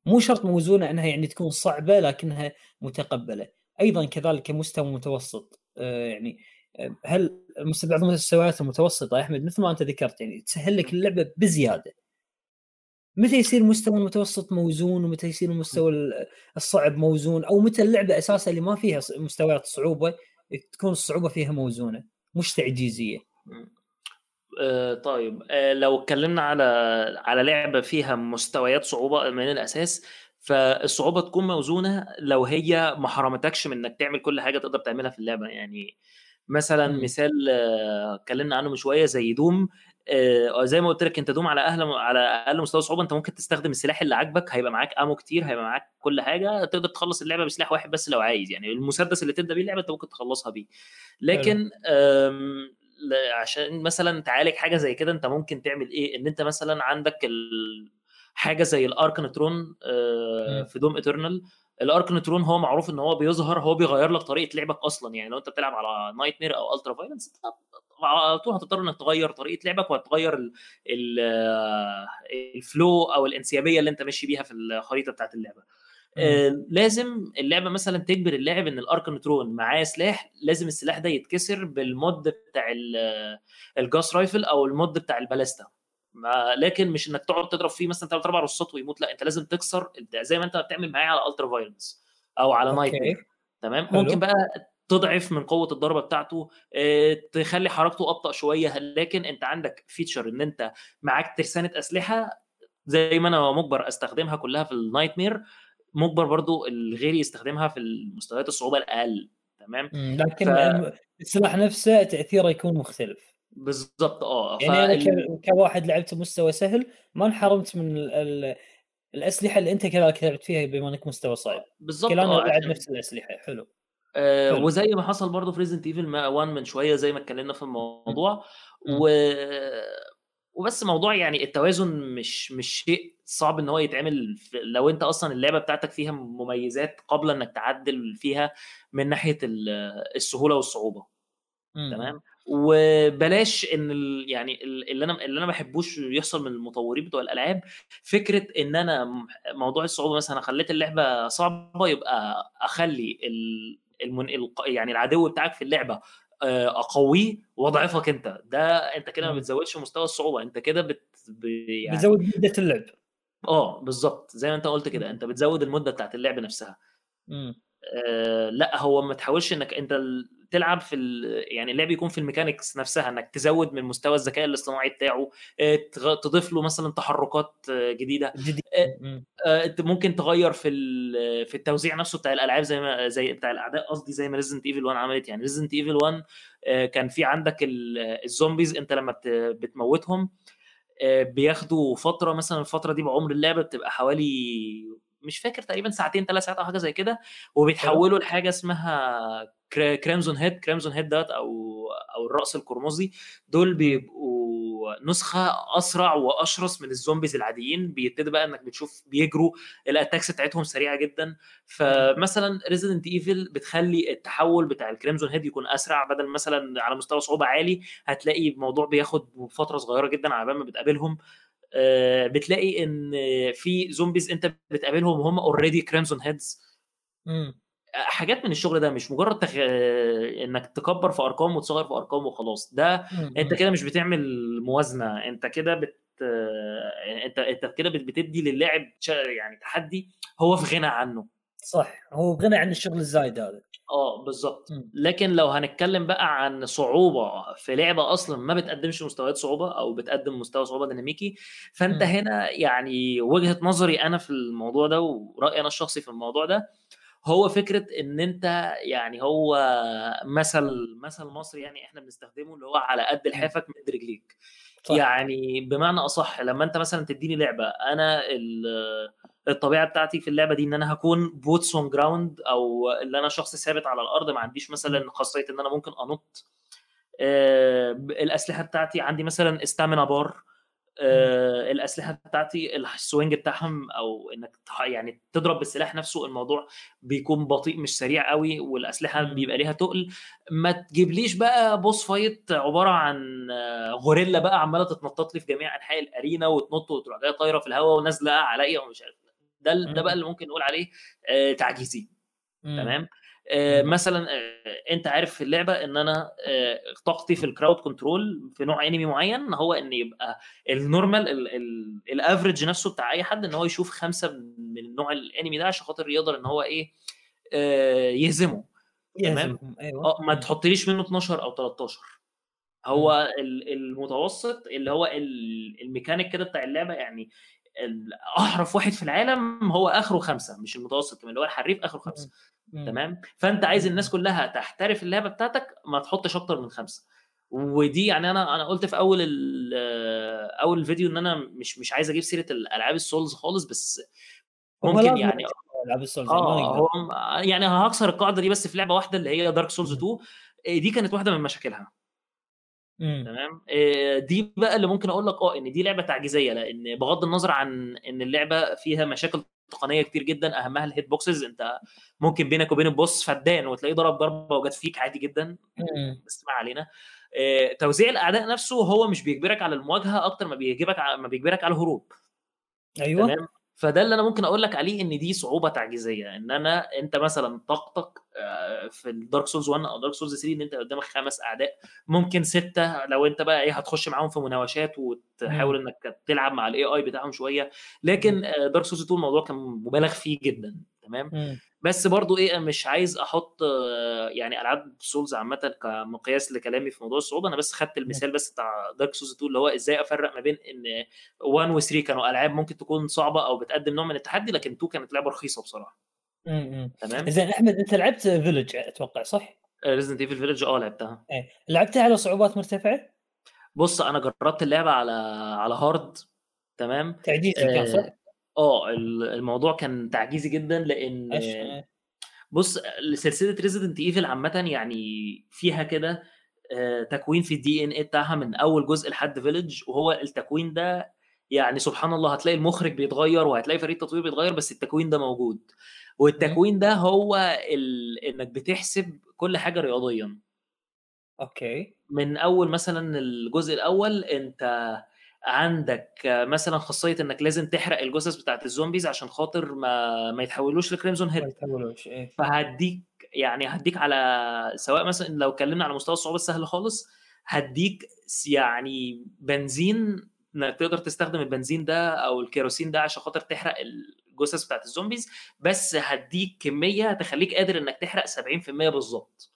مو شرط موزونة إنها يعني تكون صعبة لكنها متقبلة. أيضا كذلك مستوى متوسط آه، يعني آه، هل بعض المستويات المتوسطة أحمد مثل ما أنت ذكرت يعني تسهل لك اللعبة بزيادة. متى يصير مستوى المتوسط موزون؟ ومتى يصير المستوى الصعب موزون؟ أو متى اللعبة أساسا اللي ما فيها مستويات صعوبة تكون الصعوبة فيها موزونة مش تعجيزية. آه طيب. آه لو اتكلمنا على على لعبة فيها مستويات صعوبة من الأساس فالصعوبة تكون موزونة لو هي ما حرمتكش من إنك تعمل كل حاجة تقدر تعملها في اللعبة. يعني مثلا. مثال اتكلمنا عنه من شوية زي دوم. آه زي ما قلت لك أنت دوم على أهل على أقل مستوى صعوبة. أنت ممكن تستخدم السلاح اللي عاجبك هيبقى معاك امو كتير هيبقى معاك كل حاجة. تقدر تخلص اللعبة بسلاح واحد بس لو عايز. يعني المسدس اللي تبدأ بيه اللعبة أنت ممكن تخلصها بيه. لكن عشان مثلا تعالج حاجة زي كده أنت ممكن تعمل إيه؟ إن أنت مثلا عندك ال... حاجة زي الاركنترون آه في Doom Eternal. الاركنترون هو معروف إن هو بيظهر هو بيغير لك طريقة لعبك أصلا. يعني لو أنت بتلعب على Nightmare أو Ultra-Violence على طول هتضطر إنك تغير طريقة لعبك وهتغير ال flow أو الانسيابية اللي أنت ماشي بيها في الخريطة بتاعت اللعبة. آه لازم اللعبة مثلا تجبر اللاعب إن الارك نترون معاه سلاح لازم السلاح ده يتكسر بال mod بتاع ال Gauss rifle أو ال mod بتاع ال Ballista. لكن مش إنك تقعد تضرب فيه مثلا ثلاث أربع رصات ويموت لأ أنت لازم تكسر زي ما أنت بتعمل معايا على Ultra-Violence أو على Night تمام. ممكن بقى تضعف من قوة الضربة بتاعته تخلي حركته أبطأ شوية لكن أنت عندك feature إن أنت معاك ترسانة أسلحة زي ما أنا مجبر أستخدمها كلها في ال Nightmare مجبر برضو غيري يستخدمها في المستويات الصعوبة الأقل تمام؟ لكن ف... السلاح نفسه تأثيره يكون مختلف. بالضبط آه يعني. أنا كواحد لعبت مستوى سهل ما انحرمت من ال... الأسلحة اللي أنت كذلك لعبت فيها بما أنك مستوى صعب بالضبط كلنا آه لعب نفس الأسلحة حلو آه وزي ما حصل برضه في Resident Evil 1 من شوية زي ما اتكلمنا في الموضوع و وبس موضوع يعني التوازن مش مش شيء صعب إن هو يتعمل لو أنت أصلا اللعبة بتاعتك فيها مميزات قبل إنك تعدل فيها من ناحية السهولة والصعوبة م. تمام؟ وبلاش إن ال يعني اللي أنا اللي أنا ما بحبوش يحصل من المطورين بتوع الألعاب فكرة إن أنا موضوع الصعوبة مثلا خليت اللعبة صعبة يبقى أخلي المن... يعني العدو بتاعك في اللعبة أقويه وأضعفك أنت. ده أنت كده ما بتزودش مستوى الصعوبة أنت كده بت يعني بتزود مدة اللعب. آه بالظبط زي ما أنت قلت كده أنت بتزود المدة بتاعت اللعب نفسها. آه لأ هو ما تحاولش إنك أنت تلعب في يعني اللعب يكون في ال mechanics نفسها إنك تزود من مستوى الذكاء الاصطناعي بتاعه تضيف له مثلا تحركات جديدة. ممكن تغير في في التوزيع نفسه بتاع الألعاب زي ما زي بتاع الأعداء قصدي زي ما Resident Evil 1 عملت. يعني Resident Evil 1 كان في عندك ال zombies أنت لما بتموتهم بياخدوا فترة مثلا الفترة دي بعمر اللعبة بتبقى حوالي مش فاكر تقريبا ساعتين ثلاث ساعات أو حاجة زي كده وبيتحولوا لحاجة اسمها Crimson Head Crimson Head دوت أو أو الرأس القرمزي. دول بيبقوا نسخة أسرع وأشرس من ال zombies العاديين. بيبتدي بقى إنك بتشوف بيجروا ال attacks بتاعتهم سريعة جدا. فمثلا Resident Evil بتخلي التحول بتاع ال Crimson Head يكون أسرع بدل مثلا على مستوى صعوبة عالي هتلاقي الموضوع بياخد فترة صغيرة جدا على ما بتقابلهم. بتلاقي إن في zombies أنت بتقابلهم وهم already Crimson Heads حاجات من الشغل ده مش مجرد تخ... إنك تكبر في أرقام وتصغر في أرقام وخلاص. ده أنت كده مش بتعمل موازنة. أنت كده بت أنت أنت كده بتدي للاعب يعني تحدي هو في غنى عنه. صح. هو بغنى عن الشغل الزايد هذا. آه بالظبط لكن لو هنتكلم بقى عن صعوبة في لعبة أصلا ما بتقدمش مستويات صعوبة أو بتقدم مستوى صعوبة ديناميكي فأنت م. هنا يعني وجهة نظري أنا في الموضوع ده ورأيي أنا الشخصي في الموضوع ده هو فكرة إن أنت يعني هو مثل مثل مصري يعني إحنا بنستخدمه اللي هو على قد لحافك مد رجليك. يعني بمعنى أصح لما أنت مثلا تديني لعبة أنا الطبيعة بتاعتي في اللعبة دي إن أنا هكون boots on ground أو اللي أنا شخص ثابت على الأرض. ما عنديش مثلا خاصية إن أنا ممكن أنط. آه الأسلحة بتاعتي عندي مثلا stamina bar آه الأسلحة بتاعتي ال swing بتاعهم أو إنك يعني تضرب بالسلاح نفسه الموضوع بيكون بطيء مش سريع قوي والأسلحة بيبقى ليها تقل. ما تجيبليش بقى boss fight عبارة عن غوريلا بقى عمالة تتنطط لي في جميع أنحاء ال arena وتنط وتروح جاية طايرة في الهواء ونازلة عليا ومش عارف ده ده بقى اللي ممكن نقول عليه آه تعجيزي تمام؟ آه مثلا آه أنت عارف في اللعبة إن أنا آه طاقتي في ال crowd control في نوع enemy معين هو إن يبقى ال normal ال average نفسه بتاع أي حد إن هو يشوف خمسة من نوع ال enemy ده عشان خاطر يقدر إن هو إيه آه يهزمه تمام؟ أيوه. آه ما تحطليش منه 12 أو 13 هو المتوسط اللي هو الميكانيك كده بتاع اللعبة يعني احرف واحد في العالم هو آخره خمسة مش المتوسط اللي هو الحريف آخره خمسة. تمام؟ فأنت عايز الناس كلها تحترف اللعبة بتاعتك ما تحطش أكتر من خمسة. ودي يعني أنا أنا قلت في أول أول الفيديو إن أنا مش مش عايز أجيب سيرة الألعاب ال Souls خالص بس ممكن يعني ألعاب ال Souls آه يعني هكسر القاعدة دي بس في لعبة واحدة اللي هي Dark Souls 2 دي كانت واحدة من مشاكلها. تمام؟ دي بقى اللي ممكن أقول لك آه إن دي لعبة تعجيزية لأن بغض النظر عن إن اللعبة فيها مشاكل تقنية كتير جدا أهمها ال hitboxes أنت ممكن بينك وبين ال boss فدان وتلاقيه ضرب ضربة وجت فيك عادي جدا. بس ما علينا. توزيع الأعداء نفسه هو مش بيجبرك على المواجهة أكتر ما بيجبرك ما بيجبرك على الهروب. أيوه. تمام؟ فده اللي أنا ممكن أقول لك عليه إن دي صعوبة تعجيزية إن أنا أنت مثلا طاقتك آه، في ال Dark Souls 1 أو Dark Souls 3 إن أنت قدامك خمس أعداء ممكن ستة لو أنت بقى إيه هتخش معاهم في مناوشات وتحاول إنك تلعب مع ال AI بتاعهم شوية لكن Dark Souls 2 الموضوع كان مبالغ فيه جدا. تمام؟ بس برضو إيه مش عايز أحط يعني ألعاب Souls عامه كمقياس لكلامي في موضوع الصعوبة. أنا بس خدت المثال بس بتاع Dark Souls 2 اللي هو إزاي أفرق ما بين إن 1 و 3 كانوا ألعاب ممكن تكون صعبة أو بتقدم نوع من التحدي لكن 2 كانت لعبة رخيصة بصراحة. تمام؟ زين أحمد أنت لعبت Village أتوقع صح؟ Resident Evil Village آه لعبتها. إيه لعبتها على صعوبات مرتفعة؟ بص أنا جربت اللعبة على على hard تمام؟ تعجيزي كان صح؟ آه الموضوع كان تعجيزي جدا لأن بص سلسلة Resident Evil عامه يعني فيها كده آه، تكوين في ال DNA بتاعها من أول جزء لحد Village وهو التكوين ده يعني سبحان الله هتلاقي المخرج بيتغير وهتلاقي فريق التطوير بيتغير بس التكوين ده موجود. والتكوين ده هو ال... إنك بتحسب كل حاجة رياضيا. أوكي. من أول مثلا الجزء الأول أنت عندك مثلا خاصية إنك لازم تحرق الجثث بتاعت ال zombies عشان خاطر ما ما يتحولوش ل crimson head. ما يتحولوش إيه. فهديك يعني هديك على سواء مثلا لو اتكلمنا على مستوى الصعوبة السهل خالص هديك يعني بنزين إنك تقدر تستخدم البنزين ده أو الكيروسين ده عشان خاطر تحرق الجثث بتاعت ال zombies بس هديك كمية تخليك قادر إنك تحرق 70% بالظبط.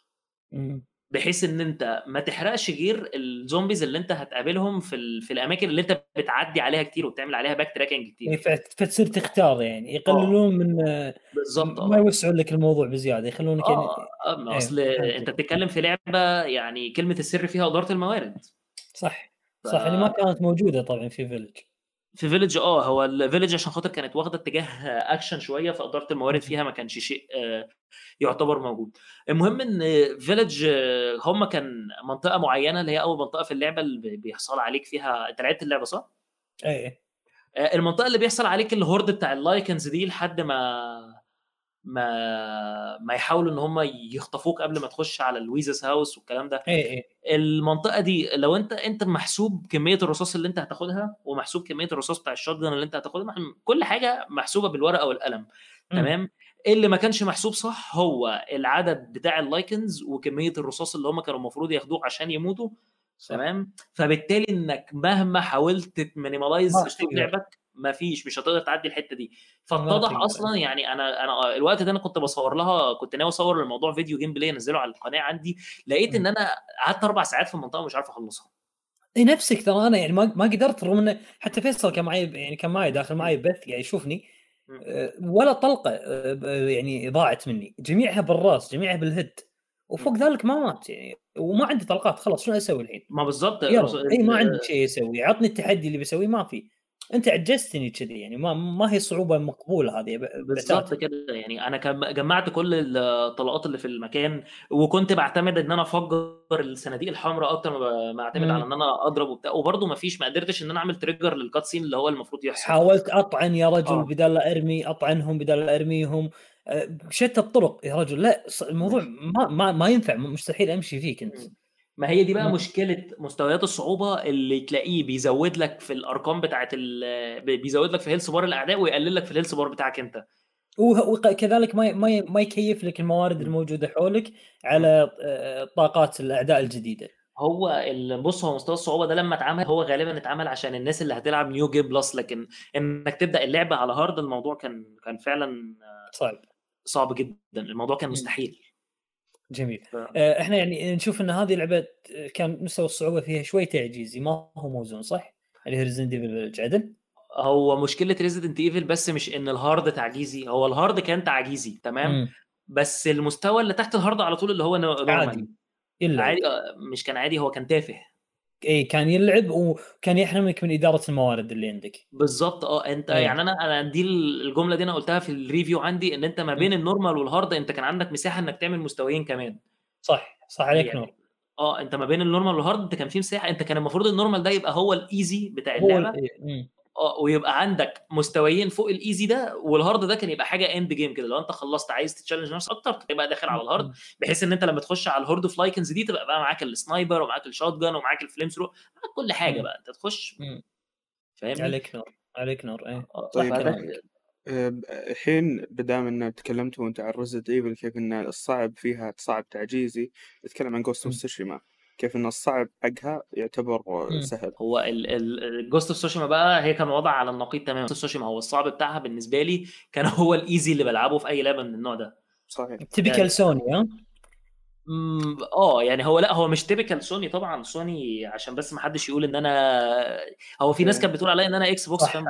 بحيث إن أنت ما تحرقش غير ال zombies اللي أنت هتقابلهم في في الأماكن اللي أنت بتعدي عليها كتير وبتعمل عليها backtracking كتير. إيه، فتصير تختار يعني. يقللون من بالظبط ما يوسعون لك الموضوع بزيادة. يخلونك يعني آه أصل إيه. أنت بتتكلم في لعبة يعني كلمة السر فيها إدارة الموارد. صح. صح. ف... اللي ما كانت موجودة طبعا في Village في Village آه هو ال Village عشان خاطر كانت واخدة اتجاه اكشن شوية فإدارة الموارد فيها ما كانش شيء آه، يعتبر موجود. المهم إن Village آه، هم كان منطقة معينة اللي هي أول منطقة في اللعبة اللي بيحصل عليك فيها. أنت لعبت اللعبة صح؟ اي آه، المنطقة اللي بيحصل عليك ال horde بتاع ال lycans دي لحد ما ما ما يحاولوا إن هم يخطفوك قبل ما تخش على Luiza's house والكلام ده. إيه إيه. المنطقة دي لو أنت أنت محسوب كمية الرصاص اللي أنت هتاخدها ومحسوب كمية الرصاص بتاع ال shot اللي أنت هتاخدها كل حاجة محسوبة بالورقة والقلم. تمام؟ اللي ما كانش محسوب صح هو العدد بتاع ال lycans وكمية الرصاص اللي هم كانوا المفروض ياخدوه عشان يموتوا. تمام؟ فبالتالي إنك مهما حاولت ت minimalize أسلوب لعبك ما فيش مش هتقدر تعدي الحتة دي. فاتضح أصلا يعني أنا أنا الوقت ده أنا كنت بصور لها كنت ناوي أصور الموضوع فيديو gameplay انزله على القناة عندي. لقيت إن أنا قعدت أربع ساعات في المنطقة ومش عارف أخلصها. اي نفسك ترى أنا يعني ما ما قدرت رغم انه حتى فيصل كان معي يعني كان معي داخل معي بث قاعد يشوفني. آه، ولا طلقة آه، يعني ضاعت مني. جميعها بالراس جميعها بالهد وفوق ذلك ما مات يعني. وما عندي طلقات خلاص شنو أسوي الحين؟ ما بالضبط. اي ما عندي شيء أسوي. عطني التحدي اللي بسويه ما في. أنت عجزتني كذي يعني ما ما هي صعوبة مقبولة هذه بالضبط كده يعني. أنا جمعت كل الطلقات اللي في المكان وكنت بعتمد إن أنا أفجر الصناديق الحمراء أكتر ما أعتمد على إن أنا أضرب وبتاع. وبرده ما فيش ما قدرتش إن أنا أعمل تريجر للكات سين اللي هو المفروض يحصل. حاولت أطعن يا رجل آه. بدل لا أرمي أطعنهم بدل لا أرميهم. آه، شتى الطرق يا رجل. لا الموضوع ما ما, ما ينفع مستحيل أمشي فيك أنت. ما هي دي بقى م. مشكلة مستويات الصعوبة اللي تلاقيه بيزود لك في الأرقام بتاعه بيزود لك في health bar الأعداء ويقلل لك في ال health bar بتاعك أنت. وكذلك ما ما ما يكيف لك الموارد الموجودة حولك على آه، طاقات الأعداء الجديدة. هو بص هو مستوى الصعوبة ده لما اتعمل هو غالبا اتعمل عشان الناس اللي هتلعب new game plus لكن إنك تبدأ اللعبة على hard الموضوع كان كان فعلا صعب. صعب جدا. الموضوع كان مستحيل. جميل. آه، إحنا يعني نشوف إن هذه اللعبة كان مستوى الصعوبة فيها شوي تعجيزي ما هو موزون صح؟ اللي هي Resident Evil عدل هو مشكلة Resident Evil بس مش إن ال hard تعجيزي هو ال hard كان تعجيزي تمام م. بس المستوى اللي تحت ال hard على طول اللي هو عادي إلا. عادي آه، مش كان عادي هو كان تافه اي كان يلعب وكان يحرمك من إدارة الموارد اللي عندك. بالظبط. آه أنت أيه. يعني أنا أنا دي الجملة دي أنا قلتها في ال review عندي إن أنت ما بين ال normal وال hard أنت كان عندك مساحة إنك تعمل مستويين كمان. صح صح عليك يعني نور. آه أنت ما بين ال normal وال hard أنت كان في مساحة أنت كان المفروض ال normal ده يبقى هو ال easy بتاع اللعبة. آه ويبقى عندك مستويين فوق ال easy ده وال hard ده كان يبقى حاجة end game كده. لو أنت خلصت عايز ت challenge نفسك أكتر تبقى داخل على ال hard. بحيث إن أنت لما تخش على ال horde of lycans دي تبقى بقى معاك ال sniper ومعاك ال shotgun ومعاك ال flamethrower معاك كل حاجة بقى. أنت تخش فاهمني؟ عليك نور عليك نور إيه. طيب الحين بدام ان تكلمتوا انت عن Resident Evil كيف إن الصعب فيها صعب تعجيزي نتكلم عن Ghost of Tsushima كيف ان الصعب حقها يعتبر سهل. هو ال Ghost of Tsushima بقى هي كان وضع على النقيض تماما. Ghost of Tsushima هو الصعب بتاعها بالنسبة لي كان هو ال easy اللي بلعبه في أي لعبة من النوع ده. صحيح. typical يعني سوني ها؟ آه يعني هو لأ هو مش typical Sony طبعا سوني عشان بس ما حدش يقول إن أنا هو في ناس كانت بتقول عليا إن أنا Xbox fan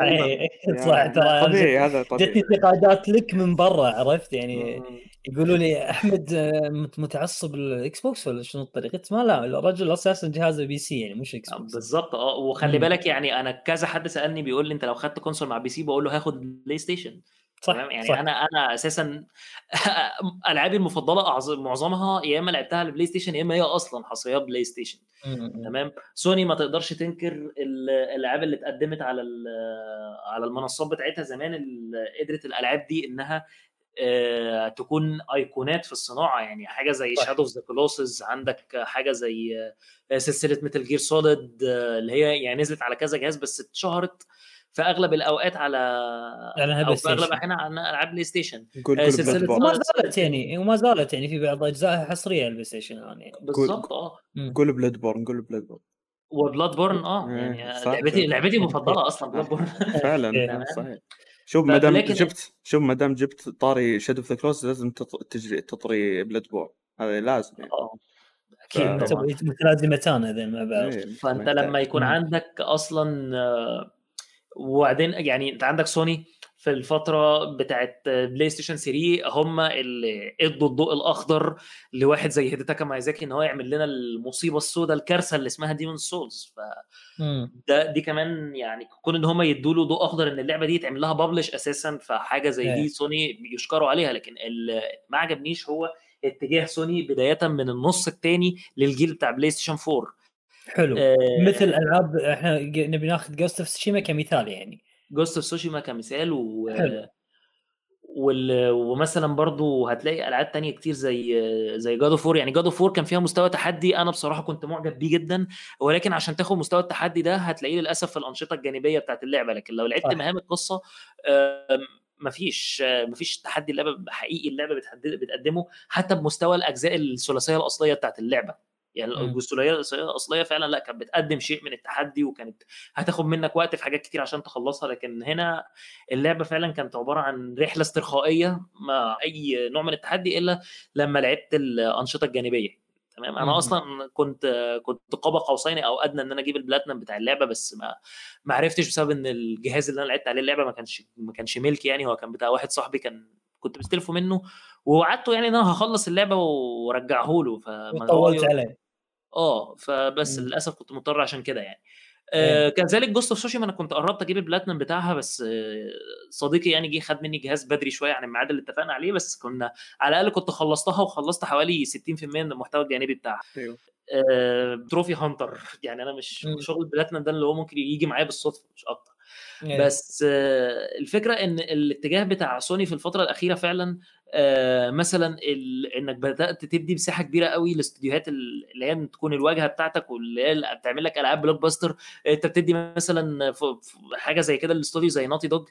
صح ترى طبيعي هذا طبيعي. جتني انتقادات لك من برا عرفت؟ يعني يقولوا لي أحمد آه، متعصب ال Xbox ولا شنو الطريقة؟ قلت ما لا الرجل أساسا جهازه PC يعني مش Xbox بالضبط آه وخلي بالك يعني أنا كذا حد سألني بيقول لي أنت لو خدت console مع PC بقول له هاخد PlayStation صح يعني صح. أنا أنا أساسا ألعابي المفضلة معظمها يا إما لعبتها على ال PlayStation يا إما هي أصلا حصريات PlayStation تمام؟ سوني ما تقدرش تنكر الألعاب اللي اتقدمت على على المنصات بتاعتها زمان قدرت الألعاب دي إنها آه، تكون أيقونات في الصناعة يعني حاجة زي Shadow of the Colossus عندك حاجة زي آه، سلسلة Metal Gear Solid اللي هي يعني نزلت على كذا جهاز بس اتشهرت في أغلب الأوقات على أو في أغلب الأحيان على العاب PlayStation آه، سلسلة وما زالت يعني وما زالت يعني في بعض أجزائها حصرية على ال PlayStation يعني. بالضبط آه. قول Bloodborne قول Bloodborne و Blood borne آه يعني لعبتي لعبتي المفضله أصلا Bloodborne فعلا صحيح. شوف ما دام جبت شوف ما دام جبت طاري Shadow of the Colossus لازم تجري تطري Bloodborne هذا لازم يعني. آه أكيد متلازمتان هذين مع بعض إيه، فأنت لما يكون عندك أصلا آه، وبعدين يعني انت عندك سوني في الفترة بتاعت PlayStation 3 هم اللي ادوا الضوء الأخضر لواحد زي هيديتاكا مايزاكي إن هو يعمل لنا المصيبة السوداء الكارثة اللي اسمها Demon's Souls ف ده دي كمان يعني كون إن هم يدوا له ضوء أخضر إن اللعبة دي يتعمل لها publish أساسا فحاجة زي دي سوني يشكروا عليها. لكن اللي ما عجبنيش هو اتجاه سوني بداية من النص الثاني للجيل بتاع PlayStation 4 حلو. آه مثل ألعاب إحنا نبي ناخذ Ghost of Tsushima كمثال يعني. Ghost of Tsushima كمثال و حلو. وال... ومثلا برضو هتلاقي ألعاب تانية كتير زي زي God of War يعني God of War كان فيها مستوى تحدي أنا بصراحة كنت معجب بيه جدا ولكن عشان تاخد مستوى التحدي ده هتلاقيه للأسف في الأنشطة الجانبية بتاعت اللعبة. لكن لو لعبت مهام القصة مفيش مفيش تحدي اللعبة حقيقي اللعبة بتقدمه حتى بمستوى الأجزاء الثلاثية الأصلية بتاعت اللعبة. يعني الجسوليه الأصلية فعلا لأ كانت بتقدم شيء من التحدي وكانت هتاخد منك وقت في حاجات كتير عشان تخلصها لكن هنا اللعبة فعلا كانت عبارة عن رحلة استرخائية مع أي نوع من التحدي إلا لما لعبت الأنشطة الجانبية. تمام؟ أنا أصلا كنت كنت قاب قوسين أو أدنى إن أنا أجيب البلاتنم بتاع اللعبة بس ما ما عرفتش بسبب إن الجهاز اللي أنا لعبت عليه اللعبة ما كانش ما كانش ملكي يعني هو كان بتاع واحد صاحبي كان كنت مستلفه منه ووعدته يعني إن أنا هخلص اللعبة وارجعه له فما طولت عليه آه فبس م. للأسف كنت مضطر عشان كده يعني آه كذلك Ghost of Tsushima أنا كنت قربت أجيب البلاتنم بتاعها بس آه صديقي يعني جه خد مني جهاز بدري شوية عن الميعاد اللي اتفقنا عليه بس كنا على الأقل كنت خلصتها وخلصت حوالي 60% من المحتوى الجانبي بتاعها أيوه آه trophy hunter يعني أنا مش م. شغل البلاتنم ده اللي هو ممكن يجي معايا بالصدفة مش أكتر إيه. بس آه الفكرة إن الاتجاه بتاع سوني في الفترة الأخيرة فعلا آه مثلا إنك بدأت تدي مساحة كبيرة قوي لاستديوهات اللي هي تكون الواجهة بتاعتك واللي هي بتعمل لك ألعاب blockbuster أنت بتدي مثلا حاجة زي كده الاستوديو زي Naughty Dog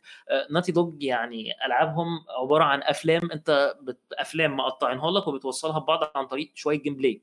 Naughty Dog يعني ألعابهم عبارة عن أفلام. أنت أفلام مقطعينها لك وبتوصلها ببعض عن طريق شوية gameplay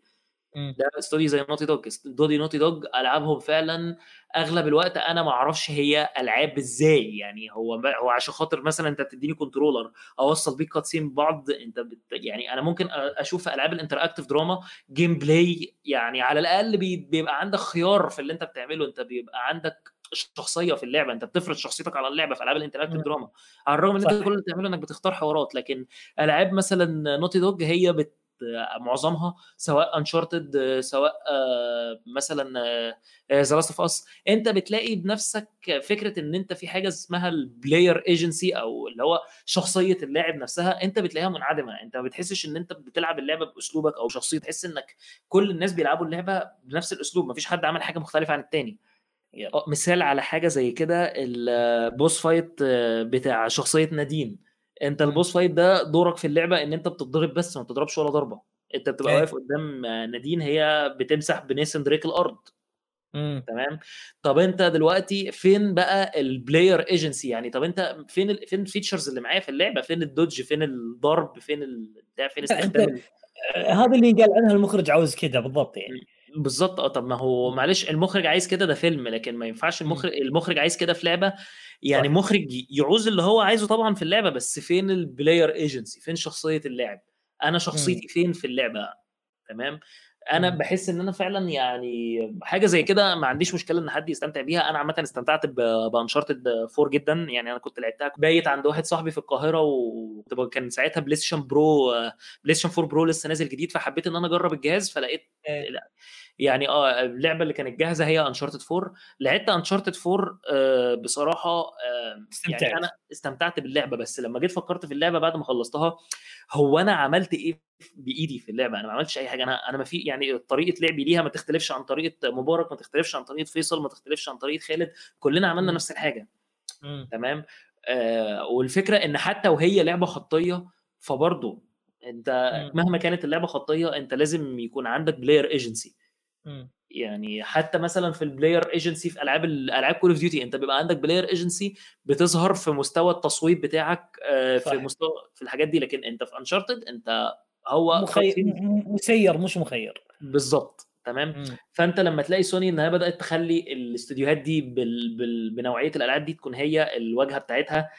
ده استوديو زي Naughty Dog استوديو Naughty Dog ألعابهم فعلا أغلب الوقت أنا ما أعرفش هي ألعاب إزاي. يعني هو هو عشان خاطر مثلا أنت بتديني controller أوصل بيه cutscene ببعض أنت بت يعني أنا ممكن أشوف ألعاب ال interactive drama gameplay يعني على الأقل بيبقى عندك خيار في اللي أنت بتعمله. أنت بيبقى عندك شخصية في اللعبة. أنت بتفرض شخصيتك على اللعبة في ألعاب ال interactive drama على الرغم إن أنت كل اللي بتعمله إنك بتختار حوارات لكن ألعاب مثلا Naughty Dog هي بت معظمها سواء Uncharted سواء آه، مثلا The Last of Us انت بتلاقي بنفسك فكرة إن انت في حاجة اسمها ال player agency أو اللي هو شخصية اللاعب نفسها انت بتلاقيها منعدمة. انت ما بتحسش إن انت بتلعب اللعبة بأسلوبك أو شخصية تحس إنك كل الناس بيلعبوا اللعبة بنفس الأسلوب ما فيش حد عمل حاجة مختلفة عن التاني. آه، مثال على حاجة زي كده ال boss fight آه، بتاع شخصية نادين. انت ال boss fight ده دورك في اللعبة ان انت بتضرب بس ما بتضربش ولا ضربة. انت بتبقى واقف قدام نادين هي بتمسح بنيثن دريك الأرض. تمام؟ طب انت دلوقتي فين بقى ال player agency يعني طب انت فين ال... فين ال features اللي معايا في اللعبة؟ فين ال dodge؟ فين الضرب؟ فين ال... فين استخدام هذا اللي قال عنها المخرج عاوز كذا بالضبط يعني. بالظبط آه طب ما هو معلش المخرج عايز كده ده فيلم لكن ما ينفعش المخرج المخرج عايز كده في لعبة. يعني صح. مخرج يعوز اللي هو عايزه طبعا في اللعبة بس فين ال player agency فين شخصية اللاعب؟ أنا شخصيتي فين في اللعبة؟ تمام؟ أنا بحس إن أنا فعلا يعني حاجة زي كده ما عنديش مشكلة إن حد يستمتع بيها. أنا عامه استمتعت ب Uncharted 4 جدا. يعني أنا كنت لعبتها بايت عند واحد صاحبي في القاهرة وكان ساعتها PlayStation Pro PlayStation 4 Pro لسه نازل جديد فحبيت إن أنا أجرب الجهاز فلقيت يعني آه اللعبة اللي كانت جاهزة هي Uncharted 4 لعبت Uncharted 4 آه بصراحة آه استمتعت. يعني أنا استمتعت باللعبة بس لما جيت فكرت في اللعبة بعد ما خلصتها هو أنا عملت إيه بإيدي في اللعبة؟ أنا ما عملتش أي حاجة. أنا أنا ما في يعني طريقة لعبي ليها ما تختلفش عن طريقة مبارك ما تختلفش عن طريقة فيصل ما تختلفش عن طريقة خالد. كلنا عملنا نفس الحاجة. تمام؟ آه والفكرة إن حتى وهي لعبة خطية فبرضه أنت مهما كانت اللعبة خطية أنت لازم يكون عندك player agency يعني حتى مثلا في ال player agency في ألعاب الالعاب Call of Duty أنت بيبقى عندك player agency بتظهر في مستوى التصويت بتاعك آه، في مستوى في الحاجات دي لكن أنت في Uncharted أنت هو مخير مسير مش مخير. بالظبط تمام؟ م. فأنت لما تلاقي سوني إنها بدأت تخلي الاستديوهات دي بال... بال... بنوعية الألعاب دي تكون هي الواجهة بتاعتها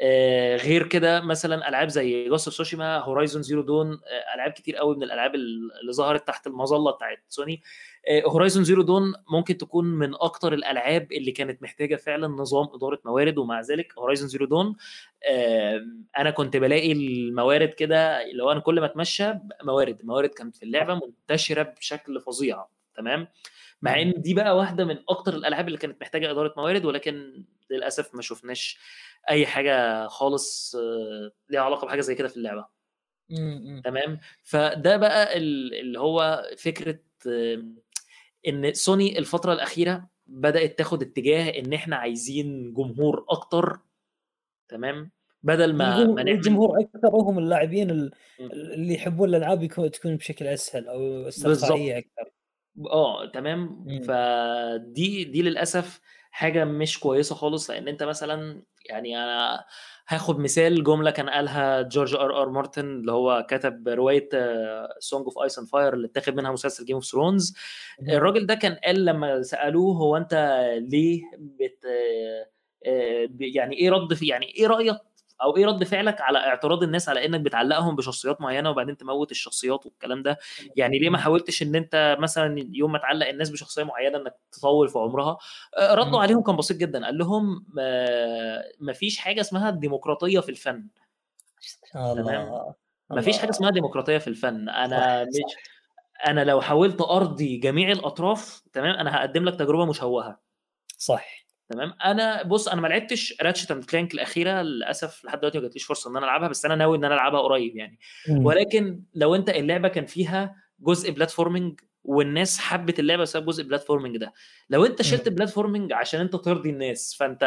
آه غير كده مثلا ألعاب زي Ghost of Tsushima Horizon Zero Dawn ألعاب كتير قوي من الألعاب اللي ظهرت تحت المظلة بتاعت سوني Horizon Zero Dawn ممكن تكون من أكتر الألعاب اللي كانت محتاجة فعلا نظام إدارة موارد ومع ذلك Horizon Zero Dawn أنا كنت بلاقي الموارد كده لو أنا كل ما أتمشى موارد موارد كانت في اللعبة منتشرة بشكل فظيع تمام؟ مع إن دي بقى واحدة من أكتر الألعاب اللي كانت محتاجة إدارة موارد ولكن للأسف ما شفناش أي حاجة خالص آه، ليها علاقة بحاجة زي كده في اللعبة. تمام؟ فده بقى اللي هو فكرة إن سوني الفترة الأخيرة بدأت تاخد اتجاه إن إحنا عايزين جمهور أكتر تمام؟ بدل ما الجمهور أكثر وهم اللاعبين اللي يحبون الألعاب تكون بشكل أسهل أو استرخائية أكثر آه تمام؟ فدي دي للأسف حاجة مش كويسة خالص لأن أنت مثلا يعني أنا هاخد مثال جملة كان قالها جورج آر آر مارتن اللي هو كتب رواية Song of Ice and Fire اللي اتاخد منها مسلسل Game of Thrones الراجل ده كان قال لما سألوه هو أنت ليه بت آه، يعني إيه رد في يعني إيه رأيك أو إيه رد فعلك على اعتراض الناس على إنك بتعلقهم بشخصيات معينة وبعدين تموت الشخصيات والكلام ده؟ يعني ليه ما حاولتش إن أنت مثلا يوم ما تعلق الناس بشخصية معينة إنك تطول في عمرها؟ آه، ردوا عليهم كان بسيط جدا قال لهم ما فيش حاجة اسمها الديمقراطيه في الفن. الله ما فيش حاجة اسمها ديمقراطية في الفن. أنا مش أنا لو حاولت أرضي جميع الأطراف تمام أنا هقدم لك تجربة مشوهة. صح. تمام؟ أنا بص أنا ما لعبتش راتشت اند كلانك الأخيرة للأسف لحد دلوقتي ما جاتليش فرصة إن أنا ألعبها بس أنا ناوي إن أنا ألعبها قريب يعني. م. ولكن لو أنت اللعبة كان فيها جزء platforming والناس حبت اللعبة بسبب جزء platforming ده لو أنت شلت platforming عشان أنت ترضي الناس فأنت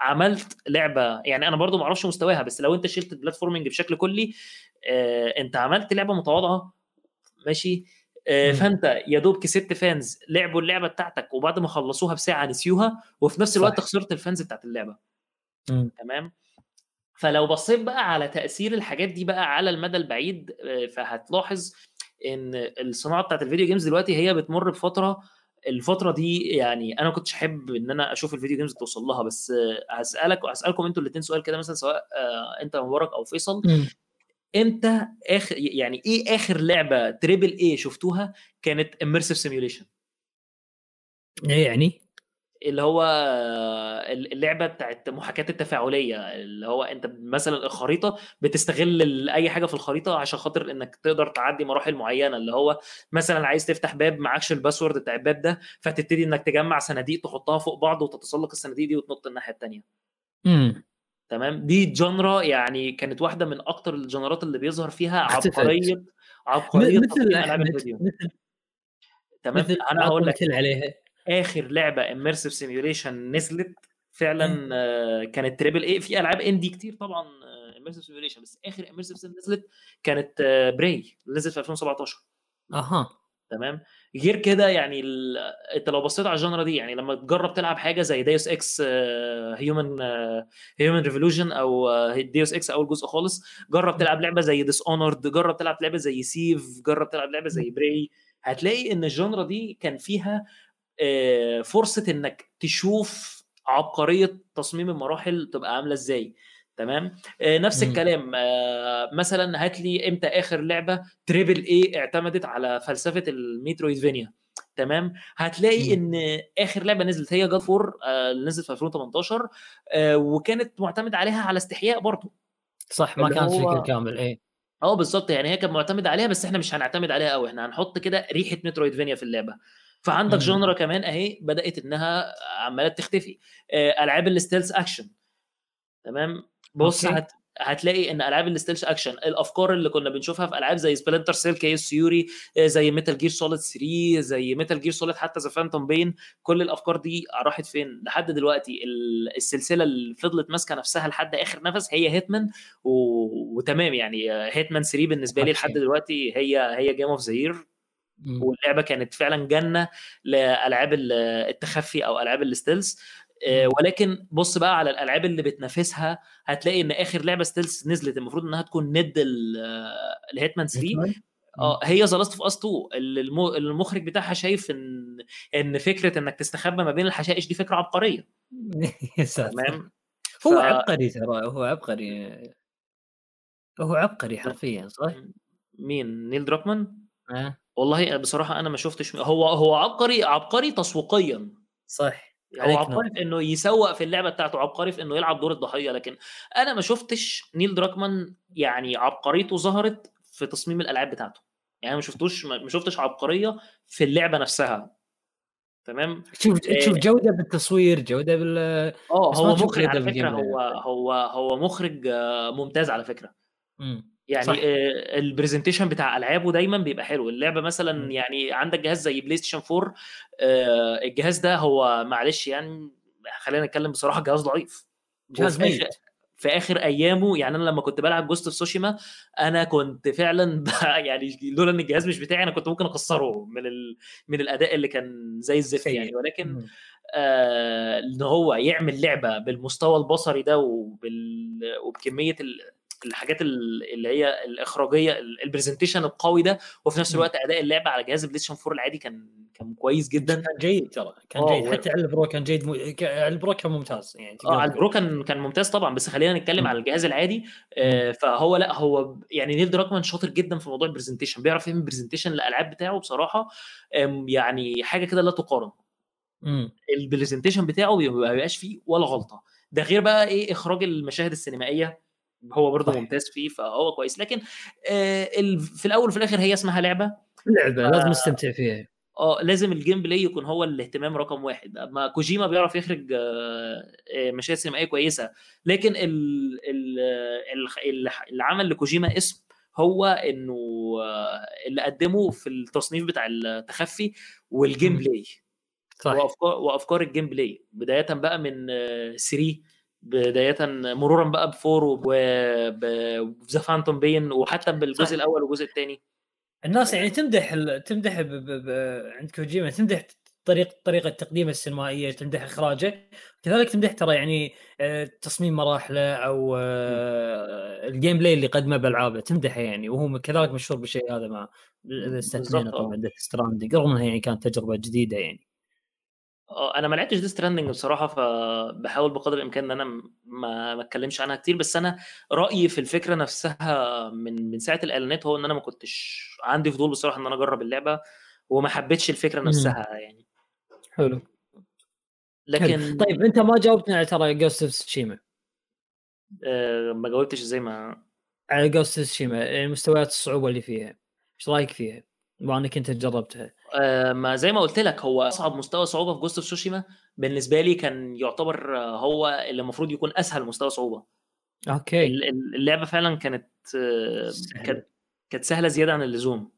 عملت لعبة يعني أنا برضو ما أعرفش مستواها بس لو أنت شلت ال platforming بشكل كلي آه أنت عملت لعبة متواضعة ماشي؟ فأنت يا دوب كسبت fans لعبوا اللعبة بتاعتك وبعد ما خلصوها بساعة نسيوها وفي نفس الوقت صح. خسرت ال fans بتاعت اللعبة م. تمام فلو بصيت بقى على تأثير الحاجات دي بقى على المدى البعيد آه، فهتلاحظ إن الصناعة بتاعت ال video games دلوقتي هي بتمر بفترة الفترة دي يعني أنا ما كنتش أحب إن أنا أشوف ال video games توصل لها بس آه، هسألك وهسالكم أنتوا الاثنين سؤال كده مثلا سواء أنت مبارك أو فيصل. إمتى اخر يعني إيه آخر لعبة triple A شفتوها كانت immersive simulation إيه يعني؟ اللي هو اللعبة بتاعت محاكاة التفاعلية اللي هو أنت مثلا الخريطة بتستغل أي حاجة في الخريطة عشان خاطر إنك تقدر تعدي مراحل معينة اللي هو مثلا عايز تفتح باب معكش الباسورد بتاع الباب ده فتبتدي إنك تجمع صناديق تحطها فوق بعض وتتسلق الصناديق دي وتنط الناحية الثانية امم تمام؟ دي جنرا يعني كانت واحدة من أكتر الجنرات اللي بيظهر فيها عبقريه عبقرية مثل ألعاب الفيديو. تمام؟ مثل أنا هقول لك عليها آخر لعبة immersive simulation نزلت فعلا آه، كانت triple A في ألعاب indie كتير طبعا immersive آه، simulation بس آخر immersive نزلت كانت Prey آه، نزلت في 2017 أها. تمام؟ غير كده يعني ال... أنت لو بصيت على ال genre دي يعني لما تجرب تلعب حاجة زي Deus Ex Human Human Revolution أو Deus Ex أول جزء خالص جرب تلعب لعبة زي Dishonored جرب تلعب لعبة زي Thief جرب تلعب لعبة زي Prey هتلاقي إن ال genre دي كان فيها آه، فرصة إنك تشوف عبقرية تصميم المراحل تبقى عاملة إزاي. تمام؟ آه، نفس الكلام آه، مثلا هات لي إمتى آخر لعبة triple A اعتمدت على فلسفة ال Metroidvania تمام؟ هتلاقي إن آخر لعبة نزلت هي جاد فور اللي نزلت في 2018 وكانت معتمدة عليها على استحياء برضه. صح ما كانت هو... فكر كامل إيه. آه بالظبط يعني هي كانت معتمدة عليها بس إحنا مش هنعتمد عليها قوي إحنا هنحط كده ريحة Metroidvania في اللعبة. فعندك genre كمان أهي بدأت إنها عمالة تختفي ألعاب ال stealth action تمام؟ بص هت... هتلاقي إن ألعاب ال stealth action الأفكار اللي كنا بنشوفها في ألعاب زي Splinter Cell Chaos Theory زي Metal Gear Solid 3 زي Metal Gear Solid حتى The Phantom Pain كل الأفكار دي راحت فين؟ لحد دلوقتي السلسلة اللي فضلت ماسكة نفسها لحد آخر نفس هي Hitman و... وتمام يعني Hitman 3 بالنسبة لي لحد دلوقتي هي هي game of the year واللعبة كانت فعلا جنة لألعاب التخفي أو ألعاب ال stealth ولكن بص بقى على الألعاب اللي بتنافسها هتلاقي إن آخر لعبة stealth نزلت المفروض إنها تكون ند ال Hitman 3 آه هي The Last of Us 2 اللي المخرج بتاعها شايف إن إن فكرة إنك تستخبى ما بين الحشائش دي فكرة عبقرية. تمام؟ هو ف... عبقري ترى هو عبقري. هو عبقري حرفيا صح؟ مين؟ نيل دروكمان؟ آه. والله بصراحة أنا ما شفتش هو هو عبقري عبقري تسويقيا. صح. هو عبقري في إنه يسوق في اللعبة بتاعته عبقري في إنه يلعب دور الضحية لكن أنا ما شفتش نيل دراكمان يعني عبقريته ظهرت في تصميم الألعاب بتاعته. يعني ما شفتوش ما شفتش عبقرية في اللعبة نفسها. تمام؟ تشوف تشوف جودة بالتصوير جودة بال آه هو مخرج على فكرة هو هو هو مخرج ممتاز على فكرة. يعني صح. ال presentation بتاع ألعابه دايما بيبقى حلو. اللعبة مثلا م. يعني عندك جهاز زي PlayStation 4 الجهاز ده هو معلش يعني خلينا نتكلم بصراحة جهاز ضعيف. جهاز ميت. في آخر أيامه يعني أنا لما كنت بلعب Ghost of Tsushima أنا كنت فعلا يعني لولا إن الجهاز مش بتاعي أنا كنت ممكن أكسره من ال... من الأداء اللي كان زي الزفت يعني. ولكن آه إن هو يعمل لعبة بالمستوى البصري ده وبال... وبكمية ال... الحاجات اللي هي الإخراجية ال presentation القوي ده وفي نفس الوقت أداء اللعبة على جهاز ال PlayStation 4 العادي كان كان كويس جدا. كان جيد ترى كان جيد. حتى على ال Pro كان جيد م... على ال Pro كان ممتاز يعني آه على ال Pro كان كان ممتاز طبعا بس خلينا نتكلم على الجهاز العادي. آه فهو لا هو يعني نيل دراكمان شاطر جدا في موضوع ال presentation بيعرف يعمل presentation للالعاب بتاعه بصراحة يعني حاجة كده لا تقارن. ال presentation بتاعه ما بيبقاش فيه ولا غلطة. ده غير بقى إيه إخراج المشاهد السينمائية. هو برضه ممتاز فيه فهو كويس. لكن آه في الأول وفي الآخر هي اسمها لعبة. لعبة لازم نستمتع فيها. آه لازم ال gameplay يكون هو الاهتمام رقم واحد. أما كوجيما بيعرف يخرج مشاهد سينمائية كويسة. لكن ال ال العمل لكوجيما اسم هو إنه اللي قدمه في التصنيف بتاع التخفي وال gameplay. صح. وافكار وأفكار ال gameplay. بداية بقى من 3 بداية مرورا بقى بفور وب The Phantom Pain وحتى بالجزء الأول والجزء الثاني. الناس يعني تمدح ال... تمدح ب... ب... ب... عند كوجيما تمدح طريقه طريقة تقديمه السينمائية تمدح إخراجه. كذلك تمدح ترى يعني تصميم مراحله أو ال gameplay اللي قدمه بألعابه. تمدحه يعني وهو كذلك مشهور بالشيء هذا مع اذا استثنينا طبعا ديث ستراندنج رغم إنها يعني كانت تجربة جديدة يعني. آه أنا ما لعبتش ديث ستراندنج بصراحة فبحاول بقدر الإمكان إن أنا ما ما اتكلمش عنها كتير بس أنا رأيي في الفكرة نفسها من من ساعة الإعلانات هو إن أنا ما كنتش عندي فضول بصراحة إن أنا أجرب اللعبة وما حبيتش الفكرة نفسها يعني. حلو. لكن حلو. طيب أنت ما جاوبتني على ترى جوست اوف تسوشيما أه ما جاوبتش إزاي ما على جوست اوف تسوشيما مستويات الصعوبة اللي فيها؟ إيش رأيك فيها؟ بما إنك أنت جربتها. آه ما زي ما قلت لك هو أصعب مستوى صعوبة في جوست اوف سوشيما بالنسبة لي كان يعتبر هو اللي المفروض يكون أسهل مستوى صعوبة. أوكي. اللعبة فعلا كانت كانت كانت سهلة زيادة عن اللزوم.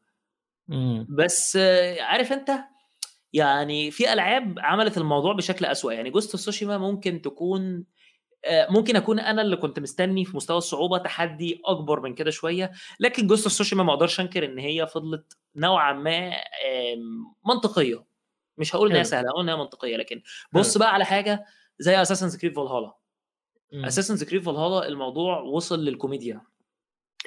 مم. بس عارف أنت يعني في ألعاب عملت الموضوع بشكل أسوأ. يعني جوست اوف سوشيما ممكن تكون آه، ممكن أكون أنا اللي كنت مستني في مستوى الصعوبة تحدي أكبر من كده شوية لكن جوست أوف سوشيما ما أقدرش أنكر إن هي فضلت نوعا ما منطقية. مش هقول ان هي سهلة هقول ان هي منطقية لكن بص بقى على حاجة زي اساسن كريد فالهالا اساسن كريد فالهالا الموضوع وصل للكوميديا.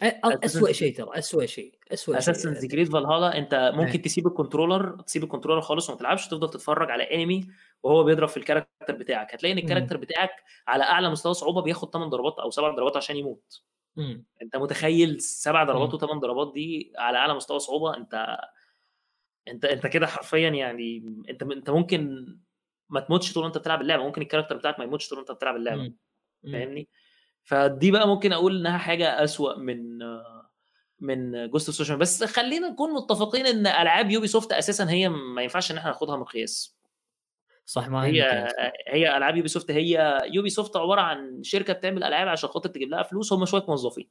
اسوء شيء ترى اسوء شيء اسوء شيء اساسن كريد فالهالا أنت ممكن تسيب ال controller تسيب ال controller خالص وما تلعبش تفضل تتفرج على ال enemy وهو بيضرب في ال character بتاعك. هتلاقي إن ال character بتاعك على أعلى مستوى صعوبة بياخد 8 ضربات أو 7 ضربات عشان يموت. مم. أنت متخيل سبع ضربات و8 ضربات دي على أعلى مستوى صعوبة؟ أنت أنت أنت كده حرفيا يعني أنت أنت ممكن ما تموتش طول أنت بتلعب اللعبة. ممكن ال character بتاعك ما يموتش طول أنت بتلعب اللعبة. فاهمني؟ فدي بقى ممكن أقول إنها حاجة أسوأ من من جوست اوف بس خلينا نكون متفقين إن ألعاب يوبي سوفت أساسا هي ما ينفعش إن إحنا ناخدها مقياس صح ما هي هي العاب يوبي سوفت هي يوبي سوفت عبارة عن شركة بتعمل ألعاب عشان خاطر تجيب لها فلوس هم شوية موظفين.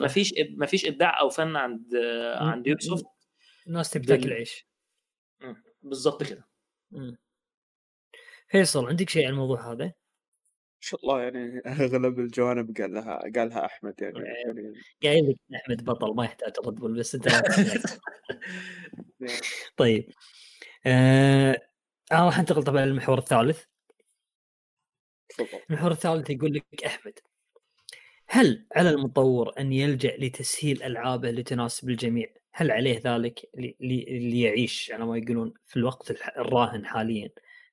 ما فيش ما فيش إبداع أو فن عند عند يوبي سوفت الناس تبي تاكل عيش بالظبط كده. فيصل عندك شيء عن الموضوع هذا؟ شاء الله يعني أغلب الجوانب قال لها قالها أحمد يعني, يعني قايل لك أحمد بطل ما يحتاج رد بول بس أنت طيب. آه راح أنتقل طبعا للمحور الثالث. المحور الثالث يقول لك أحمد هل على المطور أن يلجأ لتسهيل ألعابه لتناسب الجميع؟ هل عليه ذلك ليعيش على ما يقولون في الوقت الراهن حاليا؟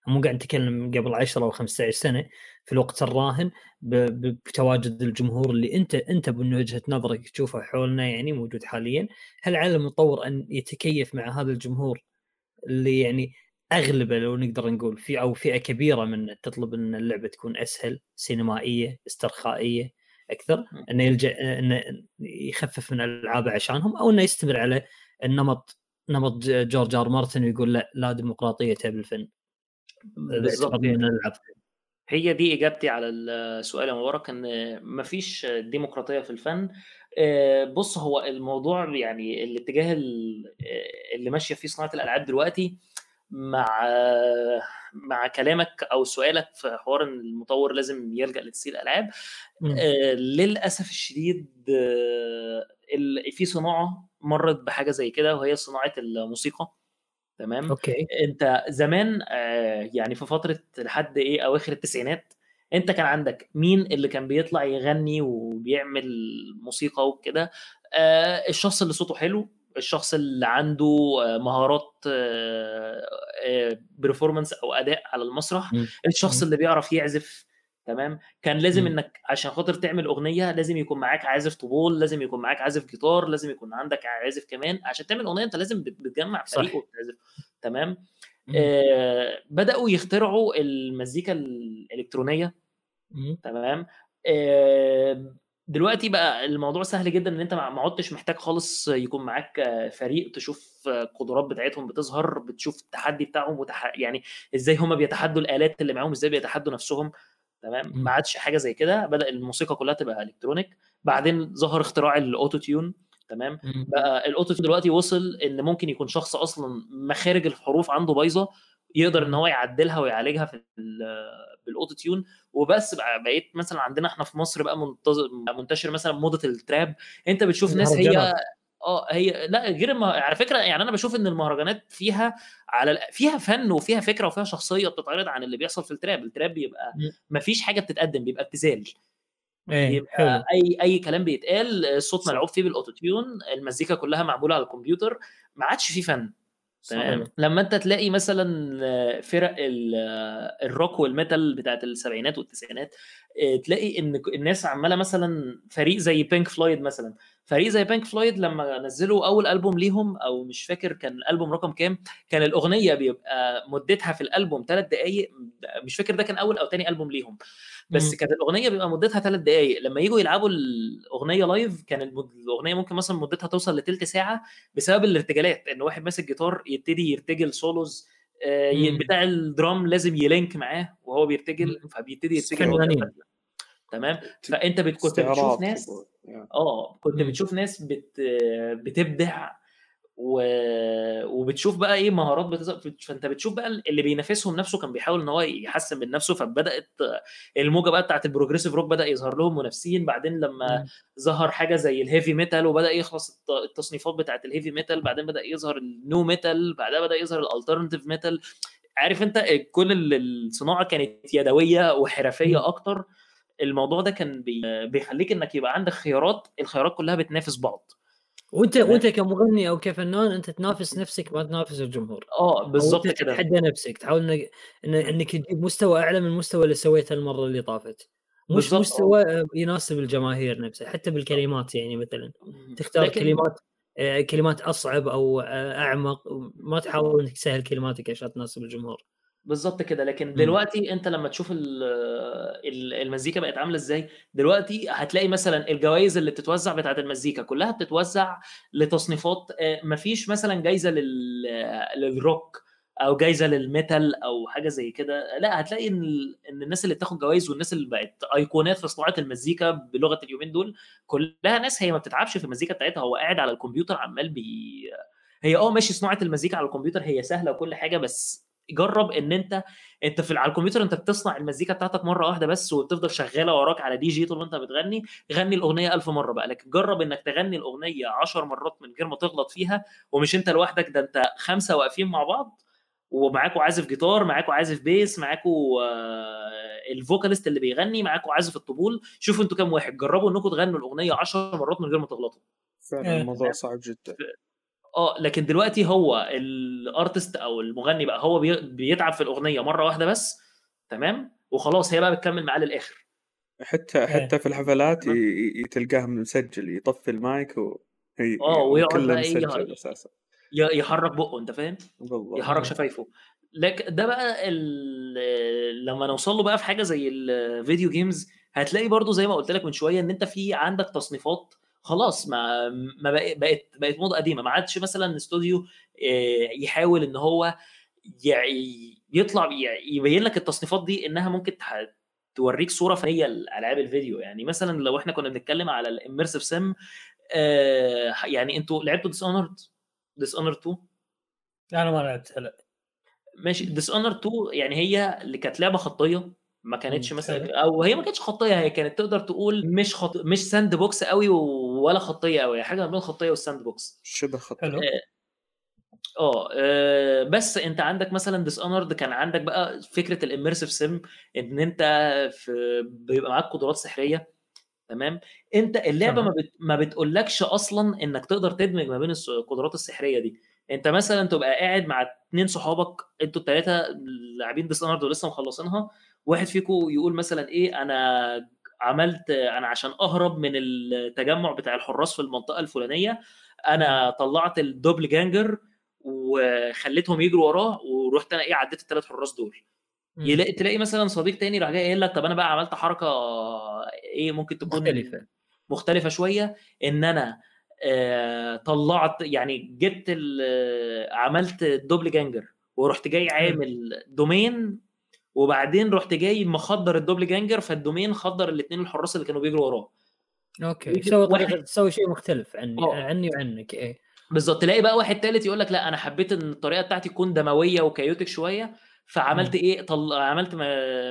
مو قاعد نتكلم قبل 10 أو 15 سنة في الوقت الراهن بتواجد الجمهور اللي انت انت من وجهة نظرك تشوفه حولنا يعني موجود حاليا. هل على المطور أن يتكيف مع هذا الجمهور اللي يعني أغلبه لو نقدر نقول في أو فئة كبيرة من تطلب أن اللعبة تكون أسهل سينمائية استرخائية أكثر أنه يلجأ انه يخفف من الالعاب عشانهم أو أنه يستمر على النمط نمط جورج آر مارتن ويقول لا لا ديمقراطية بالفن بالضبط من الالعاب هي دي إجابتي على السؤال يا مبارك إن مفيش ديمقراطية في الفن. آه، بص هو الموضوع يعني الاتجاه اللي ماشية فيه صناعة الألعاب دلوقتي مع مع كلامك أو سؤالك في حوار إن المطور لازم يلجأ لتسهيل الالعاب آه للأسف الشديد آه في صناعة مرت بحاجة زي كده وهي صناعة الموسيقى. تمام أوكي أنت زمان آه يعني في فترة لحد إيه أواخر التسعينات أنت كان عندك مين اللي كان بيطلع يغني وبيعمل موسيقى وكده آه الشخص اللي صوته حلو الشخص اللي عنده مهارات performance أو أداء على المسرح. الشخص. اللي بيعرف يعزف تمام؟ كان لازم م. إنك عشان خاطر تعمل أغنية لازم يكون معاك عازف طبول لازم يكون معاك عازف جيتار لازم يكون عندك عازف كمان. عشان تعمل أغنية أنت لازم بتجمع فريق وتعزف تمام؟ آه بدأوا يخترعوا المزيكا الإلكترونية تمام؟ آه دلوقتي بقى الموضوع سهل جدا إن أنت ما عدتش محتاج خالص يكون معاك فريق تشوف القدرات بتاعتهم بتظهر بتشوف التحدي بتاعهم وتح... يعني إزاي هم بيتحدوا الآلات اللي معاهم إزاي بيتحدوا نفسهم. تمام؟ ما عادش حاجة زي كده. بدأ الموسيقى كلها تبقى electronic. بعدين ظهر اختراع ال auto-tune تمام بقى ال auto-tune دلوقتي وصل إن ممكن يكون شخص أصلا مخارج الحروف عنده بايظة يقدر إن هو يعدلها ويعالجها في بال auto-tune وبس بقى بقيت مثلا عندنا إحنا في مصر بقى منتشر مثلا موضة ال trap. أنت بتشوف ناس هي آه هي لا غير الم... على فكرة يعني أنا بشوف إن المهرجانات فيها على فيها فن وفيها فكرة وفيها شخصية بتتعرض عن اللي بيحصل في ال trap. ال trap بيبقى ما فيش حاجة بتتقدم بيبقى ابتذال. إيه يبقى أي أي كلام بيتقال الصوت ملعوب فيه بال auto-tune المزيكا كلها معمولة على الكمبيوتر ما عادش فيه فن. تمام؟ لما أنت تلاقي مثلا فرق ال rock وال metal بتاعت السبعينات والتسعينات آه، تلاقي إن الناس عمالة مثلا فريق زي بينك فلويد مثلا فريق زي بينك فلويد لما نزلوا أول ألبوم ليهم أو مش فاكر كان الألبوم رقم كام كان الأغنية بيبقى مدتها في الألبوم ثلاث دقائق مش فاكر ده كان أول أو ثاني ألبوم ليهم. بس كانت الأغنية بيبقى مدتها ثلاث دقائق لما يجوا يلعبوا الأغنية live كان الأغنية ممكن مثلا مدتها توصل لثلث ساعة بسبب الارتجالات إن واحد ماسك جيتار يبتدي يرتجل solos آه بتاع ال drum لازم ي link معاه وهو بيرتجل فبيبتدي يرتجل تمام؟ فأنت كنت بتشوف ناس آه كنت بتشوف ناس بت... بتبدع و... وبتشوف بقى إيه مهارات بتظهر فأنت بتشوف بقى اللي بينافسهم نفسه كان بيحاول إن هو يحسن من نفسه فبدأت الموجة بقى بتاعت ال progressive rock بدأ يظهر لهم منافسين بعدين لما م. ظهر حاجة زي ال heavy metal وبدأ يخلص التصنيفات بتاعت ال heavy metal بعدين بدأ يظهر ال nu metal بعدها بدأ يظهر ال alternative metal عارف أنت كل الصناعه كانت يدوية وحرفية أكتر. الموضوع ده كان بيخليك إنك يبقى عندك خيارات الخيارات كلها بتنافس بعض. وأنت وأنت كمغني أو كفنان أنت تنافس نفسك ما تنافس الجمهور. آه بالظبط كده. تتحدى نفسك تحاول إنك إنك تجيب مستوى أعلى من المستوى اللي سويته المرة اللي طافت. مش بالزبط. مستوى يناسب الجماهير نفسها حتى بالكلمات يعني مثلا. تختار لكن... كلمات آه، كلمات أصعب أو آه، أعمق ما تحاول إنك تسهل كلماتك عشان تناسب الجمهور. بالظبط كده. لكن دلوقتي أنت لما تشوف المزيكا بقت عاملة إزاي دلوقتي هتلاقي مثلا الجوائز اللي بتتوزع بتاعت المزيكا كلها بتتوزع لتصنيفات آه، مفيش مثلا جايزة للروك أو جايزة للميتال أو حاجة زي كده. لا هتلاقي إن إن الناس اللي بتاخد جوائز والناس اللي بقت أيقونات في صناعة المزيكا بلغة اليومين دول كلها ناس هي ما بتتعبش في المزيكا بتاعتها. هو قاعد على الكمبيوتر عمال بي هي آه ماشي صناعة المزيكا على الكمبيوتر هي سهلة وكل حاجة بس جرب ان انت انت في على الكمبيوتر انت بتصنع المزيكا بتاعتك مرة واحدة بس وبتفضل شغالة وراك على دي جي طول ما انت بتغني غني الأغنية ألف مرة بقى لكن جرب انك تغني الأغنية 10 مرات من غير ما تغلط فيها ومش انت لوحدك ده انت خمسة واقفين مع بعض ومعاكوا عازف جيتار معاكوا عازف بيس معاكوا آه، ال vocalist اللي بيغني معاكوا عازف الطبول شوفوا أنتوا كام واحد جربوا انكم تغنوا الأغنية 10 مرات من غير ما تغلطوا. فعلا الموضوع صعب جدا. آه لكن دلوقتي هو ال artist أو المغني بقى هو بيتعب في الأغنية مرة واحدة بس تمام؟ وخلاص هي بقى بتكمل معاه للآخر. حتى إيه. حتى في الحفلات تلقاه مسجل يطفي المايك و آه ويقعد بقى مسجل أساسا. يحرك بقه أنت فاهم؟ بالضبط يحرك شفايفه. لكن ده بقى لما نوصل له بقى في حاجة زي ال video games هتلاقي برضو زي ما قلت لك من شوية إن أنت في عندك تصنيفات خلاص ما ما بقت بقت موضة قديمة. ما عادش مثلا استوديو آه، يحاول إن هو يطلع يبين لك التصنيفات دي إنها ممكن توريك صورة فنية لألعاب الفيديو. يعني مثلا لو إحنا كنا بنتكلم على ال immersive sim آه، يعني أنتوا لعبتوا Dishonored Dishonored 2 أنا ما لعبتها لا. ماشي. Dishonored 2 يعني هي اللي كانت لعبة خطية ما كانتش مثلا أو هي ما كانتش خطية هي كانت تقدر تقول مش خط... مش sandbox قوي ولا خطية قوي حاجة بين الخطيه وال sandbox. شبه خطية. آه،, آه آه بس أنت عندك مثلا Dishonored كان عندك بقى فكرة ال immersive sim إن أنت في بيبقى معاك قدرات سحرية تمام؟ أنت اللعبة ما, بت... ما بتقولكش أصلا إنك تقدر تدمج ما بين القدرات السحرية دي. أنت مثلا تبقى قاعد مع اثنين صحابك أنتوا الثلاثه لاعبين Dishonored ولسه مخلصينها واحد فيكم يقول مثلا إيه أنا عملت أنا عشان أهرب من التجمع بتاع الحراس في المنطقة الفلانية أنا طلعت ال doppelganger وخليتهم يجروا وراه ورحت أنا إيه عديت الثلاث حراس دول. يلاقي تلاقي مثلا صديق تاني راح جاي قايل لك طب أنا بقى عملت حركة إيه ممكن تكون مختلفة. مختلفة شوية إن أنا آه طلعت يعني جبت عملت ال doppelganger ورحت جاي عامل دومين وبعدين رحت جاي مخدر ال doppelganger فال domino خدر الاثنين الحراس اللي كانوا بيجروا وراه. okay. تسوي طريقه تسوي شيء مختلف عني أوه. عني وعنك إيه. بالظبط. تلاقي بقى واحد ثالث يقول لك لا أنا حبيت إن الطريقة بتاعتي تكون دموية و chaotic شوية فعملت إيه؟ طل... عملت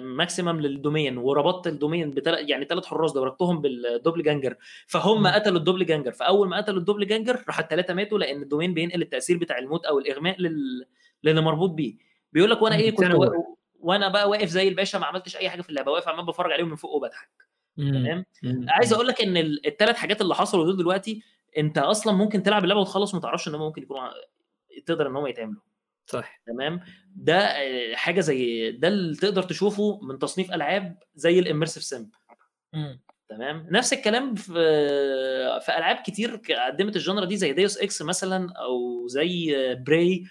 maximum لل domino وربطت الدومين بتل... يعني ثلاث حراس ضربتهم بال doppelganger. فهم قتلوا ال doppelganger. فأول ما قتلوا ال doppelganger راح الثلاثه ماتوا لأن الدومين بينقل التأثير بتاع الموت أو الإغماء لل... للي مربوط بيه. بيقول لك وأنا إيه كنت و... وأنا بقى واقف زي الباشا ما عملتش أي حاجة في اللعبة واقف عمال بفرج عليهم من فوق وبضحك. تمام؟ عايز أقول لك إن الثلاث حاجات اللي حصلوا دول دلوقتي أنت أصلا ممكن تلعب اللعبة وتخلص وما تعرفش إن هم ممكن يكونوا تقدر إن هم يتعملوا. صح. تمام؟ ده حاجة زي ده اللي تقدر تشوفه من تصنيف ألعاب زي الاميرسيف سيم تمام؟ نفس الكلام في في ألعاب كتير قدمت ال genre دي زي Deus Ex مثلا أو زي Prey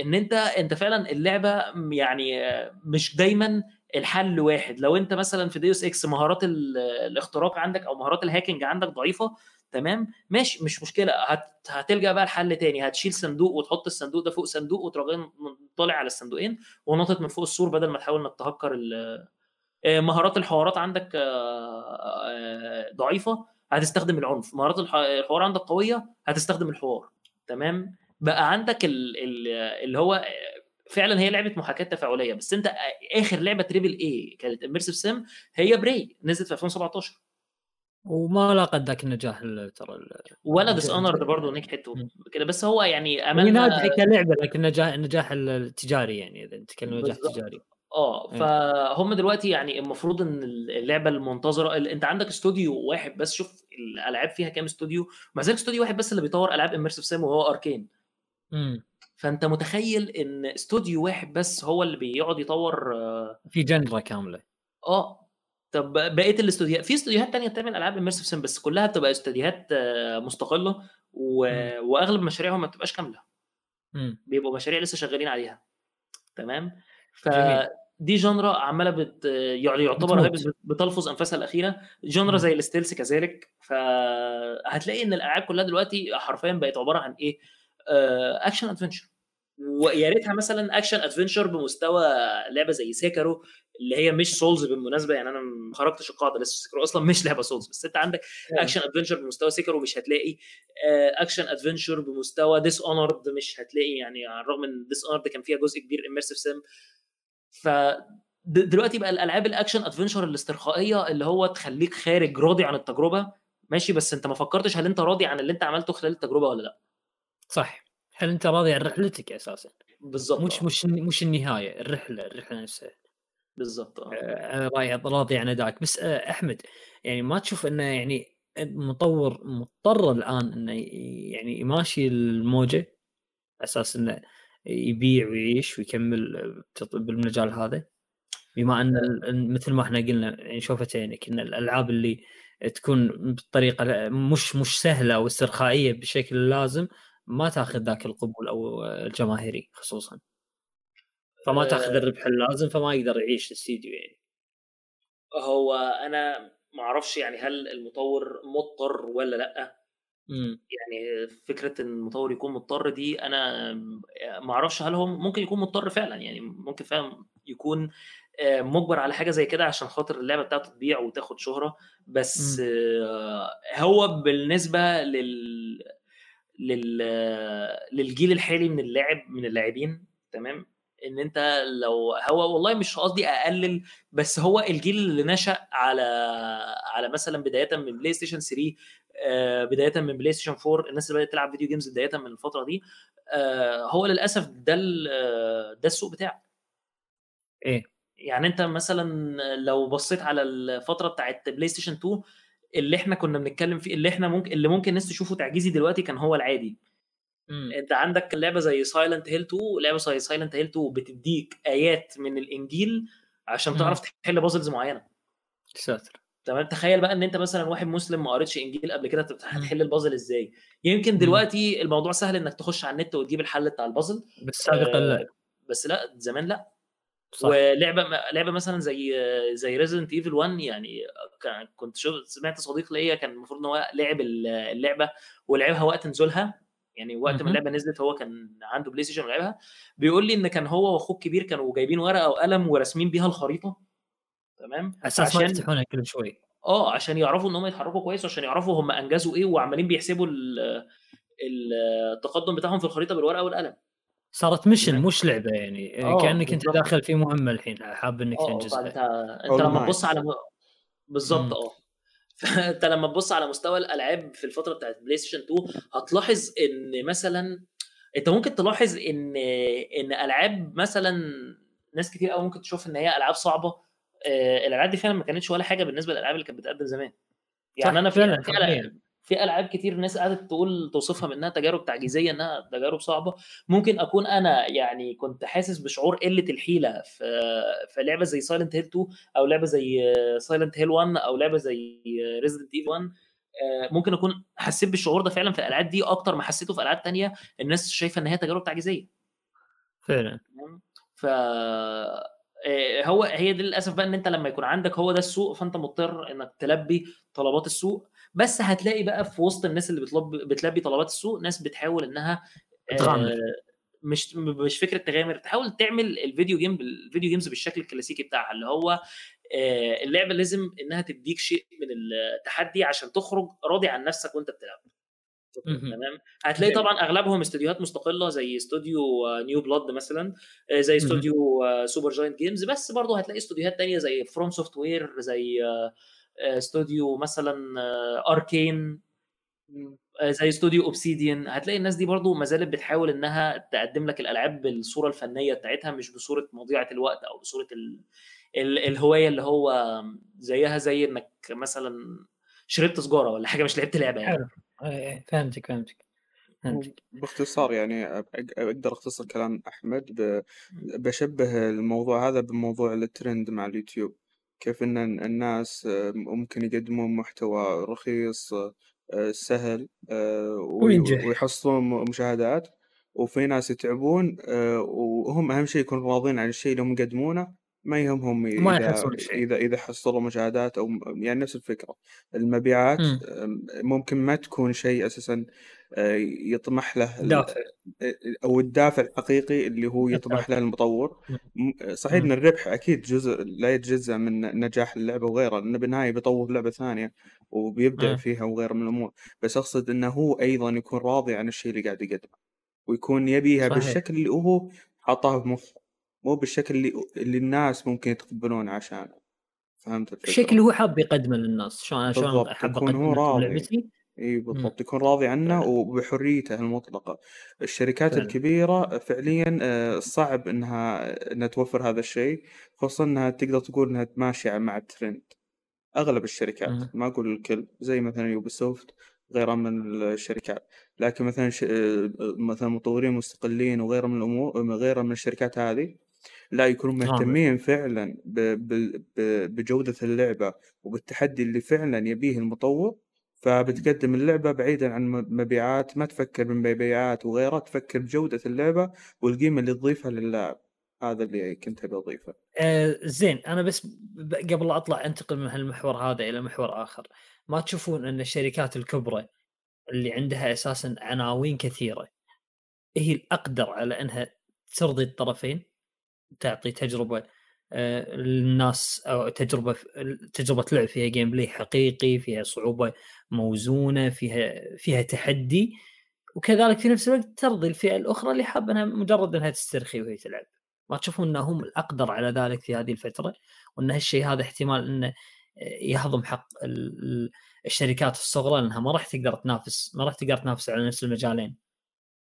إن أنت أنت فعلا اللعبة يعني مش دايما الحل واحد. لو أنت مثلا في Deus Ex مهارات الاختراق عندك أو مهارات ال hacking عندك ضعيفة تمام؟ ماشي مش مشكلة. هت... هتلجأ بقى لحل تاني. هتشيل صندوق وتحط الصندوق ده فوق صندوق وتروح طالع على الصندوقين ونطت من فوق السور بدل ما تحاول إنك تهكر آه، مهارات الحوارات عندك آه، آه، ضعيفة. هتستخدم العنف. مهارات الحوار عندك قوية هتستخدم الحوار. تمام؟ بقى عندك ال ال اللي هو فعلا هي لعبة محاكاة تفاعلية بس أنت آخر لعبة triple A كانت immersive sim هي Prey نزلت في 2017 وما لاقت ذاك النجاح ترى ولا Dishonored برضه نجحت كده بس هو يعني املنا ناجحة كلعبة لكن نجاح النجاح التجاري يعني إذا نتكلم نجاح تجاري. آه إيه. فهم دلوقتي يعني المفروض إن اللعبة المنتظرة أنت عندك استوديو واحد بس شوف الألعاب فيها كام استوديو مع ذلك استوديو واحد بس اللي بيطور ألعاب immersive sim وهو Arkane فأنت متخيل إن استوديو واحد بس هو اللي بيقعد يطور آه، في genre كاملة. آه. طب بقية الاستوديوهات في استوديوهات تانية بتعمل ألعاب immersive sim بس كلها بتبقى استوديوهات آه، مستقلة و... وأغلب مشاريعهم ما بتبقاش كاملة. بيبقوا مشاريع لسه شغالين عليها. تمام؟ فدي genre عمالة بت يعني يعتبر هي بتلفظ أنفاسها الأخيرة. genre زي ال stealth كذلك. فهتلاقي إن الألعاب كلها دلوقتي حرفيا بقت عبارة عن إيه؟ اكشن آه، adventure ويا ريتها مثلا action adventure بمستوى لعبة زي Sekiro اللي هي مش Souls بالمناسبة يعني أنا ما خرجتش القاعدة لسه Sekiro أصلا مش لعبة Souls بس أنت عندك action adventure بمستوى Sekiro مش هتلاقي اكشن آه، adventure بمستوى Dishonored مش هتلاقي يعني على الرغم إن Dishonored كان فيها جزء كبير immersive sim ف دلوقتي بقى الألعاب ال action adventure الاسترخائية اللي هو تخليك خارج راضي عن التجربة ماشي بس أنت ما فكرتش هل أنت راضي عن اللي أنت عملته خلال التجربة ولا لأ. صح. هل أنت راضي عن رحلتك أساسا؟ بالضبط. مش مش مش النهاية الرحلة الرحلة نفسها. بالضبط. آه. أنا راضي عن أدائك. بس آه، أحمد يعني ما تشوف إنه يعني المطور مضطر الآن إنه يعني يماشي الموجة؟ أساس إنه يبيع ويعيش ويكمل بالمجال هذا؟ بما إن مثل ما إحنا قلنا يعني شوفتينك إن الألعاب اللي تكون بالطريقة مش مش سهلة أو استرخائية بشكل لازم ما تاخذ ذاك القبول أو الجماهيري خصوصا. فما تاخذ آه. الربح اللازم فما يقدر يعيش الاستديو يعني. هو أنا ما أعرفش يعني هل المطور مضطر ولا لأ. امم يعني فكرة إن المطور يكون مضطر دي أنا ما أعرفش هل هو ممكن يكون مضطر فعلا. يعني ممكن فعلا يكون آه، مجبر على حاجة زي كده عشان خاطر اللعبة بتاعته تبيع وتاخد شهرة. بس م. هو بالنسبة لل لل للجيل الحالي من اللاعب من اللاعبين تمام؟ إن أنت لو هو والله مش قصدي أقلل بس هو الجيل اللي نشأ على على مثلا بداية من بلاي ستيشن 3 بداية من بلاي ستيشن 4 الناس اللي بدأت تلعب video games بداية من الفترة دي آه، هو للأسف ده ده السوق بتاعه. إيه؟ يعني أنت مثلا لو بصيت على الفترة بتاعت بلاي ستيشن 2 اللي إحنا كنا بنتكلم فيه اللي إحنا ممكن اللي ممكن الناس تشوفه تعجيزي دلوقتي كان هو العادي. م. أنت عندك لعبة زي Silent Hill 2 لعبة زي Silent Hill 2 بتديك آيات من الإنجيل عشان تعرف تحل puzzles معينة. ساتر تمام؟ تخيل بقى إن أنت مثلا واحد مسلم ما قريتش إنجيل قبل كده هتحل البازل إزاي؟ يمكن دلوقتي الموضوع سهل إنك تخش على النت وتجيب الحل بتاع البازل بس سابقا آه لا. بس لا زمان لا. صح. ولعبة لعبة مثلا زي زي Resident Evil 1 يعني كنت شوف سمعت صديق ليا كان المفروض إن هو لعب اللعبة ولعبها وقت نزولها يعني وقت ما اللعبة نزلت هو كان عنده بلاي ستيشن ولعبها بيقول لي إن كان هو وأخوه الكبير كانوا جايبين ورقة وقلم وراسمين بيها الخريطة تمام؟ أساس ما يفتحونها كل شوي آه عشان يعرفوا إن هم يتحركوا كويس وعشان يعرفوا هم أنجزوا إيه وعمالين بيحسبوا التقدم بتاعهم في الخريطة بالورقة والقلم. صارت mission مش لعبة يعني. أوه. كأنك أنت داخل في مهمة الحين حاب إنك تنجزها انت أنت لما تبص على بالظبط آه. فانت لما تبص على مستوى الألعاب في الفترة بتاعت بلاي ستيشن 2 هتلاحظ إن مثلا أنت ممكن تلاحظ إن إن ألعاب مثلا ناس كتير قوي ممكن تشوف إن هي ألعاب صعبة. آه، الألعاب دي فعلا ما كانتش ولا حاجة بالنسبة للألعاب اللي كانت بتقدم زمان. يعني أنا فعلا فعلا في ألعاب كتير ناس قعدت تقول توصفها بأنها تجارب تعجيزية إنها تجارب صعبة. ممكن أكون أنا يعني كنت حاسس بشعور قلة الحيلة في في لعبة زي Silent Hill 2 أو لعبة زي Silent Hill 1 أو لعبة زي Resident Evil 1 ممكن أكون حسيت بالشعور ده فعلا في الألعاب دي أكتر ما حسيته في ألعاب تانية الناس شايفة إن هي تجارب تعجيزية. فعلا. ف آه، هو هي دي للأسف بقى إن أنت لما يكون عندك هو ده السوق فأنت مضطر إنك تلبي طلبات السوق. بس هتلاقي بقى في وسط الناس اللي بتلب بتلبي طلبات السوق ناس بتحاول إنها تغامر مش مش فكرة تغامر تحاول تعمل ال video game ال video games بالشكل الكلاسيكي بتاعها اللي هو اللعبة لازم إنها تديك شيء من التحدي عشان تخرج راضي عن نفسك وأنت بتلعب. تمام؟ هتلاقي طبعا أغلبهم استوديوهات مستقلة زي استوديو New Blood مثلا آه، زي استوديو Supergiant Games بس برضه هتلاقي استوديوهات تانية زي FromSoftware زي آه، استوديو مثلا Arkane زي استوديو Obsidian. هتلاقي الناس دي برضو ما زالت بتحاول إنها تقدم لك الألعاب بالصورة الفنية بتاعتها مش بصورة مضيعة الوقت أو بصورة ال... ال... الهواية اللي هو زيها زي إنك مثلا شربت سجارة ولا حاجة مش لعبت لعبة يعني. حلو فهمتك فهمتك باختصار يعني أقدر أختصر كلام أحمد. بشبه الموضوع هذا بموضوع الترند مع اليوتيوب. كيف إن الناس ممكن يقدمون محتوى رخيص آه، سهل آه، ويحصلون مشاهدات وفي ناس يتعبون آه، وهم أهم شيء يكونوا راضين عن الشيء اللي هم يقدمونه ما يهمهم إذا إذا إذا حصلوا مشاهدات أو يعني نفس الفكرة. المبيعات ممكن ما تكون شيء أساسا يطمح له دافع. أو الدافع الحقيقي اللي هو يطمح له المطور. صحيح إن الربح أكيد جزء لا يتجزأ من نجاح اللعبة وغيرها لأنه بالنهاية بيطور لعبة ثانية وبيبدع فيها وغيرها من الأمور. بس أقصد إنه هو أيضا يكون راضي عن الشيء اللي قاعد يقدمه ويكون يبيها صحيح. بالشكل اللي هو حاطاه بمخه مو بالشكل اللي اللي الناس ممكن يتقبلون عشانه. فهمت الفكرة؟ الشكل اللي هو حاب يقدمه للناس شلون شلون حاب اقدم لعبتي. إي بالضبط يكون راضي عنه وبحريته المطلقة. الشركات فعلا. الكبيرة فعليا آه، صعب إنها إنها توفر هذا الشيء خصوصا إنها تقدر تقول إنها ماشية مع الترند. أغلب الشركات مم. ما أقول الكل زي مثلا Ubisoft غيرها من الشركات. لكن مثلا ش... آه، مثلا مطورين مستقلين وغيرها من الأمور غيرها من الشركات هذه لا يكونوا مهتمين فعلا ب... ب... بجودة اللعبة وبالتحدي اللي فعلا يبيه المطور. فبتقدم اللعبة بعيدا عن مبيعات ما تفكر بمبيعات وغيرها تفكر بجودة اللعبة والقيمة اللي تضيفها للاعب هذا اللي كنت أبي أضيفه. آه زين أنا بس قبل لا أطلع أنتقل من هالمحور هذا إلى محور آخر، ما تشوفون أن الشركات الكبرى اللي عندها أساسا عناوين كثيرة هي الأقدر على أنها ترضي الطرفين تعطي تجربة الناس أو تجربة تجربة لعب فيها gameplay حقيقي فيها صعوبة موزونة فيها فيها تحدي. وكذلك في نفس الوقت ترضي الفئة الأخرى اللي حابة إنها مجرد إنها تسترخي وهي تلعب. ما تشوفون انهم الأقدر على ذلك في هذه الفترة وإن هالشيء هذا احتمال إنه يهضم حق الشركات الصغرى لانها ما راح تقدر تنافس ما راح تقدر تنافس على نفس المجالين.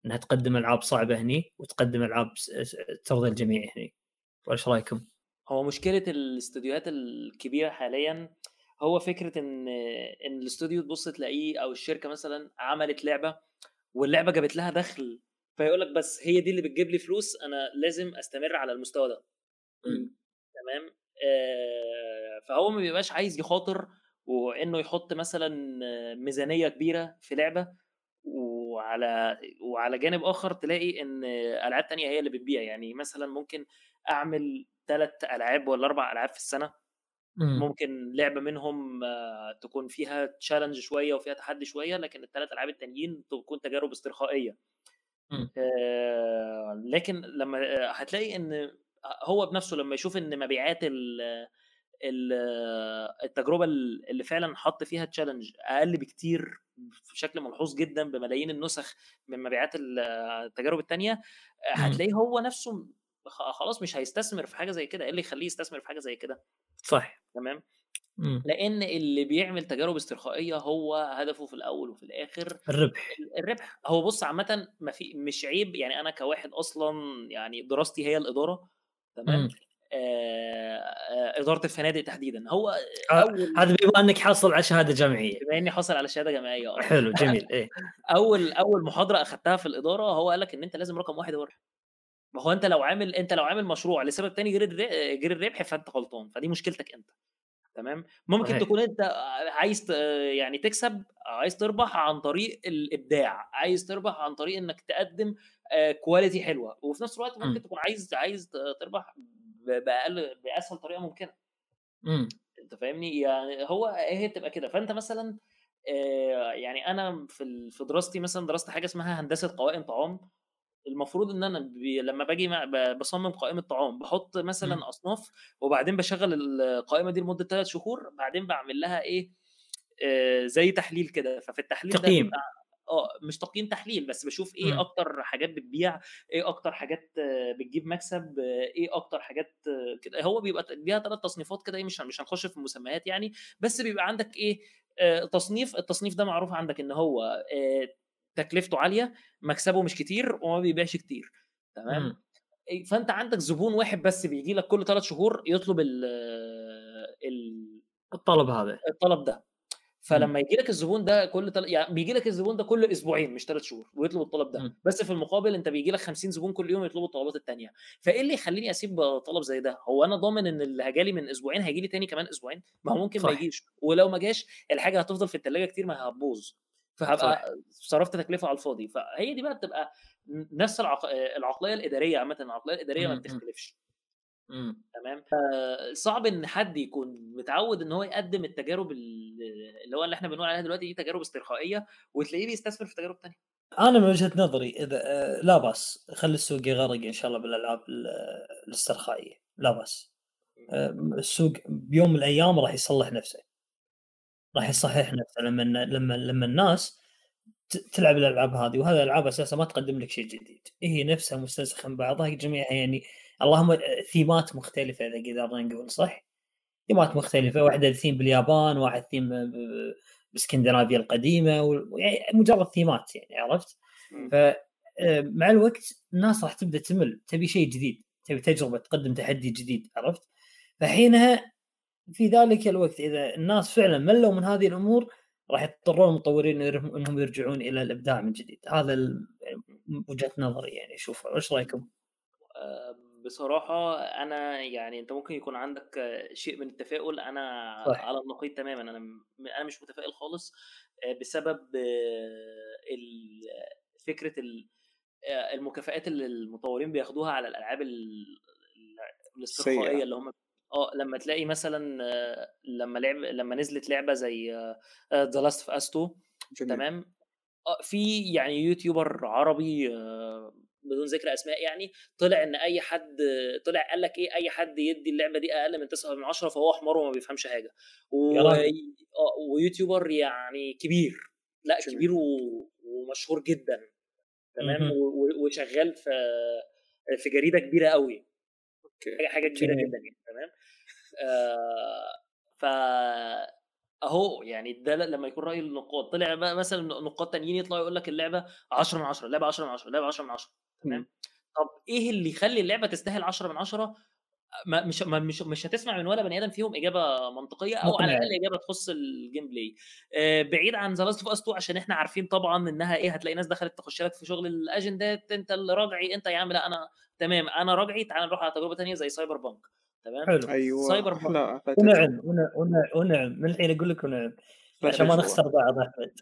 إنها تقدم ألعاب صعبة هني وتقدم ألعاب ترضي الجميع هني. وإيش رأيكم؟ هو مشكلة الاستوديوهات الكبيرة حاليا هو فكرة إن إن الاستوديو تبص تلاقيه أو الشركة مثلا عملت لعبة واللعبة جابت لها دخل فيقول لك بس هي دي اللي بتجيب لي فلوس أنا لازم أستمر على المستوى ده. تمام؟ آه فهو ما بيبقاش عايز يخاطر وإنه يحط مثلا ميزانية كبيرة في لعبة وعلى وعلى جانب آخر تلاقي إن ألعاب تانية هي اللي بتبيع. يعني مثلا ممكن أعمل ثلاث ألعاب ولا أربع ألعاب في السنة. ممكن لعبة منهم تكون فيها تشالنج شوية وفيها تحدي شوية لكن الثلاث ألعاب التانيين تكون تجارب استرخائية. آه لكن لما هتلاقي إن هو بنفسه لما يشوف إن مبيعات التجربة اللي فعلا حط فيها تشالنج أقل بكتير بشكل ملحوظ جدا بملايين النسخ من مبيعات التجارب الثانية هتلاقيه هو نفسه خلاص مش هيستثمر في حاجة زي كده إيه اللي يخليه يستثمر في حاجة زي كده؟ صح تمام؟ لأن اللي بيعمل تجارب استرخائية هو هدفه في الأول وفي الآخر الربح. الربح. هو بص عامه ما في مش عيب يعني أنا كواحد أصلا يعني دراستي هي الإدارة تمام؟ آه آه إدارة الفنادق تحديدا. هو آه، أول هذا بما إنك حاصل على شهادة جامعية. بما إني حاصل على شهادة جامعية آه. حلو جميل إيه. أول أول محاضرة اخذتها في الإدارة هو قال لك إن أنت لازم رقم واحد هو الربح. ما هو أنت لو عامل أنت لو عامل مشروع لسبب تاني غير غير الربح فأنت غلطان فدي مشكلتك أنت تمام ممكن صحيح. تكون أنت عايز يعني تكسب عايز تربح عن طريق الإبداع عايز تربح عن طريق إنك تقدم quality حلوة وفي نفس الوقت ممكن م. تكون عايز عايز تربح بأقل بأسهل طريقة ممكنة م. أنت فاهمني يعني هو هي بتبقى كده فأنت مثلا يعني أنا في في دراستي مثلا درست حاجة اسمها هندسة قوائم طعام المفروض إن أنا بي لما باجي بصمم قائمة طعام بحط مثلا م. أصناف وبعدين بشغل القائمة دي لمدة ثلاث شهور بعدين بعمل لها إيه آه زي تحليل كده ففي التحليل تقييم آه مش تقييم تحليل بس بشوف إيه مم. أكتر حاجات بتبيع إيه أكتر حاجات بتجيب مكسب إيه أكتر حاجات كده هو بيبقى ليها ثلاث تصنيفات كده إيه مش مش هنخش في المسميات يعني بس بيبقى عندك إيه تصنيف التصنيف ده معروف عندك إن هو تكلفته عالية مكسبه مش كتير وما بيبيعش كتير تمام؟ مم. إيه، فأنت عندك زبون واحد بس بيجي لك كل ثلاث شهور يطلب ال ال- الطلب هذا. الطلب ده. فلما يجي لك الزبون ده كل تل... يعني بيجي لك الزبون ده كل أسبوعين مش ثلاث شهور ويطلب الطلب ده. مم. بس في المقابل أنت بيجي لك 50 زبون كل يوم يطلبوا الطلبات الثانية فإيه اللي يخليني أسيب طلب زي ده؟ هو أنا ضامن إن اللي هجالي من أسبوعين هيجي لي تاني كمان أسبوعين؟ ما هو ممكن ما صح. يجيش. ولو ما جاش الحاجة هتفضل في الثلاجه كتير ما هتبوظ. فهبقى. صرفت تكلفة على الفاضي. فهي دي بقى بتبقى نفس العق... العقلية الإدارية عامة العقلية الإدارية ما مم. بتختلفش. مم. تمام؟ آه، صعب إن حد يكون متعود إن هو يقدم التجارب ال- اللي هو اللي إحنا بنقول عليها دلوقتي دي تجارب استرخائية وتلاقيه بيستثمر في تجارب تانية. أنا من وجهة نظري إذا آه، لا بأس. خلي السوق يغرق إن شاء الله بالألعاب ال- الاسترخائية. لا بأس. آه، السوق بيوم من الأيام راح يصلح نفسه. راح يصحح نفسه لما لما لما الناس تلعب الألعاب هذه وهذه الألعاب أساسا ما تقدم لك شيء جديد هي نفسها مستنسخه من بعضها جميعها يعني اللهم ثيمات مختلفة إذا قدرنا نقول صح؟ ثيمات مختلفة واحدة ثيم باليابان واحد ثيم بإسكندنافيا القديمة و- يعني مجرد ثيمات يعني عرفت؟ مم. ف آه، الوقت الناس راح تبدأ تمل تبي شيء جديد تبي تجربة تقدم تحدي جديد عرفت؟ فحينها في ذلك الوقت إذا الناس فعلا ملوا من هذه الأمور راح يضطرون المطورين إنهم يرجعون إلى الإبداع من جديد هذا وجهة نظري يعني اشوفها إيش رأيكم؟ بصراحة أنا يعني أنت ممكن يكون عندك شيء من التفاؤل أنا صح. على النقيض تماما أنا أنا مش متفائل خالص آه، بسبب آه، فكرة آه، المكافآت اللي المطورين بياخدوها على الألعاب ال- ال- الاسترخائية. اللي هم آه لما تلاقي مثلا لما لعب لما نزلت لعبة زي The Last of Us 2 جميل. تمام؟ آه، في يعني YouTuber عربي آه، بدون ذكر أسماء يعني طلع إن أي حد طلع قال لك إيه أي حد يدي اللعبة دي أقل من 9 من 10 فهو حمار وما بيفهمش حاجة. و... آه، و YouTuber يعني كبير لا جميل. كبير و... ومشهور جدا تمام. و- وشغال في في جريدة كبيرة قوي okay حاجة كبيره. جدا يعني تمام آه ف أهو يعني ده لما يكون رأي النقاد طلع بقى مثلا نقاد تانيين يطلعوا يقول لك اللعبة 10 من 10 اللعبة 10 من 10 اللعبة 10 من 10 تمام. طب إيه اللي يخلي اللعبة تستاهل 10 من 10 ما مش ما مش مش هتسمع من ولا بني آدم فيهم إجابة منطقية أو على. الأقل إجابة تخص ال gameplay آه بعيد عن The Last of Us 2 عشان إحنا عارفين طبعا إنها إيه هتلاقي ناس دخلت تخش لك في شغل الاجندات أنت اللي راجعي أنت يا عم لا أنا تمام أنا راجعي تعال نروح على تجربة ثانية زي Cyberpunk تمام؟ حلو. أيوه. سايبر بانك ونعم ون- ون- ونعم. من الحين أقول لك ونعم. عشان ما نخسر بعض أحمد.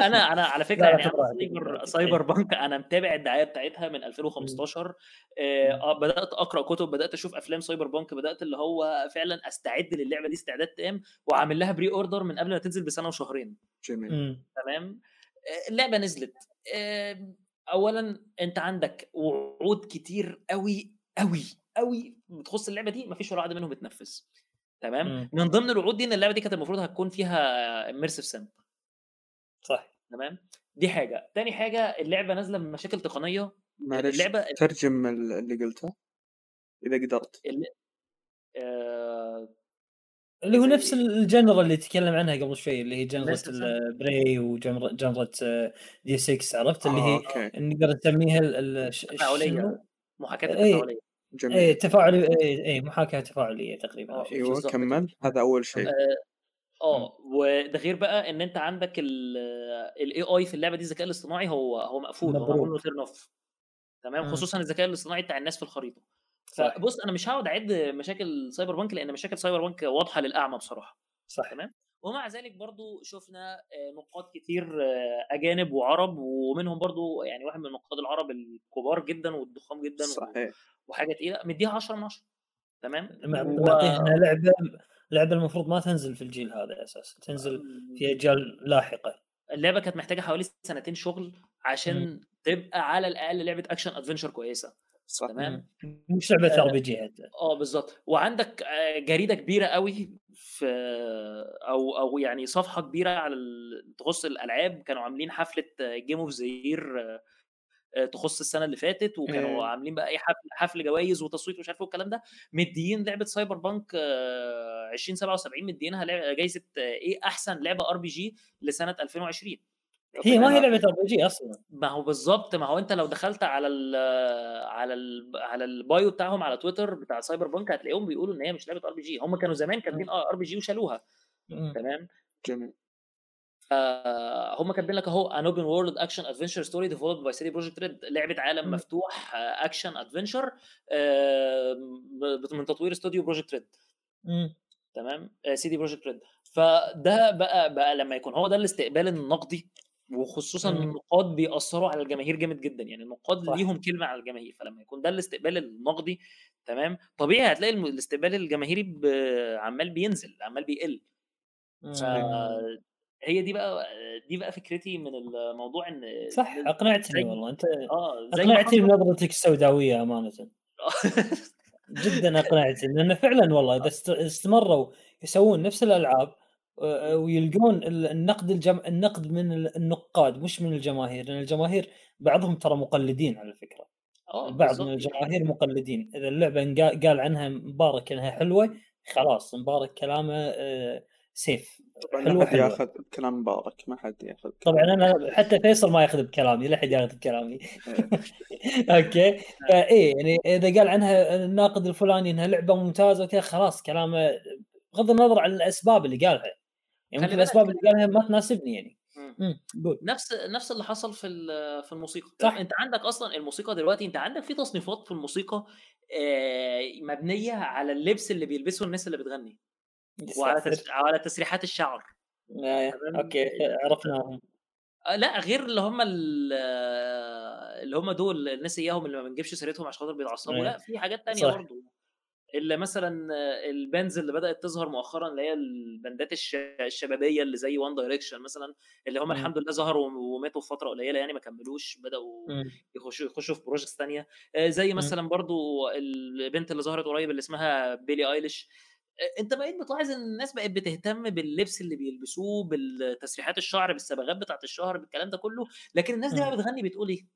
أنا أنا على فكرة يعني Cyber Cyberpunk أنا متابع الدعاية بتاعتها من 2015 آه آه، بدأت أقرأ كتب بدأت أشوف أفلام cyberpunk بدأت اللي هو فعلا أستعد للعبة دي استعداد تام وعامل لها pre-order من قبل ما تنزل بسنة وشهرين. جميل. تمام؟ آه، اللعبة نزلت. آه، اولا أنت عندك وعود كتير قوي قوي قوي بتخص اللعبة دي مفيش ولا واحدة منهم بتنفذ. تمام؟ مم. من ضمن الوعود دي إن اللعبة دي كانت المفروض هتكون فيها اميرسيف سم صح. تمام؟ دي حاجة. تاني حاجة اللعبة نازلة من مشاكل تقنية. معلش اللعبة ترجم ال- اللي قلته؟ إذا قدرت. اللي آه اللي هو زي نفس ال genre اللي تكلم عنها قبل شوي اللي هي ال genre. البري وجنرال دي 6 عرفت؟ اللي آه، هي نقدر نسميها ال- ال- ش- تفاعلية. شنو؟ محاكاة إيه. التفاعليه جميل. اي تفاعلي اي اي محاكاة تفاعلية تقريبا آه،. أيوه كمل. هذا أول شيء. آه وده غير بقى إن أنت عندك ال AI في اللعبة دي الذكاء الاصطناعي هو هو مقفول هو. معمول له turn off تمام. خصوصا الذكاء الاصطناعي بتاع الناس في الخريطة. فبص أنا مش هقعد أعد مشاكل Cyberpunk لأن مشاكل Cyberpunk واضحة للأعمى بصراحة. صح. تمام؟ ومع ذلك برضو شفنا آه، نقاد كتير آه، أجانب وعرب ومنهم برضو يعني واحد من النقاد العرب الكبار جدا والضخام جدا صحيح. وحاجة تقيلة مديها 10 من 10 تمام؟ و- لعبه لعبه المفروض ما تنزل في الجيل هذا أساسا تنزل في أجيال لاحقة. اللعبة كانت محتاجة حوالي سنتين شغل عشان مم. تبقى على الأقل لعبة action adventure كويسة. صح. تمام. مش لعبة آه، RPG آه بالظبط وعندك آه، جريدة كبيرة قوي في أو أو يعني صفحة كبيرة على تخص الألعاب. كانوا عاملين حفلة Game of the Year تخص السنة اللي فاتت. وكانوا إيه. عاملين بقى اي حفل حفل جوائز وتصويت ومش عارف إيه والكلام ده. مديين لعبة Cyberpunk 2077 مدينها جايزة إيه أحسن لعبة RPG لسنة 2020 هي ما هي لعبة ار بي جي أصلا. ما هو بالظبط ما هو أنت لو دخلت على ال على ال على ال bio بتاعهم على تويتر بتاع Cyberpunk هتلاقيهم بيقولوا إن هي مش لعبة RPG. هم كانوا زمان كاتبين RPG وشالوها. تمام؟ جميل. هم كاتبين لك أهو an open world action adventure story developed by CD Projekt Red لعبة عالم م. مفتوح action adventure من تطوير استوديو Projekt Red تمام؟ CD Projekt Red فده بقى بقى لما يكون هو ده الاستقبال النقدي وخصوصا النقاد بيأثروا على الجماهير جامد جدا يعني النقاد ليهم كلمة على الجماهير فلما يكون ده الاستقبال النقدي تمام طبيعي هتلاقي الاستقبال الجماهيري عمال بينزل عمال بيقل. هي دي بقى دي بقى فكرتي من الموضوع إن صح أقنعتني والله أنت آه أقنعتني بنظرتك السوداوية أمانة. جدا أقنعتني لأنه فعلا والله إذا استمروا يسوون نفس الألعاب ويلقون النقد الجم... النقد من النقاد مش من الجماهير لأن الجماهير بعضهم ترى مقلدين على فكرة. آه بعض من الجماهير مقلدين. إذا اللعبة قال عنها مبارك إنها حلوة خلاص مبارك كلامه سيف طبعا ما حد ياخذ بكلام مبارك ما حد ياخذ طبعا أنا حتى فيصل ما ياخذ بكلامي لا حد ياخذ بكلامي. إيه. okay فايه يعني إذا قال عنها الناقد الفلاني إنها لعبة ممتازة وكذا خلاص كلامه بغض النظر عن الأسباب اللي قالها. يعني ممكن الاسباب اللي قالها ما تناسبني يعني. قول. نفس نفس اللي حصل في في الموسيقى. صح. أنت عندك أصلا الموسيقى دلوقتي أنت عندك في تصنيفات في الموسيقى مبنية على اللبس اللي بيلبسه الناس اللي بتغني. وعلى تس... على تسريحات الشعر. آه okay عرفناهم. آه لا غير اللي هم اللي هم دول الناس إياهم اللي ما بنجيبش سيرتهم عشان خاطر بيتعصبوا. لا في حاجات تانية برضه اللي مثلا ال bands اللي بدأت تظهر مؤخرا اللي هي البندات الشبابية اللي زي One Direction مثلا اللي هم الحمد لله ظهروا وماتوا في فترة قليلة يعني ما كملوش بدأوا يخشوا يخشوا في projects ثانية زي مثلا برضو البنت اللي ظهرت قريب اللي اسمها Billie Eilish أنت بقيت بتلاحظ إن الناس بقت بتهتم باللبس اللي بيلبسوه بالتسريحات الشعر بالصبغات بتاعت الشعر بالكلام ده كله لكن الناس دي بقى بتغني بتقول إيه؟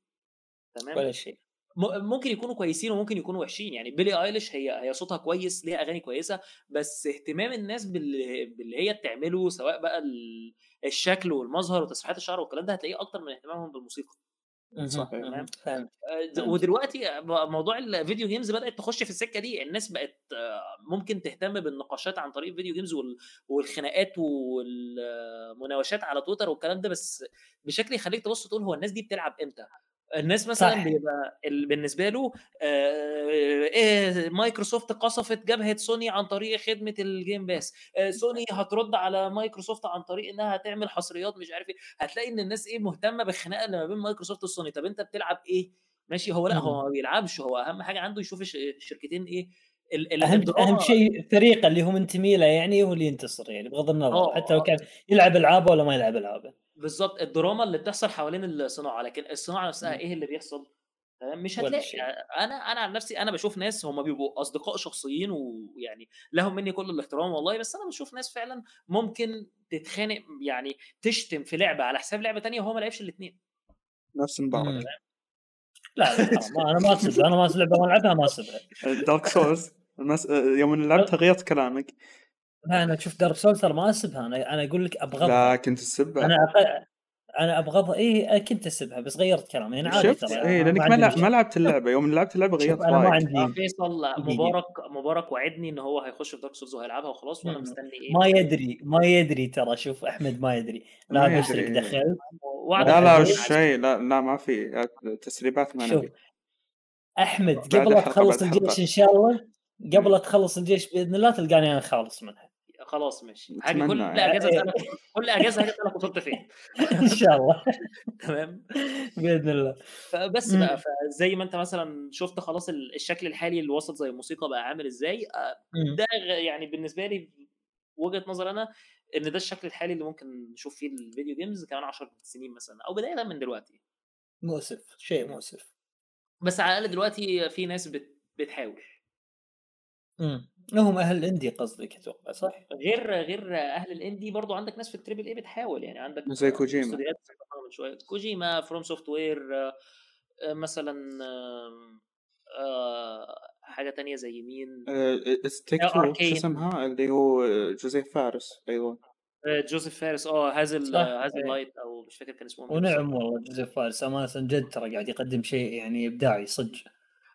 تمام؟ ولا شيء. ممكن يكونوا كويسين وممكن يكونوا وحشين. يعني Billie Eilish هي هي صوتها كويس ليها أغاني كويسة بس اهتمام الناس باللي, باللي هي بتعمله سواء بقى الشكل والمظهر وتسريحات الشعر والكلام ده هتلاقيه أكتر من اهتمامهم بالموسيقى. صح؟ تمام. ودلوقتي موضوع ال video games بدأت تخش في السكة دي. الناس بقت ممكن تهتم بالنقاشات عن طريق ال video games والخناقات والمناوشات على تويتر والكلام ده بس بشكل يخليك تبص تقول هو الناس دي بتلعب إمتى؟ الناس مثلا صح. بيبقى بالنسبة له آه إيه مايكروسوفت قصفت جبهة سوني عن طريق خدمة ال Game Pass آه سوني هترد على مايكروسوفت عن طريق إنها تعمل حصريات مش عارف إيه. هتلاقي إن الناس إيه مهتمة بالخناقة اللي ما بين مايكروسوفت وسوني. طب أنت بتلعب إيه؟ ماشي. هو لأ هو ما بيلعبش. هو أهم حاجة عنده يشوف الشركتين إيه أهم أهم شيء الفريق اللي هو منتمي له يعني هو اللي ينتصر يعني بغض النظر. أوه. حتى لو كان يلعب العابه ولا ما يلعب العابه بالظبط الدراما اللي بتحصل حوالين الصناعة لكن الصناعة نفسها إيه اللي بيحصل؟ مش هتلاقي أنا أنا عن نفسي أنا بشوف ناس هم بيبقوا أصدقاء شخصيين ويعني لهم مني كل الاحترام والله بس أنا بشوف ناس فعلا ممكن تتخانق يعني تشتم في لعبة على حساب لعبة تانية وهو ما لعبش الاثنين نفس مبارك لا, لا أنا ما اسب أنا ما اسب لعبة ما ألعبها ما اسبها Dark المس... يوم لعبتها غيرت كلامك. لا أنا شوف Dark Souls ترى ما أسبها أنا أنا أقول لك أبغضها. لا كنت تسبها. أنا أق... أنا أبغضها اي كنت أسبها بس غيرت كلامي أنا عادي ترى اي لأنك ما, ما, لعبت اللعبة يوم لعبت اللعبة غيرت أنا ما عندي فيصل مبارك مبارك وعدني ان هو هيخش في Dark Souls وهيلعبها وخلاص وأنا مستني إيه ما يدري ما يدري ترى شوف أحمد ما يدري. لا بشرك دخلت لا لا وش شيء؟ لا لا ما في تسريبات ما نبي. أحمد قبل لا تخلص الجيش إن شاء الله قبل لا تخلص الجيش بإذن الله تلقاني أنا خالص منها. خلاص ماشي. حاجة كل اجازه يعني. كل اجازه أنا وصلت فين؟ إن شاء الله. تمام. بإذن الله. بس بقى فزي ما أنت مثلا شفت خلاص الشكل الحالي اللي وصل زي الموسيقى بقى عامل إزاي ده يعني بالنسبة لي وجهة نظر أنا إن ده الشكل الحالي اللي ممكن نشوف فيه ال video games كمان 10 سنين مثلا أو بداية من دلوقتي. مؤسف. شيء مؤسف. بس على الأقل دلوقتي في ناس بت... بتحاول. امم هم أهل ال indie قصدك أتوقع صح؟ غير غير أهل ال indie برضو عندك ناس في ال triple A بتحاول يعني عندك زي كوجيما. من شوية كوجيما FromSoftware مثلا آم، آه، حاجة تانية زي مين ستيك آه، تو شو أركين. اسمها اللي هو جوزيف فارس أيضا آه، جوزيف فارس آه هازل هازل إيه. لايت أو مش فاكر كان اسمه إيه ونعم والله جوزيف فارس أمانة جد ترى قاعد يقدم شيء يعني إبداعي صدق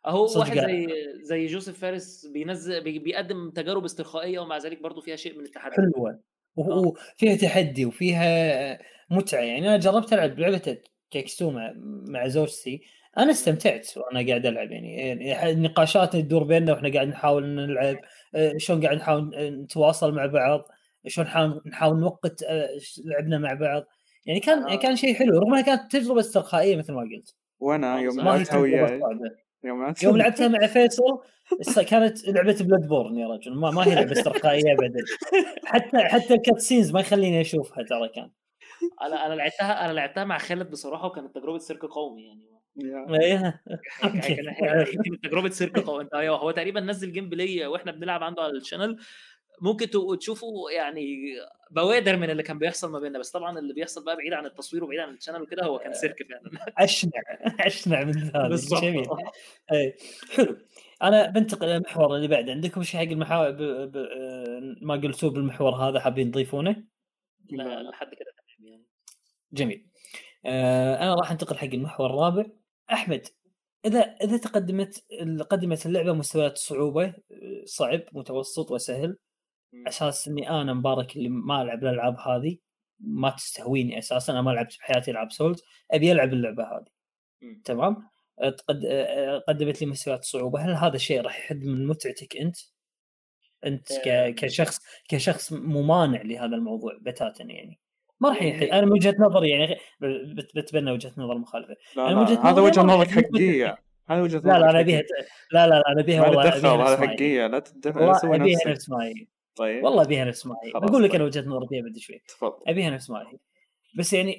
أهو واحد. زي زي جوزيف فارس بينزل بي- بيقدم تجارب استرخائية ومع ذلك برضو فيها شيء من التحدي. حلوة آه. وفيها تحدي وفيها متعة. يعني أنا جربت ألعب لعبة تكستو مع مع زوجتي. أنا استمتعت وأنا قاعد ألعب. يعني يعني النقاشات اللي تدور بيننا وإحنا قاعد نحاول نلعب آه، شلون قاعد نحاول نتواصل مع بعض شلون نحاول نحاول نوقت آه، لعبنا مع بعض. يعني كان آه. كان شيء حلو رغم إنها كانت تجربة استرخائية مثل ما قلت. وأنا يوم لعبتها وياي يوم لعبتها يوم لعبتها مع فيصل كانت لعبة Bloodborne يا رجل. ما, ما هي لعبة استرخائية ابدا. حتى حتى ال cutscenes ما يخليني أشوفها ترى كان. أنا أنا لعبتها أنا لعبتها مع خالد بصراحة وكانت تجربة سيرك قومي يعني. كانت تجربة سيرك قومي. انت أيوه هو تقريبا نزل gameplay وإحنا بنلعب عنده على ال channel ممكن تشوفوا يعني بوادر من اللي كان بيحصل ما بيننا بس طبعا اللي بيحصل بقى بعيد عن التصوير وبعيد عن ال channel وكده هو كان سيرك فعلا. أشنع أشنع من بالظبط جميل. اي حلو. أنا بنتقل للمحور اللي بعده. عندكم شيء حق المحاور ب... ب... آه، ما قلتوه بالمحور هذا حابين تضيفونه؟ لا لحد كده يعني. جميل. آه أنا راح أنتقل حق المحور الرابع. أحمد إذا إذا تقدمت قدمت اللعبة مستويات الصعوبه آه، صعب متوسط وسهل. أساس إني أنا مبارك اللي ما ألعب الألعاب هذه ما تستهويني أساسا. أنا ما لعبت بحياتي ألعاب سولز أبي ألعب اللعبة هذه. تمام. آه، قدمت لي مستويات صعوبة. هل هذا الشيء راح يحد من متعتك أنت؟ أنت ك... آم. كشخص كشخص ممانع لهذا الموضوع بتاتا يعني. ما راح يحد. يعني- أنا من وجهة نظري يعني بتبنى وجهة نظر مخالفة. لا أنا لا وجهة هذا وجهة نظرك حقيقية. هذا وجهة لا لا نظرك أنا أبيها. لا لا لا أنا ابيها والله ابيها هذا نفس. حقيقية. لا والله سوي أبيها نفسك. نفس ما هي طيب. والله ابيها نفس ما هي بقول لك طيب. أنا وجهة نظري فيها بدي شوي. تفضل. ابيها نفس ما هي بس يعني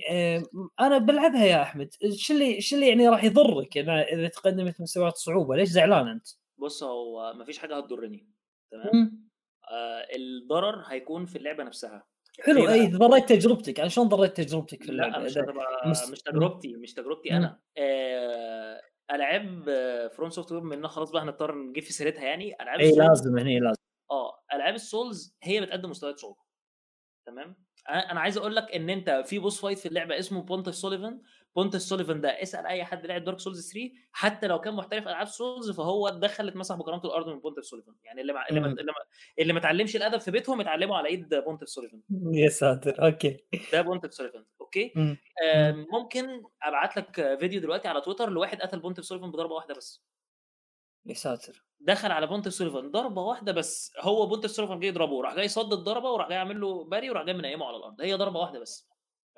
أنا بلعبها يا أحمد. شو اللي شو اللي يعني راح يضرك؟ إذا إذا تقدمت مستويات صعوبة ليش زعلان أنت؟ بص هو مفيش حاجة هتضرني تمام. آه الضرر هيكون في اللعبة نفسها. حلو. اي؟ ضريت تجربتك. أنا شلون ضريت تجربتك في لا اللعبه؟ مش مس- مش تجربتي مش تجربتي. أنا. آه ألعاب FromSoftware منها خلاص بقى هنضطر نجيب في سيرتها يعني. ألعاب اي لازم هني لازم. آه ألعاب ال Souls هي بتقدم مستويات صعوبه تمام؟ أنا عايز أقول لك إن أنت في boss fight في اللعبة اسمه Pontiff Sulyvahn Pontiff Sulyvahn ده اسأل أي حد لعب Dark Souls 3 حتى لو كان محترف ألعاب Souls فهو اتدخل اتمسح بكرامه الأرض من Pontiff Sulyvahn يعني اللي مع... ما... اللي, ما... اللي ما اتعلمش الأدب في بيتهم اتعلموا على إيد Pontiff Sulyvahn يا ساتر okay. ده Pontiff Sulyvahn okay؟ مم. آه ممكن أبعت لك فيديو دلوقتي على تويتر لواحد قتل Pontiff Sulyvahn بضربة واحدة بس. يا ساتر دخل على Pontiff Sulyvahn ضربة واحدة بس هو Pontiff Sulyvahn جاي يضربه وراح جاي صد الضربة وراح جاي عامل له parry وراح جاي منيمه على الأرض. هي ضربة واحدة بس.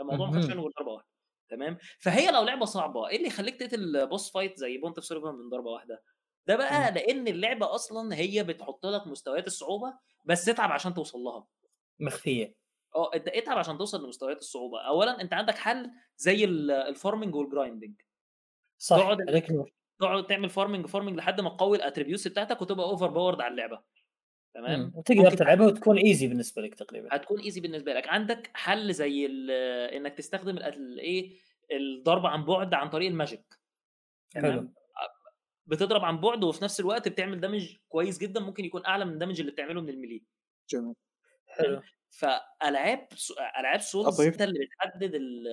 الموضوع ما خدش. منه غير ضربة واحدة. تمام؟ فهي لو لعبة صعبة إيه اللي يخليك تقتل boss fight زي Pontiff Sulyvahn من ضربة واحدة؟ ده بقى. لأن اللعبة أصلا هي بتحط لك مستويات الصعوبة بس اتعب عشان توصل لها. مخفية. آه أنت اتعب عشان توصل لمستويات الصعوبة. اولا أنت عندك حل زي ال- farming وال grinding صح تقعد- تقعد تعمل farming farming لحد ما تقوي ال attributes بتاعتك وتبقى overpowered على اللعبة. تمام. وتقدر تلعبها وتكون easy بالنسبة لك تقريبا. هتكون easy بالنسبة لك. عندك حل زي ال- إنك تستخدم الايه الضرب عن بعد عن طريق ال magic؟ حلو. بتضرب عن بعد وفي نفس الوقت بتعمل damage كويس جدا ممكن يكون أعلى من ال damage اللي بتعمله من ال melee. جميل. حلو. فألعاب ألعاب Souls. انت اللي بتحدد ال-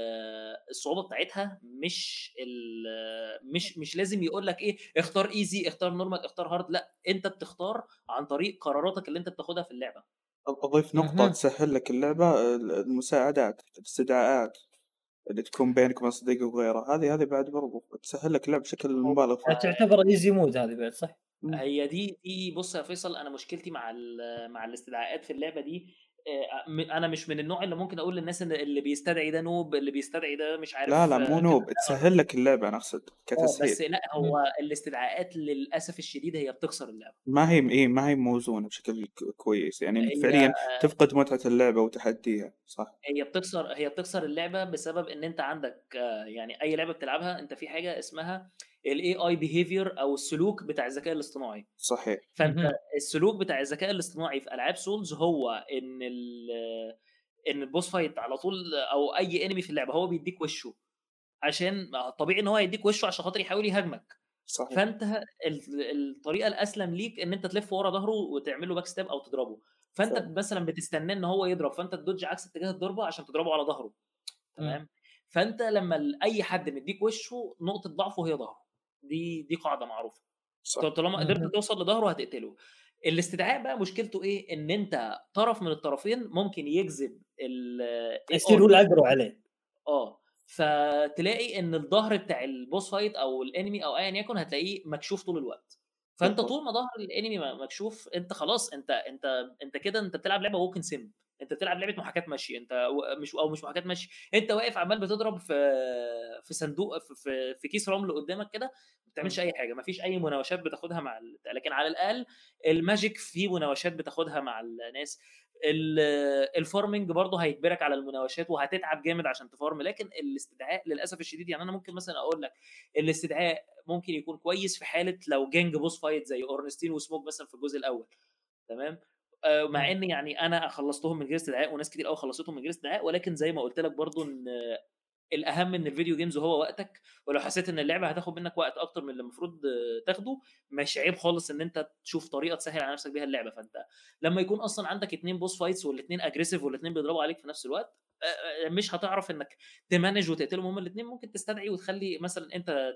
الصعوبة بتاعتها مش ال- مش مش لازم يقول لك إيه اختار easy اختار normal اختار hard لأ أنت بتختار عن طريق قراراتك اللي أنت بتاخدها في اللعبة اضيف نقطة. تسهل لك اللعبة المساعدات الاستدعاءات اللي تكون بينك وبين صديقك وغيره هذه هذه بعد برضو تسهل لك اللعب بشكل مبالغ فيه تعتبر easy mode هذه بعد صح؟ هي دي دي بص يا فيصل أنا مشكلتي مع ال- مع الاستدعاءات في اللعبة دي أنا مش من النوع اللي ممكن أقول للناس إن اللي بيستدعي ده noob اللي بيستدعي ده مش عارف لا لا مو noob. تسهل لك اللعبة أنا أقصد آه، بس كتسهيل. لا هو الاستدعاءات للأسف الشديد هي بتخسر اللعبة. ما هي إيه ما هي موزونة بشكل كويس. يعني فعليا تفقد متعة اللعبة وتحديها صح؟ هي بتخسر هي بتخسر اللعبة بسبب إن أنت عندك آه، يعني أي لعبة بتلعبها أنت في حاجة اسمها ال AI behavior أو السلوك بتاع الذكاء الاصطناعي. صحيح. فأنت السلوك بتاع الذكاء الاصطناعي في ألعاب Souls هو إن إن ال boss fight على طول أو أي enemy في اللعبة هو بيديك وشه. عشان طبيعي إن هو يديك وشه عشان خاطر يحاول يهاجمك. صحيح. فأنت الطريقة الأسلم ليك إن أنت تلف ورا ظهره وتعمل له backstab أو تضربه. فأنت صح. مثلا بتستناه إن هو يضرب فأنت ت dodge عكس اتجاه الضربة عشان تضربه على ظهره. تمام؟ فأنت لما أي حد مديك وشه نقطة ضعفه هي ظهره. دي دي قاعدة معروفة. صح. طالما قدرت توصل لظهره هتقتله. الاستدعاء بقى مشكلته إيه؟ إن أنت طرف من الطرفين ممكن يجذب ال يصيروا ال aggro عليه آه. فتلاقي إن الظهر بتاع ال boss fight أو ال enemy أو ايا يكن هتلاقيه مكشوف طول الوقت. فأنت طول ما ظهر ال enemy مكشوف أنت خلاص أنت أنت أنت كده أنت بتلعب لعبة walking sim أنت بتلعب لعبة محاكاة مشي أنت مش أو مش محاكاة مشي أنت واقف عمال بتضرب في في صندوق في, في كيس رمل قدامك كده ما بتعملش أي حاجة ما فيش أي مناوشات بتاخدها مع لكن على الأقل ال magic فيه مناوشات بتاخدها مع الناس. ال farming برضه هيجبرك على المناوشات وهتتعب جامد عشان ت farm لكن الاستدعاء للأسف الشديد يعني أنا ممكن مثلا أقول لك الاستدعاء ممكن يكون كويس في حالة لو gank boss fight زي Ornstein و Smough مثلا في الجزء الأول تمام؟ مع إن يعني أنا خلصتهم من غير استدعاء وناس كتير قوي خلصتهم من غير استدعاء ولكن زي ما قلت لك برضو إن الأهم من ال video games هو وقتك ولو حسيت إن اللعبة هتاخد منك وقت أكتر من اللي المفروض تاخده مش عيب خالص إن أنت تشوف طريقة تسهل على نفسك بيها اللعبة. فأنت لما يكون أصلا عندك اتنين boss fights والاثنين aggressive والاثنين بيضربوا عليك في نفس الوقت مش هتعرف إنك ت manage وتقتلهم هما الاثنين ممكن تستدعي وتخلي مثلا أنت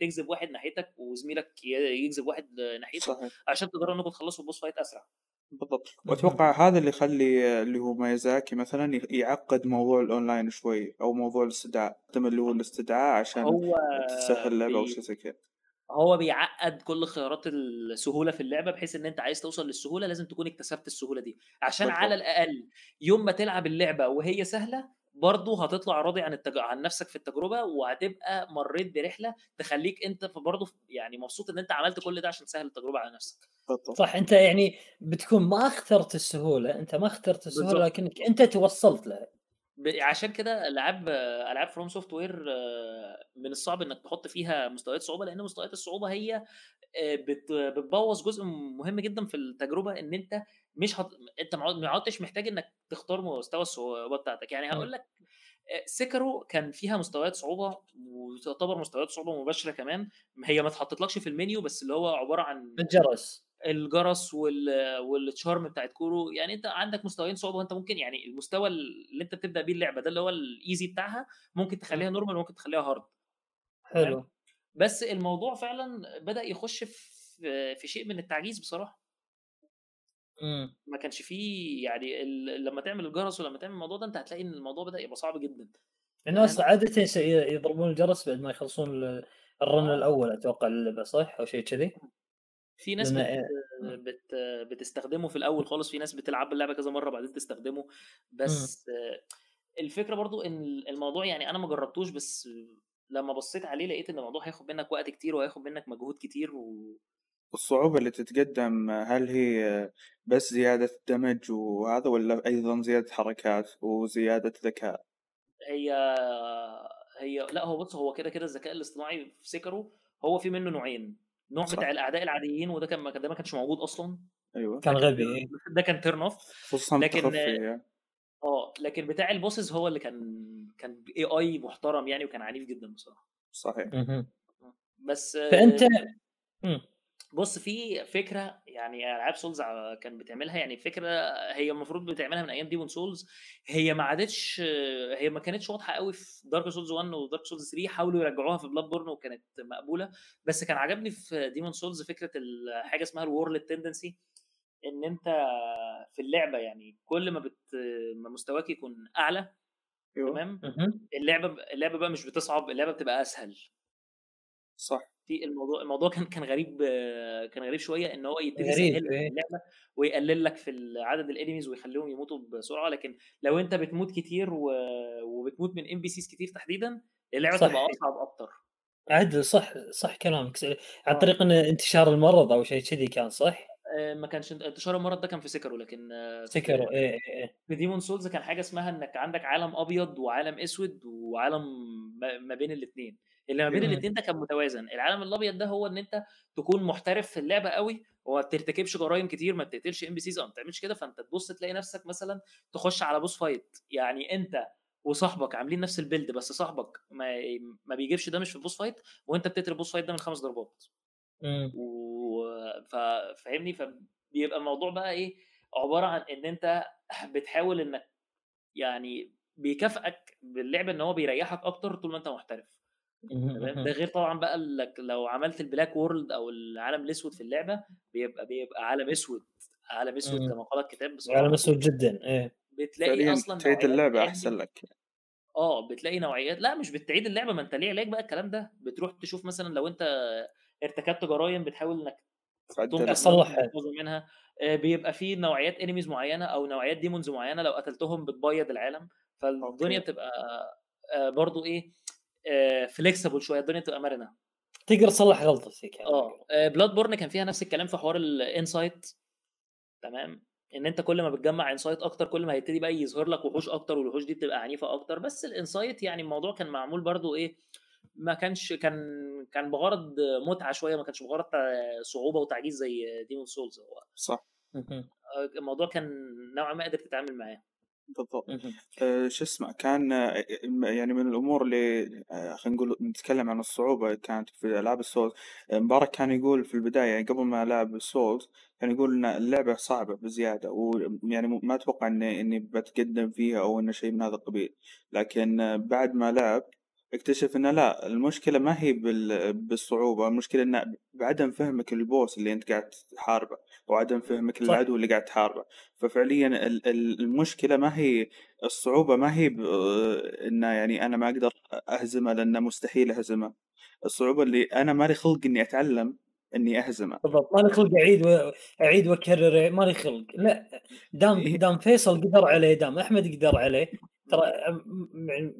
تجذب واحد ناحيتك وزميلك يجذب واحد ناحيتك صحيح. عشان تقدروا إنكم تخلصوا ال boss fight أسرع. بالضبط. وأتوقع هذا اللي يخلي اللي هو مايزاكي مثلا يعقد موضوع الأونلاين شوي أو موضوع الاستدعاء اللي هو الاستدعاء عشان هو تسهل اللعبه أو شيء زي كذا هو بيعقد كل خيارات السهولة في اللعبة بحيث إن أنت عايز توصل للسهولة لازم تكون اكتسبت السهولة دي. عشان بالضبط. على الأقل يوم ما تلعب اللعبة وهي سهلة برضه هتطلع راضي عن التج... عن نفسك في التجربة وهتبقى مريت برحلة تخليك أنت برضه يعني مبسوط إن أنت عملت كل ده عشان تسهل التجربة على نفسك. صح أنت يعني بتكون ما اخترت السهولة أنت ما اخترت السهولة لكنك أنت توصلت لها. عشان كده ألعاب ألعاب FromSoftware من الصعب إنك تحط فيها مستويات صعوبة لأن مستويات الصعوبة هي آه، بتبوظ جزء مهم جدا في التجربة إن أنت مش هت... أنت ما عدتش محتاج إنك تختار مستوى الصعوبة بتاعتك. يعني هقول لك Sekiro كان فيها مستويات صعوبة وتعتبر مستويات صعوبة مباشرة كمان هي ما اتحطتلكش في المنيو بس اللي هو عبارة عن الجرس. الجرس وال وال charm بتاعت Kuro يعني أنت عندك مستويين صعوبة وأنت ممكن يعني المستوى اللي أنت بتبدا بيه اللعبة ده اللي هو ال easy بتاعها ممكن تخليها normal وممكن تخليها hard حلو. بس الموضوع فعلا بدأ يخش في في شيء من التعجيز بصراحة. امم ما كانش فيه يعني ال... لما تعمل الجرس ولما تعمل الموضوع ده أنت هتلاقي إن الموضوع بدأ يبقى صعب جدا. الناس يعني عادة يضربون الجرس بعد ما يخلصون الرن الأول أتوقع اللعبة صح؟ أو شيء كذي؟ في ناس بت... بت... بتستخدمه في الأول خالص في ناس بتلعب اللعبة كذا مرة بعدين تستخدمه بس م. الفكرة برضو إن الموضوع يعني أنا ما جربتوش بس لما بصيت عليه لقيت إن الموضوع هياخد منك وقت كتير وهياخد منك مجهود كتير و... الصعوبة اللي تتقدم هل هي بس زيادة damage وهذا ولا أيضا زيادة حركات وزيادة ذكاء؟ هي هي لأ هو بص هو كده كده الذكاء الاصطناعي في Sekiro هو في منه نوعين نوع صح. بتاع الأعداء العاديين وده كان ده ما كانش موجود أصلا. أيوه. كان غبي. ده كان turn off خصوصا لكن آه لكن بتاع ال bosses هو اللي كان كان AI محترم يعني وكان عنيف جدا بصراحة. صحيح. بس فأنت بص في فكرة يعني العاب Souls كان بتعملها يعني فكرة هي المفروض بتعملها من أيام Demon's Souls هي ما عادتش هي ما كانتش واضحة قوي في Dark Souls 1 و Dark Souls 3 حاولوا يرجعوها في Bloodborne وكانت مقبولة. بس كان عجبني في Demon's Souls فكرة حاجة اسمها ال world tendency إن أنت في اللعبة يعني كل ما بت ما مستواك يكون أعلى أيوه. تمام؟ اللعبة اللعبة بقى مش بتصعب اللعبة بتبقى أسهل. صح. في الموضوع الموضوع كان كان غريب كان غريب شوية إن هو يبتدي يسهل إيه. اللعبة ويقلل لك في عدد ال enemies ويخليهم يموتوا بسرعة لكن لو أنت بتموت كتير و... وبتموت من NPCs كتير تحديدا اللعبة تبقى أصعب أكتر عدل صح صح كلامك عن آه. طريق إن انتشار المرض أو شيء كذي كان صح؟ آه، ما كانش انتشار المرض ده كان في Sekiro لكن Sekiro إيه إيه, إيه. في Demon's Souls كان حاجة اسمها إنك عندك عالم أبيض وعالم أسود وعالم ما بين الاثنين اللي ما بين الاثنين ده كان متوازن. العالم الأبيض ده هو إن أنت تكون محترف في اللعبة قوي وما بترتكبش جرائم كتير ما بتقتلش NPCs أو ما بتعملش كده فأنت تبص تلاقي نفسك مثلا تخش على boss fight يعني أنت وصاحبك عاملين نفس ال build بس صاحبك ما ما بيجيبش damage في ال boss fight وأنت بتقتل ال boss fight ده من خمس ضربات. و... فاهمني؟ فبيبقى الموضوع بقى إيه؟ عبارة عن إن أنت بتحاول إنك يعني بيكافئك باللعب إن هو بيريحك أكتر طول ما أنت محترف. ده غير طبعا بقى لك لو عملت ال black world أو العالم الأسود في اللعبة بيبقى بيبقى عالم أسود عالم أسود كما قال الكتاب بصراحة عالم أسود جدا إيه. بتلاقي أصلا تعيد اللعبة أحسن لك. آه بتلاقي نوعيات لا مش بتعيد اللعبة ما أنت ليه علاج بقى الكلام ده؟ بتروح تشوف مثلا لو أنت ارتكبت جرائم بتحاول إنك تصلح منها. آه، بيبقى في نوعيات enemies معينة أو نوعيات demons معينة لو قتلتهم بتبيض العالم. فالدنيا بتبقى آه، برضو إيه flexible آه، شوية الدنيا بتبقى مرنة. تقدر تصلح غلطة فيك يعني آه Bloodborne كان فيها نفس الكلام في حوار ال insight تمام؟ إن أنت كل ما بتجمع insight أكتر كل ما هيبتدي بقى يظهر لك وحوش أكتر والوحوش دي بتبقى عنيفة أكتر. بس ال insight يعني الموضوع كان معمول برضو إيه ما كانش كان كان بغرض متعة شوية ما كانش بغرض صعوبة وتعجيز زي Demon's Souls هو. صح. الموضوع كان نوعا ما قدرت تتعامل معاه. بالضبط. آه شو اسمه كان آه، يعني من الأمور اللي آه خلينا نقول نتكلم عن الصعوبة كانت في ألعاب ال Souls. آه، مبارك كان يقول في البداية يعني قبل ما لعب ال Souls كان يقول إن اللعبة صعبة بزيادة ويعني ما أتوقع اني إني بتقدم فيها أو إنه شيء من هذا القبيل. لكن بعد ما لعب اكتشف إنه لا المشكلة ما هي بالصعوبة المشكلة إنه بعدم فهمك البوس اللي أنت قاعد تحاربه وعدم فهمك العدو اللي قاعد تحاربه. ففعليا المشكلة ما هي الصعوبة ما هي إنه يعني أنا ما أقدر أهزمه لأنه مستحيل أهزمه. الصعوبة اللي أنا مالي خلق إني أتعلم إني أهزمه. بالضبط. مالي خلق أعيد و... أعيد وأكرر مالي خلق. لا دام إيه. دام فيصل قدر عليه دام أحمد قدر عليه ترى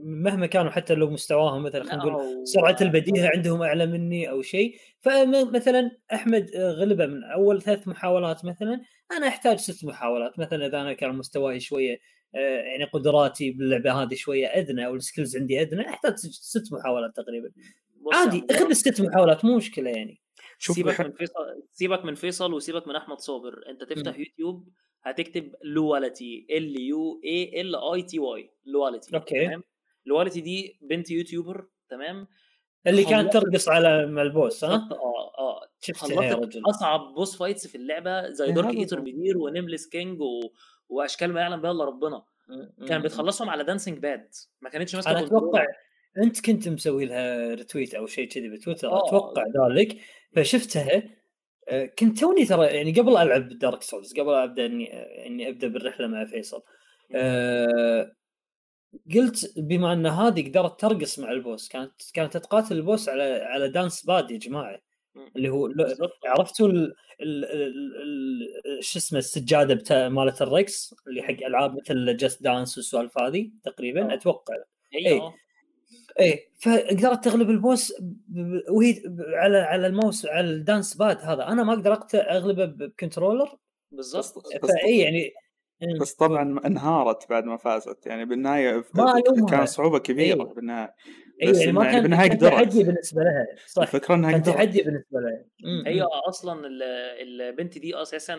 مهما كانوا حتى لو مستواهم مثلا خلينا نقول سرعة البديهة عندهم أعلى مني أو شيء فمثلا أحمد غلبه من أول ثلاث محاولات مثلا أنا أحتاج ست محاولات مثلا إذا أنا كان مستواي شوية آه، يعني قدراتي باللعبة هذه شوية أدنى أو ال skills عندي أدنى أحتاج ست محاولات تقريبا. عادي خذ الست محاولات مو مشكلة يعني. سيبك من فيصل سيبك من فيصل وسيبك من أحمد صابر. أنت تفتح م. يوتيوب هتكتب Luality L U A L I T Y Luality okay. تمام؟ Luality دي بنت YouTuber تمام؟ اللي كانت ترقص على ال boss ها؟ آه آه. شفتها يا رجل. أصعب boss fights في اللعبة زي Darkeater Midir و Nameless King و... وأشكال ما يعلم بها إلا ربنا. كان بتخلصهم على dancing pad ما كانتش ماسكة أنا أتوقع انت كنت مسوي لها retweet أو شيء كذي بتويتر آه. أتوقع ذلك. فشفتها آه، كنت توني ترى يعني قبل ألعب Dark Souls قبل أبدأ إني إني أبدأ بالرحلة مع فيصل أه قلت بما أن هذه قدرت ترقص مع ال boss كانت كانت تقاتل ال boss على على dance pad يا جماعة. اللي هو عرفتوا شو اسمه السجادة بتا مالت الرقص اللي حق ألعاب مثل Just Dance والسوالف هذه تقريبا؟ أتوقع. إي إيه فقدرت تغلب ال boss وهي على على الماوس على ال dance pad هذا. أنا ما أقدر أغلبه ب controller. بالضبط. فاي يعني بس طبعا انهارت بعد ما فازت. يعني بالنهاية كان صعوبة كبيرة أيه. بالنهاية. اي يعني ما كان بالنهاية قدرت تحدي بالنسبة لها. صح. الفكرة إنها كان تحدي بالنسبة لها. هي أصلا البنت دي أساسا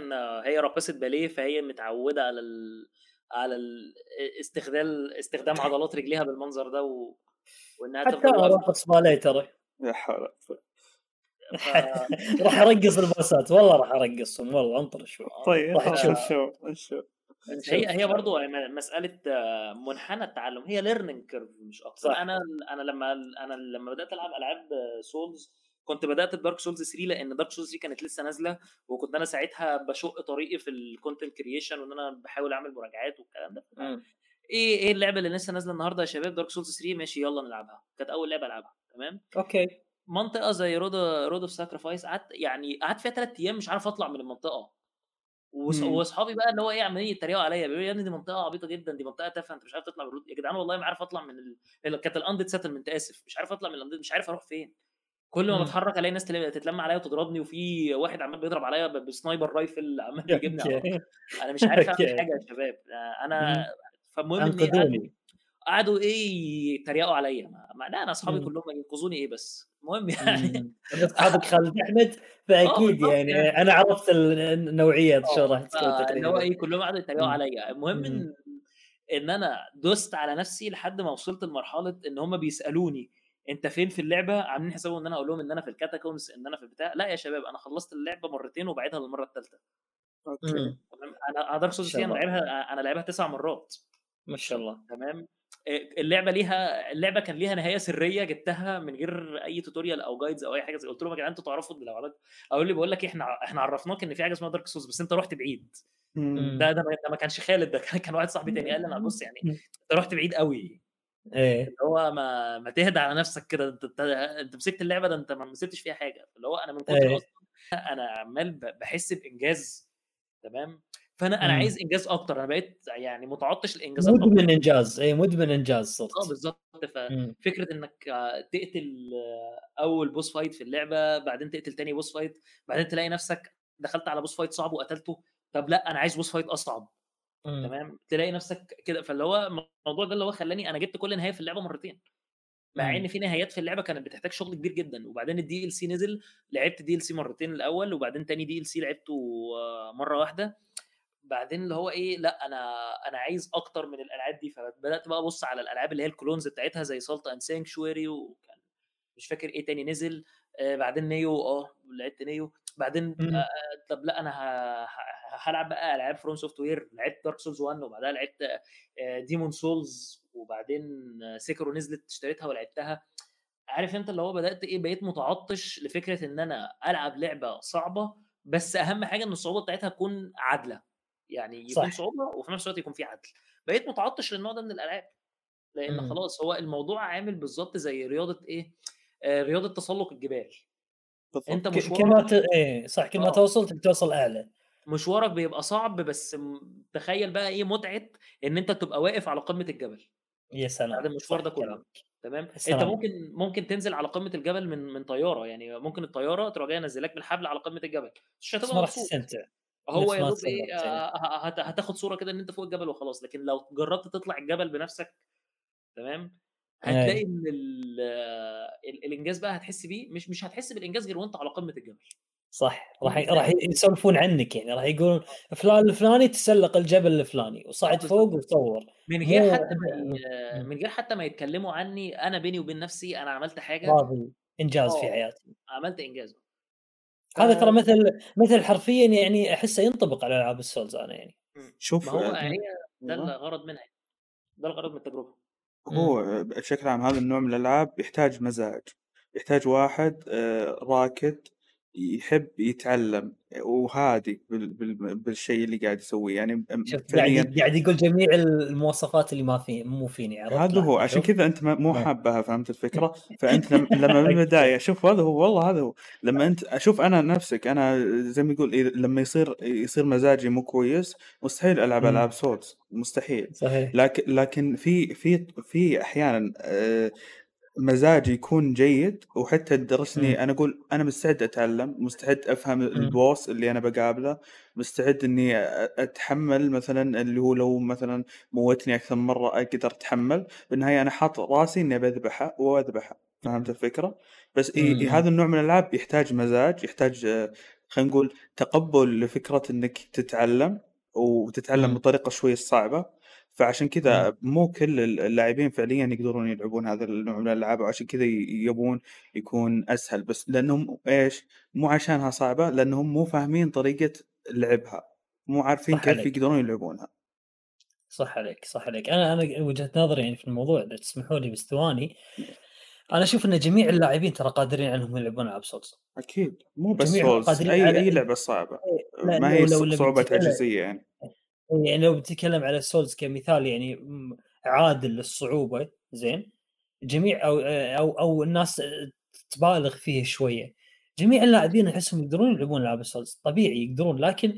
هي راقصه باليه فهي متعودة على ال... على الاستخدام استخدام عضلات رجليها بالمنظر ده و... وإنها حتى راقص باليه ترى. يا حول راح أرقص البوسات والله راح أرقصهم والله أنطر شوي طيب راح نشوف نشوف هي هي برضه مسألة منحنى التعلم هي learning curve مش أكتر. صح. أنا أنا لما أنا لما بدأت ألعب ألعاب Souls كنت بدأت ب Dark Souls 3 لأن Dark Souls 3 كانت لسه نازلة وكنت أنا ساعتها بشق طريقي في ال content creation وإن أنا بحاول أعمل مراجعات والكلام ده. إيه إيه اللعبة اللي لسه نازلة النهارده يا شباب؟ Dark Souls 3 ماشي يلا نلعبها. كانت أول لعبة ألعبها تمام؟ أوكي. منطقة زي Road Road of Sacrifices قعدت يعني قعدت فيها ثلاث أيام مش عارف أطلع من المنطقة. وأصحابي بقى اللي هو إيه عمالين يتريقوا عليا بيقولوا يا ابني دي منطقة عبيطة جدا دي منطقة تافهة أنت مش عارف تطلع من ال Road يا جدعان والله ما عارف أطلع من ال... كانت ال Undead Settlement آسف مش عارف أطلع من ال Undead مش عارف أروح فين. كل ما بتحرك ألاقي ناس تتلم عليا وتضربني وفي واحد عمال بيضرب عليا ب sniper rifle عمال بيجيبني أنا مش عارف أعمل حاجة يا شباب. أنا فالمهم إني قعدوا إيه يتريقوا عليا ما لا أنا أصحابي كلهم ينقذوني إيه بس. المهم يعني أصحابك خالد أحمد فأكيد يعني, يعني. أنا عرفت النوعيه راح تكون تقريبا. هو إيه كلهم قعدوا يتريقوا عليا. المهم إن إن أنا دوست على نفسي لحد ما وصلت لمرحلة إن هم بيسألوني أنت فين في اللعبة؟ عاملين حسابهم إن أنا أقول لهم إن أنا في ال Catacombs إن أنا في البتاع. لا يا شباب أنا خلصت اللعبة مرتين وبعيدها للمرة الثالثه أنا Dark Souls أنا لعبها أنا لعبها تسع مرات. ما شاء الله. تمام. اللعبة ليها اللعبة كان ليها نهاية سرية جبتها من غير أي tutorial أو guides أو أي حاجة قلت لهم يا جدعان أنتوا تعرفوا لو أقول لي بقول لك إحنا إحنا عرفناك إن في حاجة اسمها Dark Souls بس أنت رحت بعيد. ده ده ما كانش خالد ده كان واحد صاحبي تاني قال لي أنا بص يعني أنت رحت بعيد قوي إيه. اللي هو ما ما تهدى على نفسك كده. أنت أنت مسكت اللعبة ده أنت ما مسكتش فيها حاجة. اللي هو أنا من كتر إيه. أنا عمال بحس بإنجاز. تمام. فأنا أنا عايز إنجاز أكتر أنا بقيت يعني متعطش الإنجازات مدمن انجاز اي مدمن انجاز صرت آه بالظبط ففكره إنك تقتل أول boss fight في اللعبة بعدين تقتل تاني boss fight بعدين تلاقي نفسك دخلت على boss fight صعب وقتلته طب لأ أنا عايز boss fight أصعب. تمام؟ تلاقي نفسك كده. فاللي هو الموضوع ده اللي هو خلاني أنا جبت كل نهاية في اللعبة مرتين. مع إن في نهايات في اللعبة كانت بتحتاج شغل كبير جدا وبعدين ال DLC نزل لعبت DLC مرتين الأول وبعدين تاني DLC لعبته مرة واحدة. بعدين اللي هو إيه لأ أنا أنا عايز أكتر من الألعاب دي. فبدأت بقى أبص على الألعاب اللي هي ال clones بتاعتها زي Salt and Sanctuary وكان مش فاكر إيه تاني نزل. آه بعدين Nioh آه لعبت Nioh. بعدين آه طب لأ أنا هلعب بقى ألعاب FromSoftware لعبت Dark Souls 1 وبعدها لعبت Demon's Souls وبعدين Sekiro نزلت اشتريتها ولعبتها. عارف أنت اللي هو بدأت إيه بقيت متعطش لفكرة إن أنا ألعب لعبة صعبة. بس أهم حاجة إن الصعوبة بتاعتها تكون عادلة. يعني يكون صح. صعوبة وفي نفس الوقت يكون في عدل بقيت متعطش للنوع ده من الألعاب لأن م. خلاص هو الموضوع عامل بالظبط زي رياضة إيه آه رياضة تسلق الجبال بالضبط. انت مشوارك كما ت... إيه صح كما آه. توصل توصل أعلى مشوارك بيبقى صعب بس تخيل بقى إيه متعة إن أنت تبقى واقف على قمة الجبل يا سلام هذا المشوار ده كله تمام أنت ممكن ممكن تنزل على قمة الجبل من من طيارة يعني ممكن الطيارة تروح جاية نزلك بالحبل على قمة الجبل مش هتبقى تستمتع هو يا دوب إيه آه هتاخد صورة كده إن أنت فوق الجبل وخلاص لكن لو جربت تطلع الجبل بنفسك تمام هتلاقي إن الإنجاز بقى هتحس بيه مش مش هتحس بالإنجاز غير وأنت على قمة الجبل. صح راح راح يسولفون عنك يعني راح يقولون فلان الفلاني تسلق الجبل الفلاني وصعد فوق وصور. من غير حتى ما من غير حتى ما يتكلموا عني أنا بيني وبين نفسي أنا عملت حاجة راضي إنجاز في حياتي. عملت إنجاز. هذا ترى مثل مثل حرفيا يعني أحسه ينطبق على ألعاب السولز أنا يعني. شوف ما هو هي ده الغرض منها. ده الغرض من التجربة. هو بشكل عام هذا النوع من الألعاب يحتاج مزاج يحتاج واحد راكد يحب يتعلم وهادي بالشيء اللي قاعد يسويه. يعني قاعد قاعد يقول جميع المواصفات اللي ما في مو فيني عرفت؟ هذا هو. عشان كذا أنت مو حابها فهمت الفكرة؟ فأنت لما من البداية شوف هذا هو والله هذا هو. لما أنت أشوف أنا نفسك أنا زي ما يقول لما يصير يصير مزاجي مو كويس مستحيل ألعب ألعاب سولز مستحيل. صحيح. لكن لكن في في في أحيانا آه مزاجي يكون جيد وحتى تدرسني أنا أقول أنا مستعد أتعلم مستعد أفهم البوس اللي أنا بقابله مستعد إني أتحمل مثلا اللي هو لو مثلا موتني أكثر من مرة أقدر أتحمل. بالنهاية أنا حاط راسي إني بذبحه وأذبحه فهمت الفكرة؟ بس إيه هذا النوع من الألعاب يحتاج مزاج يحتاج خلينا نقول تقبل لفكرة إنك تتعلم وتتعلم بطريقة شوي صعبة. فعشان كذا مو كل اللاعبين فعليا يقدرون يلعبون هذا النوع من الألعاب وعشان كذا يبون يكون أسهل بس لأنهم إيش؟ مو عشانها صعبة لأنهم مو فاهمين طريقة لعبها مو عارفين كيف عليك. يقدرون يلعبونها صح عليك صح عليك أنا أنا وجهة نظري يعني في الموضوع إذا تسمحوا لي بس ثواني أنا أشوف إن جميع اللاعبين ترى قادرين انهم يلعبون ألعاب Souls أكيد مو بس Souls أي أي لعبة صعبة إيه، ما هي صعوبة تعجيزية يعني يعني لو بتتكلم على Souls كمثال يعني عادل للصعوبة زين؟ جميع أو أو أو الناس تبالغ فيه شوية. جميع اللاعبين أحسهم يقدرون يلعبون العاب ال Souls طبيعي يقدرون لكن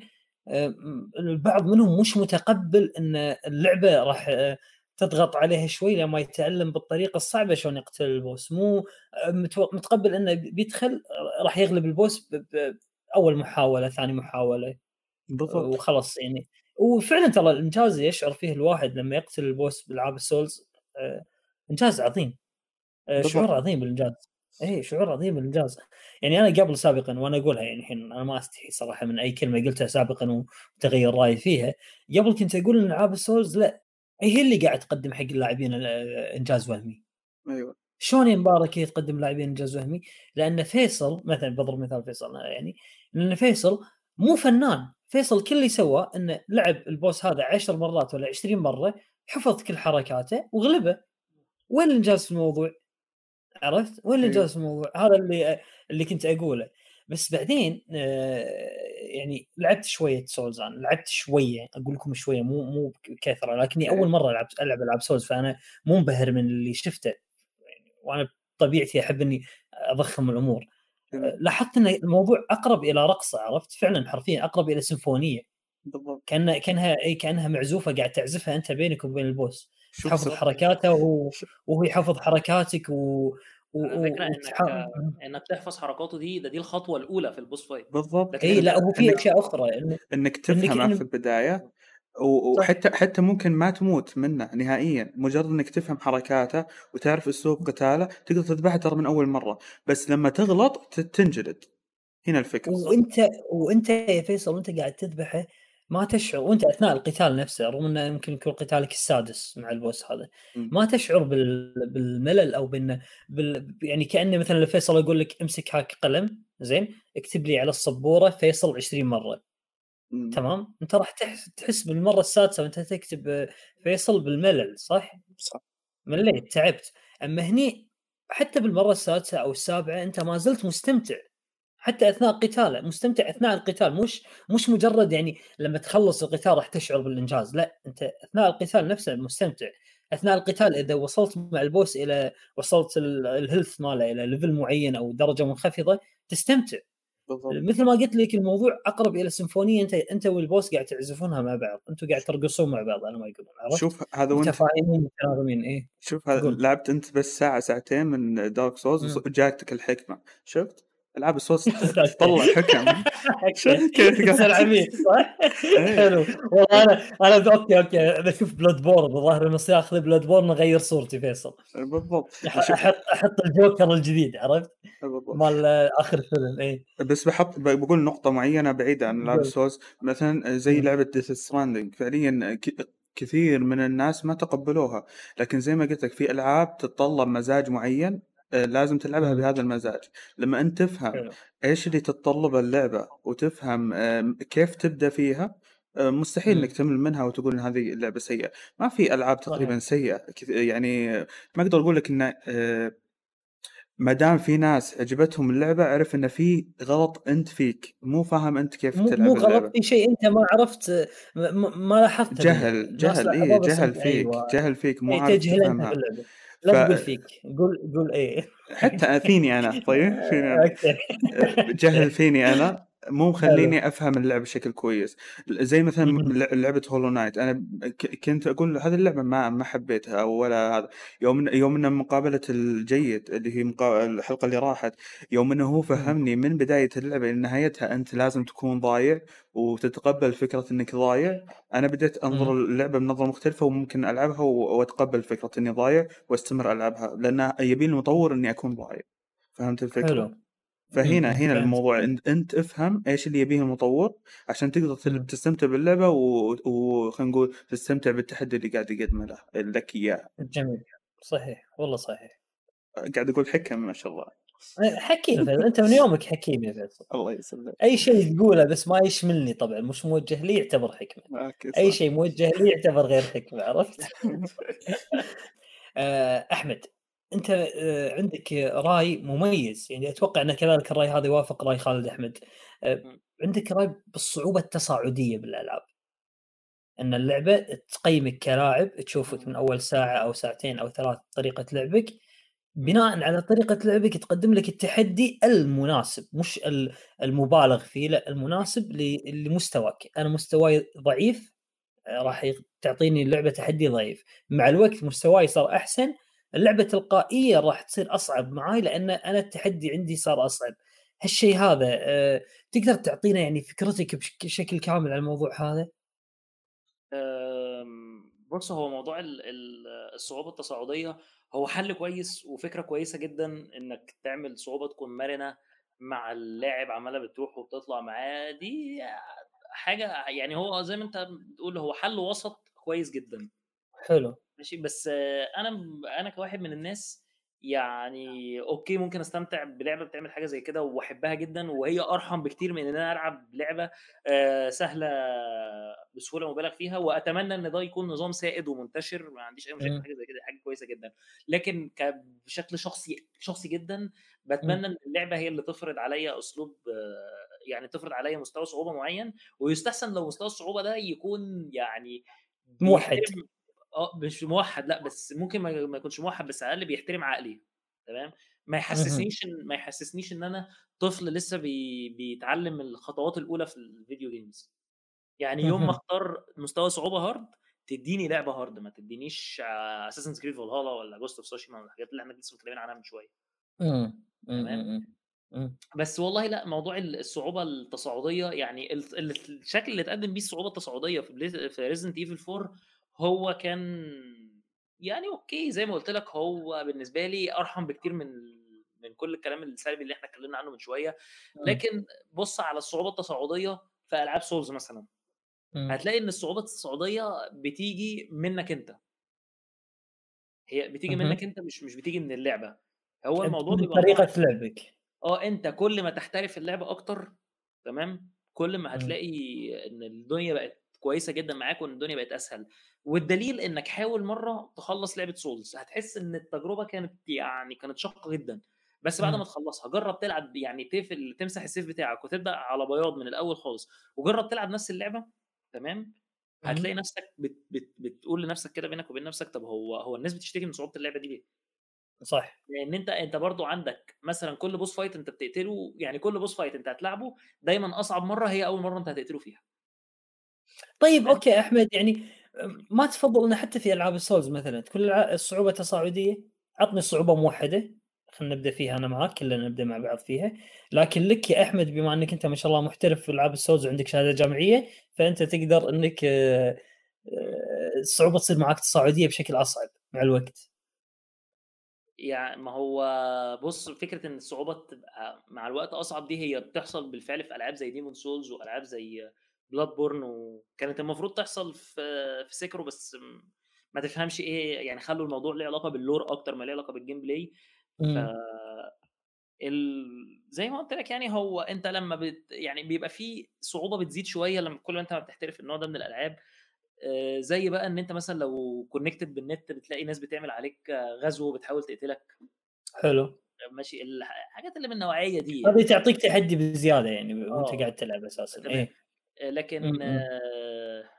البعض منهم مش متقبل إن اللعبة راح تضغط عليه شوي لما يتعلم بالطريقة الصعبة شلون يقتل ال boss. مو متقبل إنه بيدخل راح يغلب ال boss بأول محاولة ثاني محاولة. بالضبط. وخلاص يعني. وفعلا ترى الانجاز يشعر فيه الواحد لما يقتل ال boss بألعاب ال Souls آه، إنجاز عظيم. آه، شعور عظيم بالإنجاز. اي شعور عظيم بالإنجاز. يعني أنا قبل سابقا وأنا أقولها يعني الحين أنا ما أستحي صراحة من أي كلمة قلتها سابقا وتغير رأيي فيها. قبل كنت أقول إن ألعاب السولز لا هي اللي قاعد تقدم حق اللاعبين إنجاز وهمي. أيوه. شلون يا مبارك تقدم لاعبين إنجاز وهمي؟ لأن فيصل مثلا بضرب مثال فيصل يعني لأن فيصل مو فنان. فيصل كل اللي سواه إنه لعب البوس هذا 10 مرات ولا 20 مرة حفظ كل حركاته وغلبه وين الانجاز في الموضوع؟ عرفت؟ وين الانجاز في الموضوع؟ هذا اللي اللي كنت أقوله بس بعدين آه، يعني لعبت شوية Souls أنا لعبت شوية أقول لكم شوية مو مو كثره لكني أول مرة ألعب ألعب ألعاب Souls فأنا منبهر من اللي شفته وأنا بطبيعتي أحب إني أضخم الأمور لاحظت إن الموضوع أقرب إلى رقصه عرفت؟ فعلا حرفيا أقرب إلى سيمفونية. بالضبط. كأن كأنها إي كأنها معزوفة قاعد تعزفها أنت بينك وبين ال boss. تحفظ حركاته وهو, وهو يحفظ حركاتك و على فكرة إنك إنك تحفظ حركاته دي ده دي الخطوة الأولى في البوس فايت. بالضبط. إي لا هو في أشياء أخرى إنك تفهم إنك في البداية. وحتى حتى ممكن ما تموت منه نهائيا مجرد إنك تفهم حركاته وتعرف أسلوب قتاله تقدر تذبحه ترى من أول مرة. بس لما تغلط تنجلد. هنا الفكرة. وإنت وإنت يا فيصل وإنت قاعد تذبحه ما تشعر وإنت أثناء القتال نفسه رغم إنه يمكن يكون قتالك السادس مع البوس هذا ما تشعر بال... بالملل أو بان بال... يعني كأنه مثلا فيصل يقول لك امسك هاك قلم زين اكتب لي على السبورة فيصل 20 مرة. تمام؟ أنت راح تحس بالمرة السادسة وأنت تكتب فيصل بالملل صح؟ صح. مليت تعبت؟ أما هني حتى بالمرة السادسة أو السابعة أنت ما زلت مستمتع. حتى أثناء قتاله مستمتع أثناء القتال مش مش مجرد يعني لما تخلص القتال راح تشعر بالإنجاز لا أنت أثناء القتال نفسه مستمتع. أثناء القتال إذا وصلت مع ال boss إلى وصلت ال health ماله إلى level معين أو درجة منخفضة تستمتع. بالضبط. مثل ما قلت لك الموضوع أقرب إلى سيمفونيه أنت أنت وال boss قاعد تعزفونها مع بعض. أنتم قاعد ترقصون مع بعض أنا ما يقولون عرفت؟ شوف هذا وانت متفاهمين متناغمين إيه. شوف هذا لعبت أنت بس ساعة ساعتين من Dark Souls وجاتك الحكمة. شفت؟ العاب الصوت تطلع حكم. كيف عميق صح؟ إيه. حلو. والله أنا أنا okay okay. بشوف Bloodborne الظاهر إنه اخذ Bloodborne اغير صورتي فيصل. بالضبط. أحط أحط الجوكر الجديد عرفت؟ مال آخر فيلم اي بس بحط بقول نقطة معينة بعيدة عن العاب ال Souls مثلا زي لعبة Death Stranding فعليا كثير من الناس ما تقبلوها. لكن زي ما قلت لك في ألعاب تتطلب مزاج معين لازم تلعبها بهذا المزاج. لما أنت تفهم إيش اللي تتطلب اللعبة وتفهم كيف تبدأ فيها آه، مستحيل إنك تمل منها وتقول إن هذه اللعبة سيئة. ما في ألعاب تقريبا سيئة يعني ما أقدر أقول لك إن آه، ما دام في ناس عجبتهم اللعبة أعرف إن في غلط أنت فيك. مو فاهم أنت كيف مو تلعب مو غلط في شيء أنت ما عرفت ما لاحظت جهل جهل اي جهل فيك أيوة. جهل فيك مو عارف تفهمها. لا تقول فيك قول قول إيه؟ حتى فيني أنا طيب فيني أنا. جهل فيني أنا. مو مخليني أفهم اللعبه بشكل كويس. زي مثلا لعبة هولو نايت أنا كنت أقول هذه اللعبة ما ما حبيتها ولا هذا. يوم يوم إن مقابلة الجيد اللي هي الحلقة اللي راحت يوم إنه هو فهمني من بداية اللعبة لنهايتها أنت لازم تكون ضايع وتتقبل فكرة إنك ضايع. أنا بديت أنظر اللعبة بنظرة مختلفة وممكن ألعبها وأتقبل فكرة إني ضايع وأستمر ألعبها لأن يبي المطور إني أكون ضايع. فهمت الفكرة؟ حلو. فهنا هنا الموضوع أنت افهم إيش اللي يبيه المطور عشان تقدر تستمتع باللعبة وخلينا نقول تستمتع بالتحدي اللي قاعد يقدمه له لك إياه. جميل. صحيح والله صحيح. قاعد أقول حكم ما شاء الله. حكيم أنت من يومك حكيم يا فيصل. الله يسلمك. أي شيء تقوله بس ما يشملني طبعا. مش موجه لي يعتبر حكمة. أي شيء موجه لي يعتبر غير حكمة عرفت؟ آه، أحمد. أنت آه، عندك راي مميز يعني أتوقع إن كذلك الراي هذا يوافق راي خالد أحمد. آه، عندك راي بالصعوبة التصاعدية بالألعاب. إن اللعبة تقيمك كلاعب تشوفك من أول ساعة أو ساعتين أو ثلاث طريقة لعبك. بناء على طريقة لعبك تقدم لك التحدي المناسب مش المبالغ فيه لا المناسب لمستواك. أنا مستواي ضعيف آه، راح تعطيني اللعبة تحدي ضعيف. مع الوقت مستواي صار أحسن اللعبة تلقائيا راح تصير أصعب معاي لأن أنا التحدي عندي صار أصعب. هالشيء هذا أه تقدر تعطينا يعني فكرتك بشكل كامل عن الموضوع هذا؟ بص هو موضوع الصعوبة التصاعدية هو حل كويس وفكرة كويسة جدا إنك تعمل صعوبة تكون مرنة مع اللاعب عمالة بتروح وبتطلع معاه. دي حاجة يعني هو زي ما أنت بتقول هو حل وسط كويس جدا. حلو. ماشي بس أنا أنا كواحد من الناس يعني أوكي ممكن أستمتع بلعبة بتعمل حاجة زي كده وأحبها جدا وهي أرحم بكتير من إن أنا ألعب لعبة سهلة بسهولة مبالغ فيها وأتمنى إن ده يكون نظام سائد ومنتشر ما عنديش أي مشاكل في حاجة زي كده حاجة كويسة جدا. لكن بشكل شخصي شخصي جدا بتمنى إن اللعبة هي اللي تفرض عليا أسلوب يعني تفرض عليا مستوى صعوبة معين ويستحسن لو مستوى الصعوبة ده يكون يعني موحد. آه مش موحد لأ بس ممكن ما يكونش موحد بس على الأقل بيحترم عقلي تمام؟ ما يحسسنيش ما يحسسنيش إن أنا طفل لسه بي بيتعلم الخطوات الأولى في ال video games يعني يوم ما اختار مستوى صعوبة hard تديني لعبة hard ما تدينيش Assassin's Creed Valhalla ولا Ghost of Tsushima الحاجات اللي إحنا لسه متكلمين عنها من شوية. تمام؟ بس والله لأ موضوع الصعوبة التصاعدية يعني الشكل اللي اتقدم بيه الصعوبة التصاعدية في في Resident Evil 4 هو كان يعني okay زي ما قلت لك هو بالنسبة لي أرحم بكتير من من كل الكلام السلبي اللي إحنا اتكلمنا عنه من شوية. لكن بص على الصعوبة التصاعدية في ألعاب Souls مثلا. هتلاقي إن الصعوبة التصاعدية بتيجي منك أنت. هي بتيجي منك أنت مش مش بتيجي من اللعبة. هو الموضوع بيبقى طريقة لعبك. آه أنت كل ما تحترف اللعبة أكتر تمام؟ كل ما هتلاقي إن الدنيا بقت كويسة جدا معاك وإن الدنيا بقت أسهل. والدليل إنك حاول مرة تخلص لعبة Souls هتحس إن التجربة كانت يعني كانت شاقة جدا. بس بعد ما تخلصها جرب تلعب يعني تقفل تمسح ال save بتاعك وتبدأ على بياض من الأول خالص. وجرب تلعب نفس اللعبة تمام؟ هتلاقي نفسك بت بت بتقول لنفسك كده بينك وبين نفسك طب هو هو الناس بتشتكي من صعوبة اللعبة دي ليه؟ صح. لأن أنت أنت برضو عندك مثلا كل boss fight أنت بتقتله يعني كل boss fight أنت هتلعبه دايما أصعب مرة هي أول مرة أنت هتقتله فيها. طيب okay أحمد يعني ما تفضل انه حتى في ألعاب ال Souls مثلا تكون الصعوبة تصاعدية؟ عطني الصعوبه موحدة خلينا نبدأ فيها أنا معك كلنا نبدأ مع بعض فيها. لكن لك يا أحمد بما أنك أنت ما شاء الله محترف في ألعاب ال Souls وعندك شهادة جامعية فأنت تقدر أنك آه، آه، الصعوبة تصير معك تصاعدية بشكل أصعب مع الوقت. يعني ما هو بص فكرة إن الصعوبة تبقى مع الوقت أصعب دي هي بتحصل بالفعل في ألعاب زي Demon's Souls وألعاب زي Bloodborne وكانت المفروض تحصل في في Sekiro بس ما تفهمش إيه يعني خلوا الموضوع له علاقة بال lore أكتر ما له علاقة بال gameplay ف إمم. ال... زي ما قلت لك يعني هو أنت لما بت... يعني بيبقى في صعوبة بتزيد شوية لما كل ما أنت ما بتحترف النوع ده من الألعاب. زي بقى إن أنت مثلا لو connected بالنت بتلاقي ناس بتعمل عليك غزو وبتحاول تقتلك. حلو. ماشي الحاجات اللي من النوعية دي هذه تعطيك تحدي بزيادة يعني وأنت آه. قاعد تلعب أساسا. إيه؟ لكن إمم، إمم. آه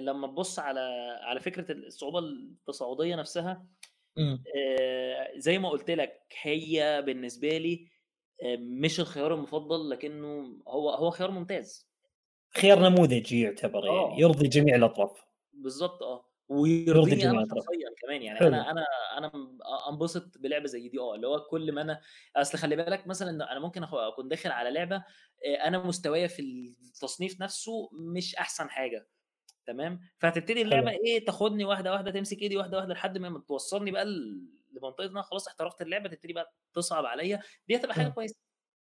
لما تبص على على فكرة الصعوبة التصاعدية نفسها إمم. آه زي ما قلت لك هي بالنسبة لي مش الخيار المفضل لكنه هو هو خيار ممتاز خيار نموذجي يعتبر يعني آه. يرضي جميع الأطراف بالظبط آه ويرضيني أنا شخصيا كمان يعني حلو. أنا أنا أنا أنبسط بلعبة زي دي آه اللي هو كل ما أنا أصل خلي بالك مثلا أنا ممكن أكون داخل على لعبة أنا مستوايا في التصنيف نفسه مش أحسن حاجة تمام؟ فهتبتدي اللعبة حلو. إيه تاخدني واحدة واحدة تمسك إيدي واحدة واحدة لحد ما توصلني بقى لمنطقة إن أنا خلاص احترفت اللعبة تبتدي بقى تصعب عليا. دي هتبقى حاجة كويسة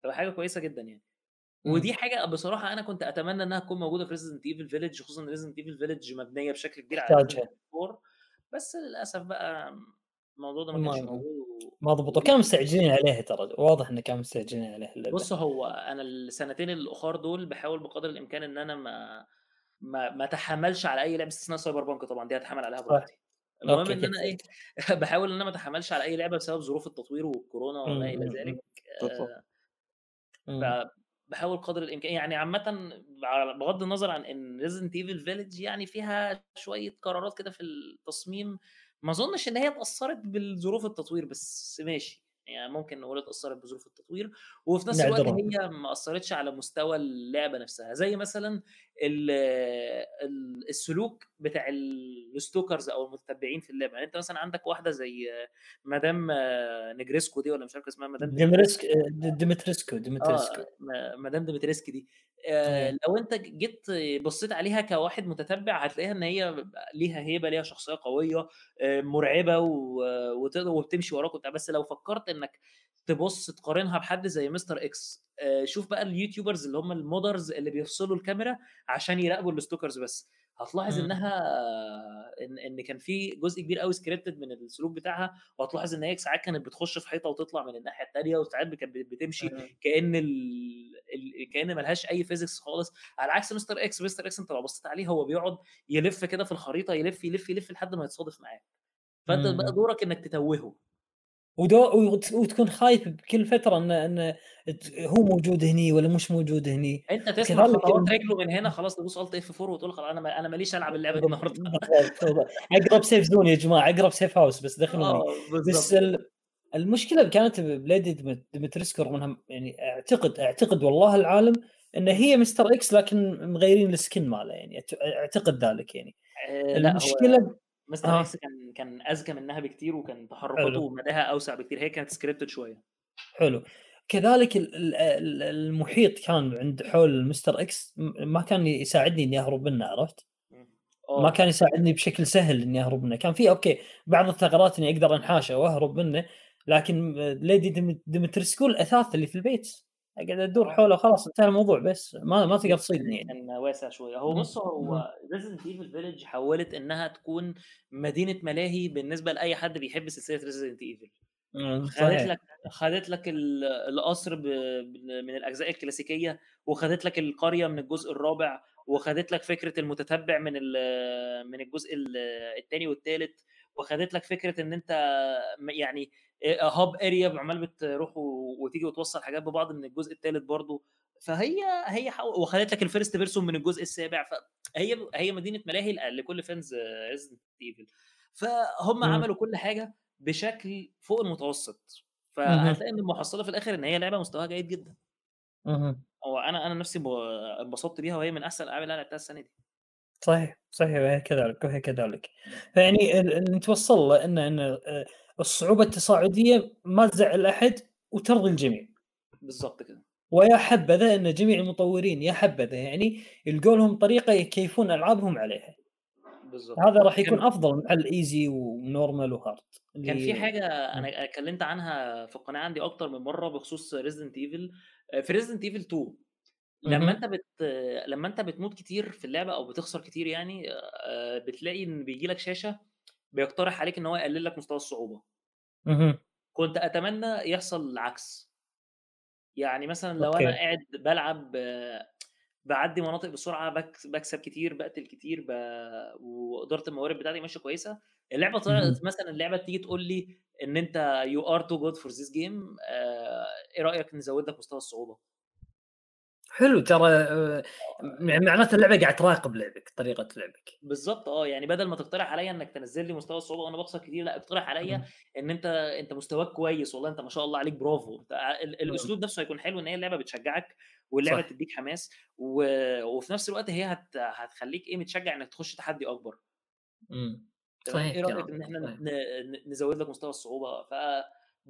تبقى حاجة كويسة جدا يعني. ودي حاجة بصراحة أنا كنت أتمنى إنها تكون موجودة في Resident Evil Village خصوصا Resident Evil Village مبنية بشكل كبير على بس للأسف بقى الموضوع ده ما كانش موجود ما ضبطوا كانوا مستعجلين عليها ترى واضح انه كانوا مستعجلين عليها اللعبة. بص هو أنا السنتين الأخر دول بحاول بقدر الإمكان إن أنا ما ما ما أتحملش على أي لعبة استثناء سايبر بانك طبعا دي هتحمل عليها براحتي. المهم إن أنا إيه بحاول إن أنا ما أتحملش على أي لعبة بسبب ظروف التطوير والكورونا وما إلى ذلك. آه بحاول قدر الإمكان يعني عامه بغض النظر عن إن Resident Evil Village يعني فيها شوية قرارات كده في التصميم ما أظنش إن هي اتأثرت بالظروف التطوير بس ماشي يعني ممكن نقول اتأثرت بظروف التطوير وفي نفس الوقت هي ما أثرتش على مستوى اللعبة نفسها زي مثلا السلوك بتاع ال stalkers أو المتتبعين في اللعبة. يعني أنت مثلا عندك واحدة زي مدام نجريسكو دي ولا مش عارف اسمها مدام Dimitrescu Dimitrescu Dimitrescu. آه مدام Dimitrescu دي. آه لو أنت جيت بصيت عليها كواحد متتبع هتلاقيها إن هي ليها هيبة ليها شخصية قوية آه مرعبة وتقدر وبتمشي وراك وبتاع. بس لو فكرت إنك تبص تقارنها بحد زي Mr. X آه شوف بقى ال YouTubers اللي هم ال modders اللي بيفصلوا الكاميرا عشان يراقبوا ال stalkers بس. هتلاحظ إنها إن إن كان في جزء كبير قوي scripted من السلوك بتاعها وهتلاحظ إن هي ساعات كانت بتخش في حيطة وتطلع من الناحية الثانية وساعات كانت بتمشي كأن ال... ال... كأن ملهاش أي physics خالص. على عكس Mr. X Mr. X أنت لو بصيت عليه هو بيقعد يلف كده في الخريطة يلف يلف يلف لحد ما يتصادف معاك. فأنت بقى دورك إنك تتوهه. ودو وتكون خايف بكل فترة إن إن هو موجود هني ولا مش موجود هني. أنت تسمع خطوات رجله من هنا خلاص تدوس Alt F 4 وتقول خلاص أنا أنا ماليش ألعب اللعبة دي النهارده. أقرب safe zone يا جماعة أقرب safe house بس دخلوني. بس المشكلة كانت ب Lady Dimitrescu منها يعني أعتقد أعتقد والله العالم إن هي Mr. X لكن مغيرين ال skin ماله يعني أعتقد ذلك يعني. المشكلة Mr. آه. X كان كان اذكى منها بكتير وكان تحركاته ومداها أوسع بكتير. هي كانت scripted شوية. حلو. كذلك المحيط كان عند حول Mr. X ما كان يساعدني إني أهرب منه عرفت؟ أوه. ما كان يساعدني بشكل سهل إني أهرب منه، كان في okay بعض الثغرات إني أقدر أنحاشه وأهرب منه لكن Lady Dimitrescu الاثاث اللي في البيت. اقعد أدور حوله خلاص انتهى الموضوع بس ما ما تقدر تصيدني يعني. كان واسع شوية. هو بص هو Resident Evil Village حولت إنها تكون مدينة ملاهي بالنسبة لأي حد بيحب سلسلة Resident Evil خدت لك خدت لك القصر من الأجزاء الكلاسيكية وخدت لك القرية من الجزء الرابع وخدت لك فكرة المتتبع من من الجزء الثاني والثالث وخدت لك فكرة إن أنت يعني hub area عمال بتروح وتيجي وتوصل حاجات ببعض من الجزء الثالث برضو. فهي هي وخدت لك ال first person من الجزء السابع. فهي هي مدينة ملاهي لكل fans ريزدنت ايفل فهم عملوا كل حاجة بشكل فوق المتوسط. فهتلاقي إن المحصلة في الآخر إن هي لعبة مستواها جيد جدا. هو أنا أنا نفسي انبسطت بيها وهي من أحسن الألعاب اللي أنا لعبتها السنة دي. صحيح صحيح وهي كذلك وهي كذلك. فيعني نتوصل له إن إن الصعوبة التصاعدية ما تزعل أحد وترضي الجميع. بالضبط كده ويا حبذا أن جميع المطورين يا حبذا يعني يلقوا لهم طريقة يكيفون ألعابهم عليها. بالضبط. هذا راح يكون أفضل من ال easy و normal و hard كان في حاجة أنا اتكلمت عنها في القناه عندي أكتر من مرة بخصوص ريزدنت ايفل في ريزدنت ايفل 2 لما أنت بت لما أنت بتموت كتير في اللعبة أو بتخسر كتير يعني بتلاقي إن بيجي لك شاشة بيقترح عليك إن هو يقلل لك مستوى الصعوبة. كنت أتمنى يحصل العكس. يعني مثلا لو okay. أنا قاعد بلعب بعدي مناطق بسرعة بكسب كتير بقتل كتير ب... واداره الموارد بتاعتي ماشية كويسة اللعبة طلعت مثلا اللعبة تيجي تقول لي إن أنت you are too good for this game إيه رأيك نزود لك مستوى الصعوبة؟ حلو ترى آه، يعني معناته اللعبة قاعد تراقب لعبك طريقة لعبك. بالظبط آه يعني بدل ما تقترح عليا إنك تنزل لي مستوى الصعوبة وأنا بخسر كتير لأ اقترح عليا إن أنت أنت مستواك كويس والله أنت ما شاء الله عليك برافو. الأسلوب نفسه هيكون حلو إن هي اللعبة بتشجعك واللعبة صح. تديك حماس و... وفي نفس الوقت هي هت... هتخليك إيه متشجع إنك تخش تحدي أكبر. إمم. صحيح إيه رأيك إن إحنا ن... نزود لك مستوى الصعوبة؟ ف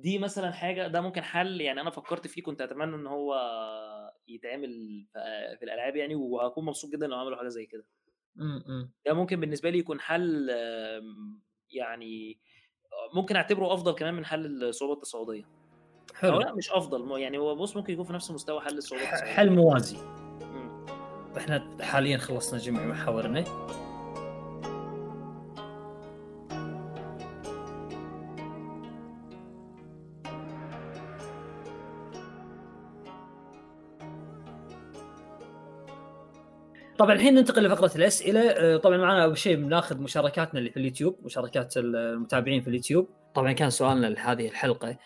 دي مثلا حاجة ده ممكن حل يعني أنا فكرت فيه كنت أتمنى إن هو يتعمل في الألعاب يعني وهكون مبسوط جدا لو عملوا حاجة زي كده. ده ممكن بالنسبة لي يكون حل يعني ممكن أعتبره أفضل كمان من حل الصعوبة التصاعدية. حلو. لأ مش أفضل يعني هو بص ممكن يكون في نفس مستوى حل الصعوبة التصاعدية. حل موازي. إحنا حاليا خلصنا جميع محاورنا. طبعا الحين ننتقل لفقرة الأسئلة. آه، طبعا معنا أول شيء بناخذ مشاركاتنا اللي في اليوتيوب مشاركات المتابعين في اليوتيوب. طبعا كان سؤالنا لهذه الحلقة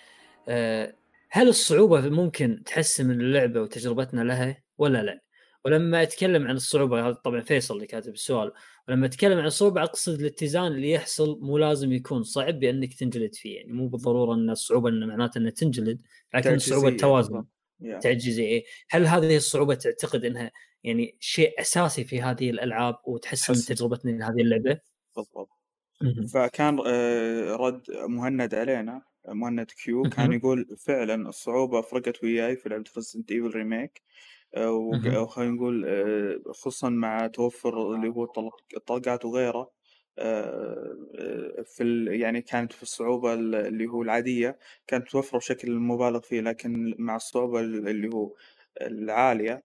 آه، هل الصعوبة ممكن تحسن من اللعبة وتجربتنا لها ولا لا؟ ولما أتكلم عن الصعوبة هذا طبعا فيصل اللي كاتب السؤال ولما أتكلم عن الصعوبة أقصد الاتزان اللي يحصل مو لازم يكون صعب بأنك تنجلد فيه. يعني مو بالضرورة أن الصعوبة انه معناته انه تنجلد لكن الصعوبة التوازن. تعجزي إيه؟ هل هذه الصعوبة تعتقد إنها يعني شيء أساسي في هذه الألعاب وتحسن من تجربتنا لهذه اللعبة. بالضبط. فكان آه، رد مهند علينا مهند كيو كان يقول فعلا الصعوبة فرقت وياي في لعبة ريزدنت ايفل remake وخلينا نقول آه، خصوصا مع توفر اللي هو الطلقات وغيره آه، في يعني كانت في الصعوبة اللي هو العادية كانت توفر بشكل مبالغ فيه لكن مع الصعوبة اللي هو العالية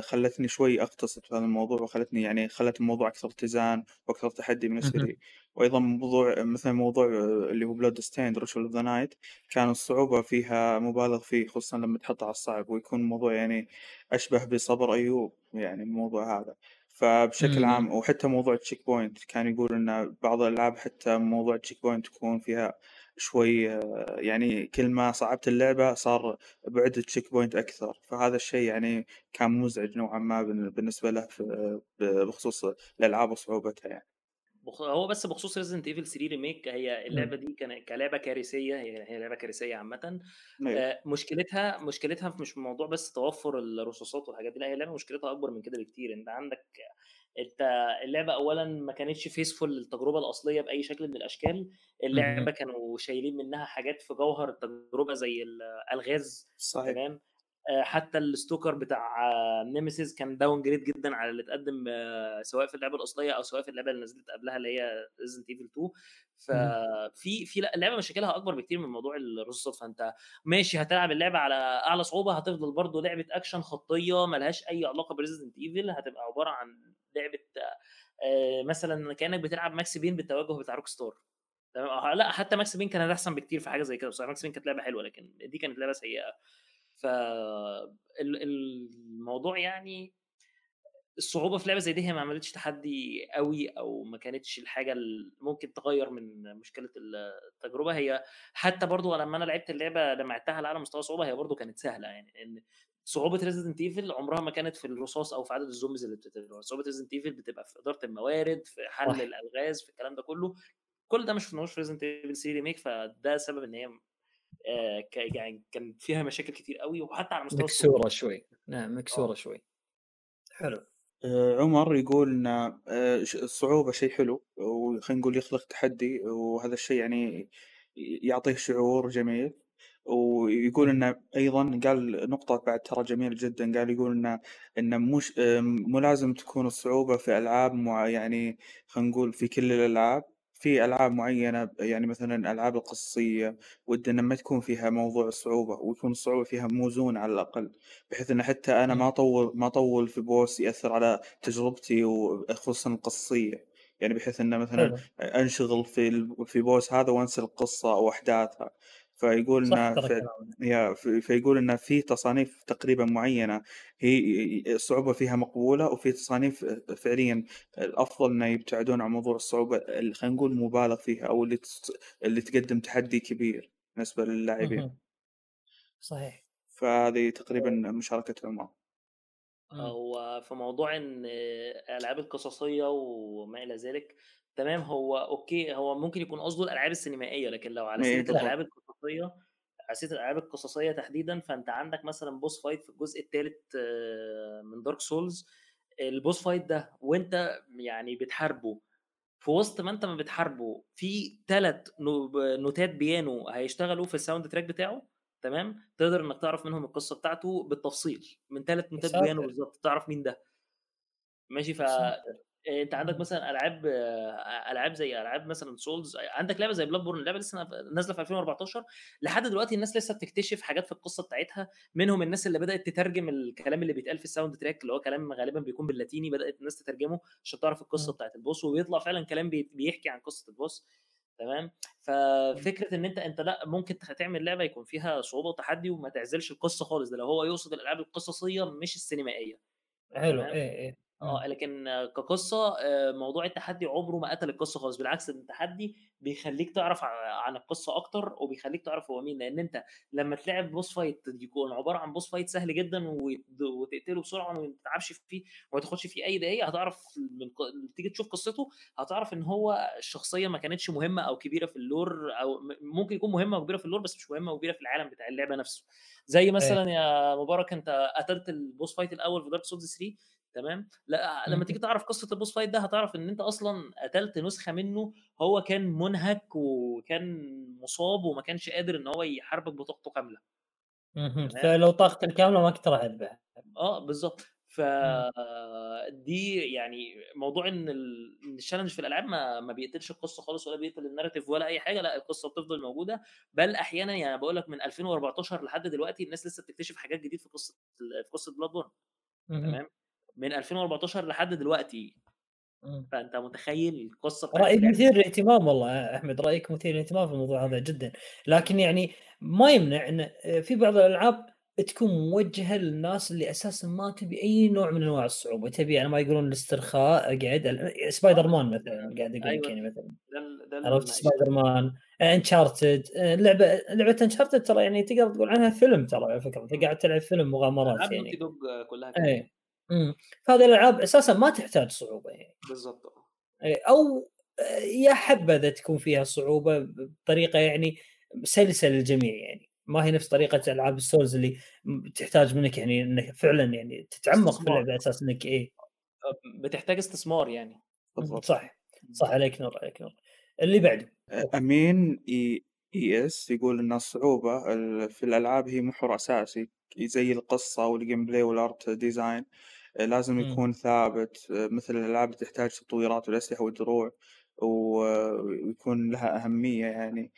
خلتني شوي أقتصد في هذا الموضوع وخلتني يعني خلت الموضوع أكثر اتزان وأكثر تحدي بالنسبة لي. وأيضا موضوع مثل موضوع آه، اللي هو بلود ستيند ريتشوال اوف ذا نايت كان الصعوبة فيها مبالغ فيه خصوصا لما تحطها على الصعب ويكون الموضوع يعني أشبه بصبر أيوب يعني الموضوع هذا. فبشكل عام وحتى موضوع ال check point كان يقول إن بعض الألعاب حتى موضوع ال check point تكون فيها شوي يعني كل ما صعبت اللعبة صار بعد ال check point أكثر. فهذا الشيء يعني كان مزعج نوعا ما بالنسبة له بخصوص الألعاب وصعوبتها يعني. هو بس بخصوص ريزدنت ايفل 3 remake هي اللعبة دي كان كلعبة كارثية هي هي لعبة كارثية عامة. أيوه. آه مشكلتها مشكلتها مش موضوع بس توفر الرصاصات والحاجات دي لا هي لعبة مشكلتها أكبر من كده بكتير. أنت عندك أنت اللعبة اولا ما كانتش faithful للتجربه الأصلية بأي شكل من الأشكال. اللعبة كانوا شايلين منها حاجات في جوهر التجربة زي الألغاز صحيح. تمام؟ حتى ال stalker بتاع نيمسيس كان downgrade جدا على اللي اتقدم سواء في اللعبة الأصلية أو سواء في اللعبة اللي نزلت قبلها اللي هي ريزدنت ايفل 2 ففي في اللعبة مشاكلها أكبر بكتير من موضوع الرصاصات فأنت ماشي هتلعب اللعبة على أعلى صعوبة هتفضل برضه لعبة اكشن خطية ملهاش أي علاقة بريزدنت ايفل هتبقى عبارة عن لعبة آه، مثلا كأنك بتلعب ماكس بين بالتوجه بتاع روك ستار. تمام؟ لا حتى ماكس بين كانت أحسن بكتير في حاجة زي كده. بصراحة ماكس بين كانت لعبة حلوة لكن دي كانت لعبة سيئة. ف الموضوع يعني الصعوبة في لعبة زي دي هي ما عملتش تحدي قوي أو ما كانتش الحاجة اللي ممكن تغير من مشكلة التجربة. هي حتى برضو لما أنا لعبت اللعبة لعبتها على مستوى صعوبة هي برضو كانت سهلة. يعني إن صعوبة ريزيدنت ايفل عمرها ما كانت في الرصاص أو في عدد ال zombies اللي بتطلع صعوبة ريزيدنت ايفل بتبقى في إدارة الموارد في حل صح. الألغاز في الكلام ده كله. كل ده مش ما فيهوش ريزيدنت ايفل 3 remake فده سبب إن هي آه يعني كان فيها مشاكل كتير قوي وحتى على مستوى مكسورة شوي. نعم مكسورة آه. شوي. حلو. آه عمر يقول إن آه الصعوبة شيء حلو وخلينا نقول يخلق تحدي وهذا الشيء يعني يعطيه شعور جميل. ويقول إنه أيضا قال نقطة بعد ترى جميلة جدا قال يقول إنه إنه مش مو لازم تكون الصعوبة في ألعاب مع يعني خلينا نقول في كل الألعاب. في ألعاب معينة يعني مثلا الالعاب القصصية ودنا ما تكون فيها موضوع الصعوبة ويكون الصعوبة فيها موزون على الأقل. بحيث إن حتى أنا ما اطول ما اطول في بوس يأثر على تجربتي وخصوصا القصية يعني بحيث انه مثلا أنشغل في في بوس هذا وأنسى القصة أو أحداثها. فيقول ان في فيقول ان في تصانيف تقريبا معينة هي الصعوبه فيها مقبولة وفي تصانيف فعليا الأفضل إنه يبتعدون عن موضوع الصعوبة اللي خلينا نقول مبالغ فيها أو اللي اللي تقدم تحدي كبير بالنسبة للاعبين. صحيح. فهذه تقريبا مشاركة عمر. هو في موضوع إن الالعاب القصصية وما إلى ذلك تمام هو okay هو ممكن يكون قصده الألعاب السينمائية لكن لو على سيرة الألعاب القصصية على سيرة الألعاب القصصية تحديدا فأنت عندك مثلا boss fight في الجزء الثالث من دارك سولز ال boss fight ده وأنت يعني بتحاربه في وسط ما أنت ما بتحاربه في ثلاث نوتات بيانو هيشتغلوا في ال soundtrack بتاعه تمام؟ تقدر إنك تعرف منهم القصة بتاعته بالتفصيل من ثلاث نوتات بيانو بالظبط. تعرف مين ده. ماشي ف أنت عندك مثلا ألعاب ألعاب زي ألعاب مثلا سولز عندك لعبة زي بلاد بورن اللعبة لسه نازلة في 2014 لحد دلوقتي الناس لسه بتكتشف حاجات في القصة بتاعتها. منهم الناس اللي بدأت تترجم الكلام اللي بيتقال في ال soundtrack اللي هو كلام غالبا بيكون باللاتيني بدأت الناس تترجمه عشان تعرف القصة بتاعت ال boss وبيطلع فعلا كلام بيحكي عن قصة ال boss تمام؟ ففكرة إن أنت أنت لأ ممكن تعمل لعبة يكون فيها صعوبة وتحدي وما تعزلش القصة خالص. ده لو هو يقصد الألعاب القصصية مش السينمائية. حلو. إيه إيه. آه لكن كقصة آه، موضوع التحدي عمره ما قتل القصة خالص بالعكس التحدي بيخليك تعرف عن القصة أكتر وبيخليك تعرف هو مين لأن أنت لما تلعب boss fight يكون عبارة عن boss fight سهل جدا وتقتله بسرعة وما تتعبش فيه وما تاخدش فيه أي دقيقه هتعرف من تيجي تشوف قصته هتعرف إن هو الشخصيه ما كانتش مهمة أو كبيرة في ال lore أو ممكن يكون مهمة وكبيره في ال lore بس مش مهمة وكبيره في العالم بتاع اللعبة نفسه. زي مثلا يا مبارك أنت قتلت ال boss fight الأول في Dark Souls 3 تمام؟ لا لما تيجي تعرف قصة ال boss fight ده هتعرف إن أنت أصلا قتلت نسخة منه هو كان منهك وكان مصاب وما كانش قادر إن هو يحاربك بطاقته كاملة. فلو طاقته الكاملة ما كنت راح اذبح آه بالظبط ف دي يعني موضوع إن ال challenge في الألعاب ما, ما بيقتلش القصة خالص ولا بيقتل ال narrative ولا أي حاجة لا القصة بتفضل موجودة. بل أحيانا يعني بقول لك من 2014 لحد دلوقتي الناس لسه بتكتشف حاجات جديده في قصة في قصة Bloodborne تمام؟ من 2014 لحد دلوقتي. فأنت متخيل القصة رأيك مثير للاهتمام والله أحمد رأيك مثير للاهتمام في الموضوع هذا جدا. لكن يعني ما يمنع إن في بعض الألعاب تكون موجهة للناس اللي أساسا ما تبي أي نوع من أنواع الصعوبة. تبي يعني ما يقولون الاسترخاء أقعد سبايدر مان مثلا قاعد أقول لك أيوة. يعني مثلا. عرفت؟ Spider-Man Uncharted لعبة لعبة Uncharted ترى يعني تقدر تقول عنها فيلم ترى على فكرة. أنت قاعد تلعب فيلم مغامرات يعني. كلها اي فهذه الألعاب أساسا ما تحتاج صعوبة يعني. بالضبط. أو يا حبذا تكون فيها صعوبة بطريقة يعني سلسه للجميع يعني. ما هي نفس طريقة ألعاب ال Souls اللي تحتاج منك يعني إنك فعلا يعني تتعمق في اللعبة على أساس إنك إيه. بتحتاج استثمار يعني. بالضبط. صح. صح عليك نور عليك نور. اللي بعده. أمين إي إي إس يقول ان الصعوبه في الألعاب هي محور أساسي زي القصة وال gameplay وال art design لازم يكون ثابت مثل الألعاب اللي تحتاج تطويرات والأسلحة والدروع ويكون لها أهمية يعني.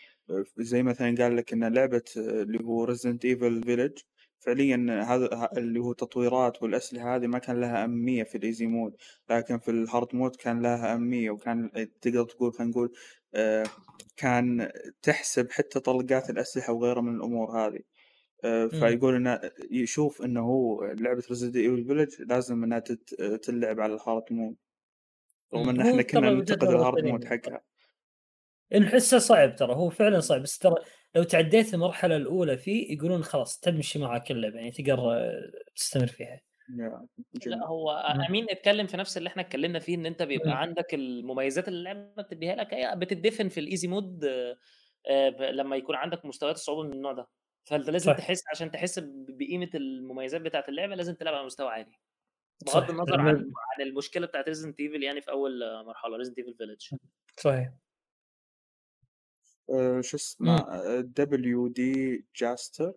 زي مثلا قال لك إن لعبة اللي هو Resident Evil Village فعليا هذا اللي هو التطويرات والأسلحة هذه ما كان لها أهمية في ال easy mode لكن في ال hard mode كان لها أهمية وكان تقدر تقول خلينا نقول كان تحسب حتى طلقات الأسلحة وغيرها من الأمور هذه. فيقول إنه يشوف إنه هو لعبة Resident Evil Village لازم إنها تلعب على ال hard mode. رغم إن إحنا كنا ننتقد ال hard mode حقها. نحسه صعب ترى هو فعلا صعب. بس ترى لو تعديت المرحلة الأولى فيه يقولون خلاص تمشي معك اللعبة يعني تقدر تستمر فيها. لا هو أمين اتكلم في نفس اللي إحنا اتكلمنا فيه إن أنت بيبقى عندك المميزات اللي اللعبة بتديها لك هي بتدفن في ال easy mode لما يكون عندك مستويات الصعوبة من النوع ده. فأنت لازم صح. تحس عشان تحس بقيمة المميزات بتاعة اللعبة لازم تلعب على مستوى عالي. بغض النظر عن عن المشكلة بتاعت Resident Evil يعني في أول مرحلة Resident Evil Village صحيح. آه، شو اسمه؟ WD Gaster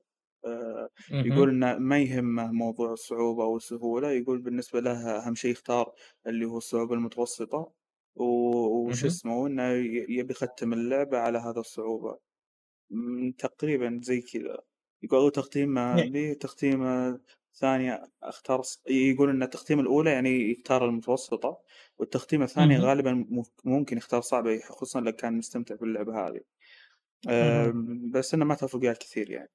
يقول انه ما يهمه موضوع الصعوبة أو السهولة يقول بالنسبة له أهم شيء يختار اللي هو الصعوبة المتوسطة وش اسمه؟ إنه يبي يختم اللعبة على هذا الصعوبة. تقريبا زي كذا. يقول تختيم لي تختيمة ثانية أختار يقول إن التختيمة الأولى يعني يختار المتوسطة والتختيمة الثانية غالبا ممكن يختار صعبة خصوصا لو كان مستمتع باللعبة هذه. بس إنه ما تفرق كثير يعني.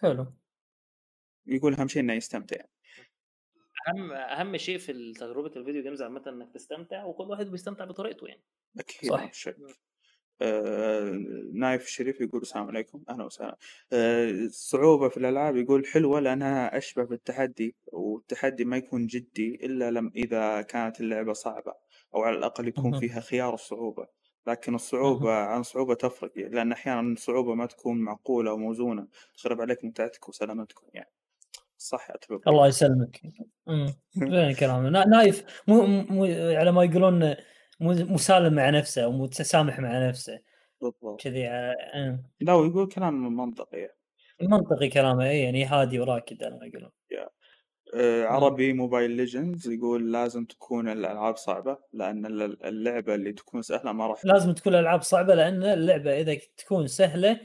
حلو. يقول أهم شيء إنه يستمتع. أهم أهم شيء في تجربة الفيديو جيمز عامة إنك تستمتع وكل واحد بيستمتع بطريقته يعني. أكيد صح. شك. آه نايف الشريف يقول السلام عليكم. أهلا وسهلا. آه الصعوبة في الألعاب يقول حلوة لأنها أشبه بالتحدي والتحدي ما يكون جدي إلا لم إذا كانت اللعبة صعبة أو على الأقل يكون فيها خيار الصعوبة. لكن الصعوبة عن صعوبة تفرق لأن أحيانا الصعوبة ما تكون معقولة وموزونة. تخرب عليك متعتك وسلامتكم يعني. صح أتفق الله يسلمك. أمم كلامه نايف مو, مو على ما يقولون مسالم مع نفسه ومتسامح مع نفسه. بالضبط. كذي آه. لا ويقول كلام منطقي. يعني. منطقي كلامه اي يعني هادي وراكد ما يقولون. آه، عربي Mobile Legends يقول لازم تكون الألعاب صعبة لأن اللعبة اللي تكون سهلة ما راح لازم تكون الألعاب صعبة لأن اللعبة إذا تكون سهلة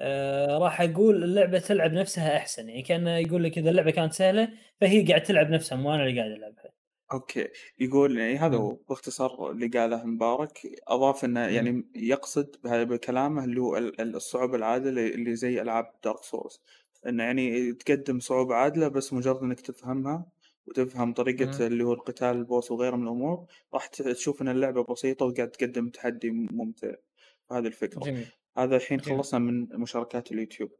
آه راح أقول اللعبة تلعب نفسها أحسن. يعني كأنه يقول لك إذا اللعبة كانت سهلة فهي قاعد تلعب نفسها مو أنا اللي قاعد ألعبها. okay. يقول يعني هذا هو باختصار اللي قاله مبارك أضاف إنه يعني يقصد بكلامه اللي هو الصعوبة العادلة اللي زي ألعاب Dark Souls إنه يعني تقدم صعوبة عادلة بس مجرد إنك تفهمها وتفهم طريقة اللي هو القتال ال boss وغيره من الأمور راح تشوف إن اللعبة بسيطة وقاعد تقدم تحدي ممتع. هذه الفكرة. جميل. هذا الحين خلصنا من مشاركات اليوتيوب.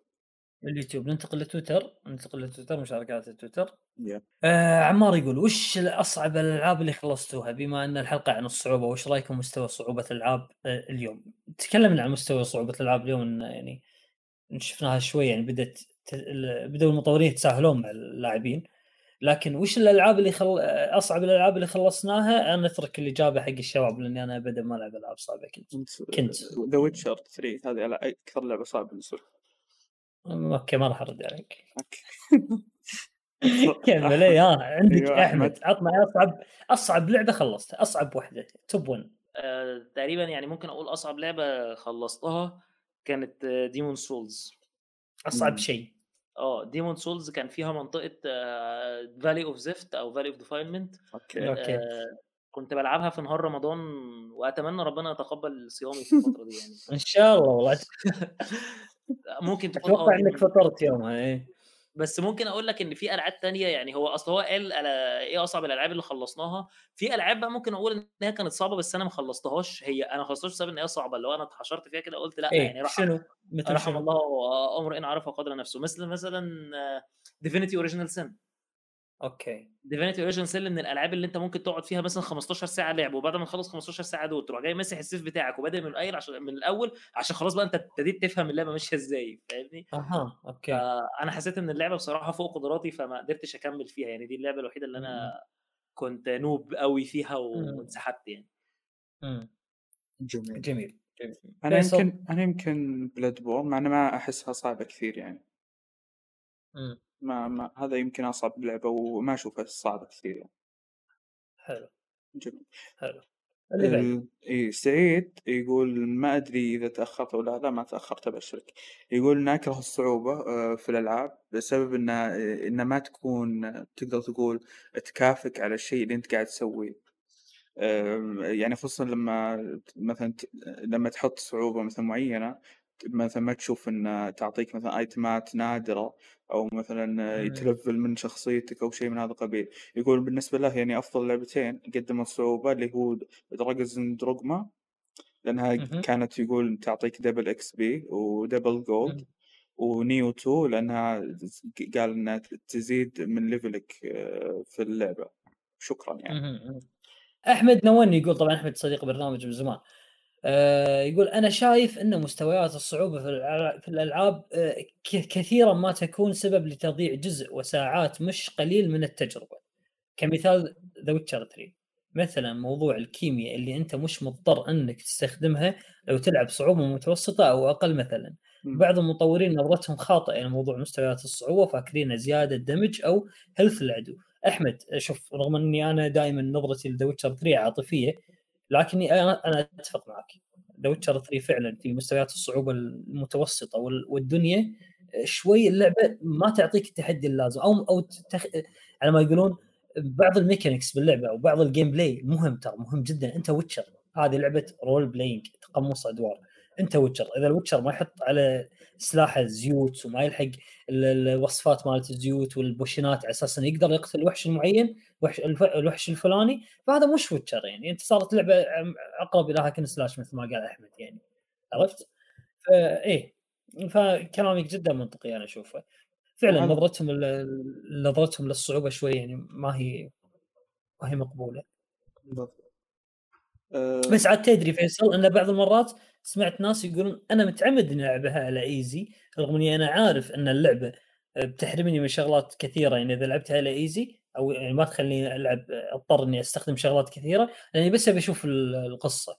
اليوتيوب ننتقل لتويتر ننتقل لتويتر مشاركات التويتر. yeah. آه عمار يقول وش اصعب الألعاب اللي خلصتوها؟ بما أن الحلقة عن الصعوبة وش رأيكم مستوى صعوبة الألعاب آه اليوم؟ تكلمنا عن مستوى صعوبة الألعاب اليوم يعني شفناها شوي يعني بدأت بدأوا المطورين يتساهلون مع اللاعبين. لكن وش الألعاب اللي خل... أصعب الألعاب اللي خلصناها؟ أنا أترك الإجابة حق الشباب لأني أنا ابدا ما ألعب ألعاب صعبة كنت كنت. The Witcher 3 هذه أكثر لعبة صعبة بالنسبة okay ما راح أرد عليك. كمل اي ها عندك أيوة أحمد. عطنا أصعب أصعب لعبة خلصتها أصعب واحدة top 1 آه، تقريبا يعني ممكن أقول أصعب لعبة خلصتها كانت Demon's Souls أصعب شيء. آه Demon's Souls كان فيها منطقة Valley of زفت أو Valley of Defilement okay. okay. آه، كنت بلعبها في نهار رمضان وأتمنى ربنا يتقبل صيامي في الفترة دي يعني. إن شاء الله والله. ممكن تكون أتوقع إنك فطرت يومها إيه. بس ممكن أقول لك إن في ألعاب تانية يعني هو أصل هو قال إيه أصعب الألعاب اللي خلصناها؟ في ألعاب بقى ممكن أقول إن هي كانت صعبة بس أنا ما خلصتهاش. هي أنا ما خلصتهاش بسبب إن هي صعبة اللي هو أنا اتحشرت فيها كده قلت لأ إيه؟ يعني شنو؟ رحم الله امرئ عرف قدر نفسه. مثل مثلا Divinity Original Sin okay. Divinity Original Sin من الألعاب اللي أنت ممكن تقعد فيها مثلا 15 ساعة لعب وبعد ما تخلص 15 ساعة دول تروح جاي ماسح ال save بتاعك وبادئ من الأول عشان من الأول عشان خلاص بقى أنت ابتديت تفهم اللعبة ماشية إزاي فاهمني؟ أها okay. أنا حسيت إن اللعبة بصراحة فوق قدراتي فما قدرتش أكمل فيها يعني دي اللعبة الوحيدة اللي أنا كنت noob قوي فيها وانسحبت يعني. امم جميل. جميل, جميل. أنا يمكن أنا يمكن بلاد بورن مع إني ما أحسها صعبة كثير يعني. امم ما, ما هذا يمكن أصعب لعبة وما أشوفها صعبة كثير يعني. حلو. جميل. حلو. إيه سعيد يقول ما أدري إذا تأخرت أو لا ما تأخرت أبشرك. يقول إن أكره الصعوبة آه، في الألعاب بسبب إن إن ما تكون تقدر تقول تكافئك على الشيء اللي أنت قاعد تسويه. يعني خصوصا لما مثلا لما تحط صعوبة مثلا معينة مثلا ما تشوف إن تعطيك مثلا items نادرة أو مثلا يت level من شخصيتك أو شيء من هذا القبيل. يقول بالنسبة له يعني أفضل لعبتين قدموا الصعوبة اللي هو Dragon's Dogma لأنها كانت يقول تعطيك double XP و double gold ونيو 2 لأنها قال إنها تزيد من level ك آه، في اللعبة. شكرا يعني. أحمد نوني يقول طبعا أحمد صديق برنامج من زمان. يقول أنا شايف إن مستويات الصعوبة في الألعاب آه، كثيرا ما تكون سبب لتضييع جزء وساعات مش قليل من التجربة. كمثال The Witcher 3 مثلا موضوع الكيمياء اللي أنت مش مضطر إنك تستخدمها لو تلعب صعوبة متوسطة أو أقل مثلا. بعض المطورين نظرتهم خاطئة لموضوع مستويات الصعوبة فاكرين زيادة damage أو health العدو. أحمد شوف رغم إني أنا دائما نظرتي ل The Witcher 3 عاطفية لكني أنا أنا أتفق معك. The Witcher 3 فعلا في مستويات الصعوبة المتوسطة والدنيا شوي اللعبة ما تعطيك التحدي اللازم. أو أو تخ... على ما يقولون بعض ال mechanics باللعبة أو بعض ال gameplay مهم ترى مهم جدا. أنت witcher هذه لعبة role playing تقمص أدوار. انت witcher. إذا ال witcher ما يحط على سلاحه زيوت وما يلحق الوصفات مالت الزيوت وال potionات على أساس إنه يقدر يقتل وحش معين وحش الوحش الفلاني فهذا مش witcher يعني. أنت صارت لعبة اقرب إلى hack and slash مثل ما قال أحمد يعني. عرفت؟ فايه فكلامك جدا منطقي أنا أشوفه. فعلا نظرتهم نظرتهم للصعوبة شوي يعني ما هي ما هي مقبولة. بالضبط. أه بس عاد تدري فيصل إن بعض المرات سمعت ناس يقولون أنا متعمد إني ألعبها على easy رغم إني أنا عارف إن اللعبة بتحرمني من شغلات كثيرة يعني إذا لعبتها على easy أو يعني ما تخليني ألعب أضطر إني أستخدم شغلات كثيرة لأني بس أبي أشوف القصة.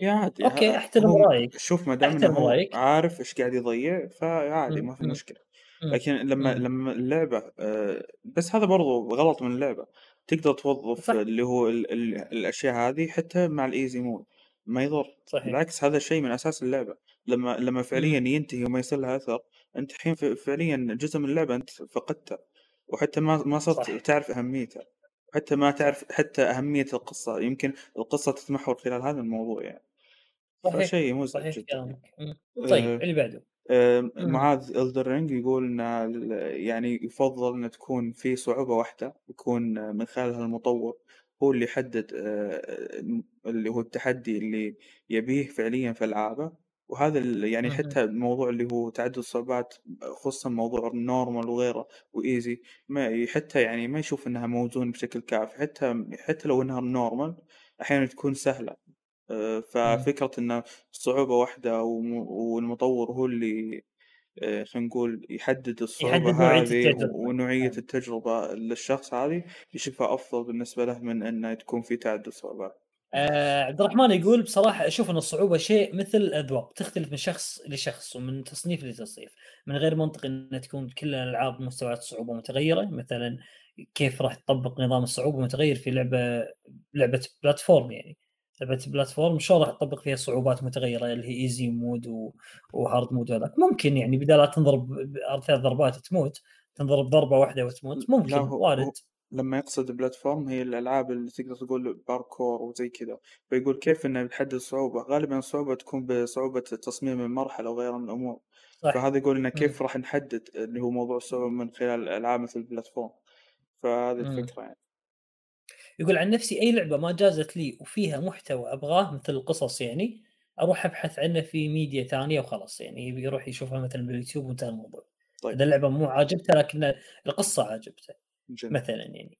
يا عادي okay أحترم رأيك. شوف ما دام إنه عارف إيش قاعد يضيع فعادي ما في مشكلة. لكن لما لما اللعبة آه، بس هذا برضو غلط من اللعبة. تقدر توظف صح. اللي هو ال ال الأشياء هذه حتى مع ال easy mode ما يضر. صحيح. بالعكس هذا شيء من أساس اللعبة. لما لما فعليا ينتهي وما يصير لها أثر أنت الحين فعليا جزء من اللعبة أنت فقدته وحتى ما ما صرت تعرف اهميتها حتى ما تعرف حتى أهمية القصة. يمكن القصة تتمحور خلال هذا الموضوع يعني. صحيح شيء مزعج جدا. طيب آه اللي بعده. معاذ الدرينج يقول إن يعني يفضل إن تكون في صعوبة واحدة يكون من خلالها المطور هو اللي يحدد اللي هو التحدي اللي يبيه فعليا في ألعابه. وهذا يعني حتى الموضوع اللي هو تعدد الصعوبات خصوصا موضوع ال normal وغيره و easy ما حتى يعني ما يشوف إنها موزون بشكل كافي حتى حتى لو إنها normal أحيانا تكون سهلة. ففكرة إنه صعوبة واحدة والمطور هو اللي آه، خلينا نقول يحدد الصعوبة هذه ونوعية نعم. التجربة للشخص هذه يشوفها أفضل بالنسبة له من أنه تكون في تعدد صعوبات. آه عبد الرحمن يقول بصراحة أشوف إن الصعوبة شيء مثل الأذواق تختلف من شخص لشخص ومن تصنيف لتصنيف من غير منطقي ان تكون كل الألعاب مستويات صعوبه متغيرة مثلا كيف راح تطبق نظام الصعوبة متغير في لعبة لعبة platform يعني لعبه platform شلون راح تطبق فيها صعوبات متغيرة اللي هي easy mode و... و hard mode وهذاك. ممكن يعني بدال لا تنضرب ثلاث ضربات تموت تنضرب ضربه واحدة وتموت. ممكن وارد. لما يقصد platform هي الألعاب اللي تقدر تقول باركور وزي كذا. فيقول كيف إنه بتحدد الصعوبه غالبا الصعوبه تكون بصعوبة تصميم المرحلة وغيرها من الأمور. صح. فهذا يقول إنه كيف راح نحدد اللي هو موضوع الصعوبة من خلال الالعاب مثل ال platform فهذه الفكرة يعني. يقول عن نفسي أي لعبة ما جازت لي وفيها محتوى أبغاه مثل القصص يعني أروح أبحث عنه في ميديا ثانية وخلاص يعني يروح يشوفها مثلا باليوتيوب وانتهى الموضوع طيب. إذا اللعبة مو عاجبته لكن القصة عاجبته جميل. مثلا يعني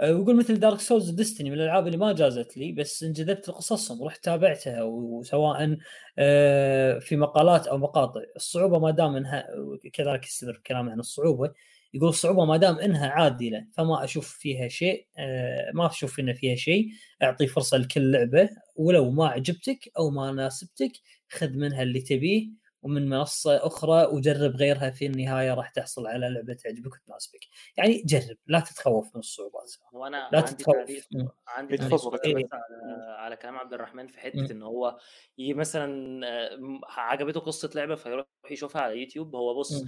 آه، ويقول مثل Dark Souls Destiny من الألعاب اللي ما جازت لي بس انجذبت لقصصهم ورحت تابعتها وسواء آه، في مقالات أو مقاطع الصعوبة ما دام إنها كذلك يستمر كلامه عن الصعوبة يقول الصعوبة ما دام إنها عادلة فما أشوف فيها شيء آه، ما أشوف إن فيها شيء. أعطي فرصة لكل لعبة ولو ما عجبتك أو ما ناسبتك خذ منها اللي تبيه ومن منصة أخرى وجرب غيرها في النهاية راح تحصل على لعبة تعجبك وتناسبك. يعني جرب لا تتخوف من الصعوبات. وأنا لا تتخوف. عندي تعليق على, على كلام عبد الرحمن في حتة إن هو يجي مثلا آه، عجبته قصة لعبة فيروح يشوفها على يوتيوب هو بص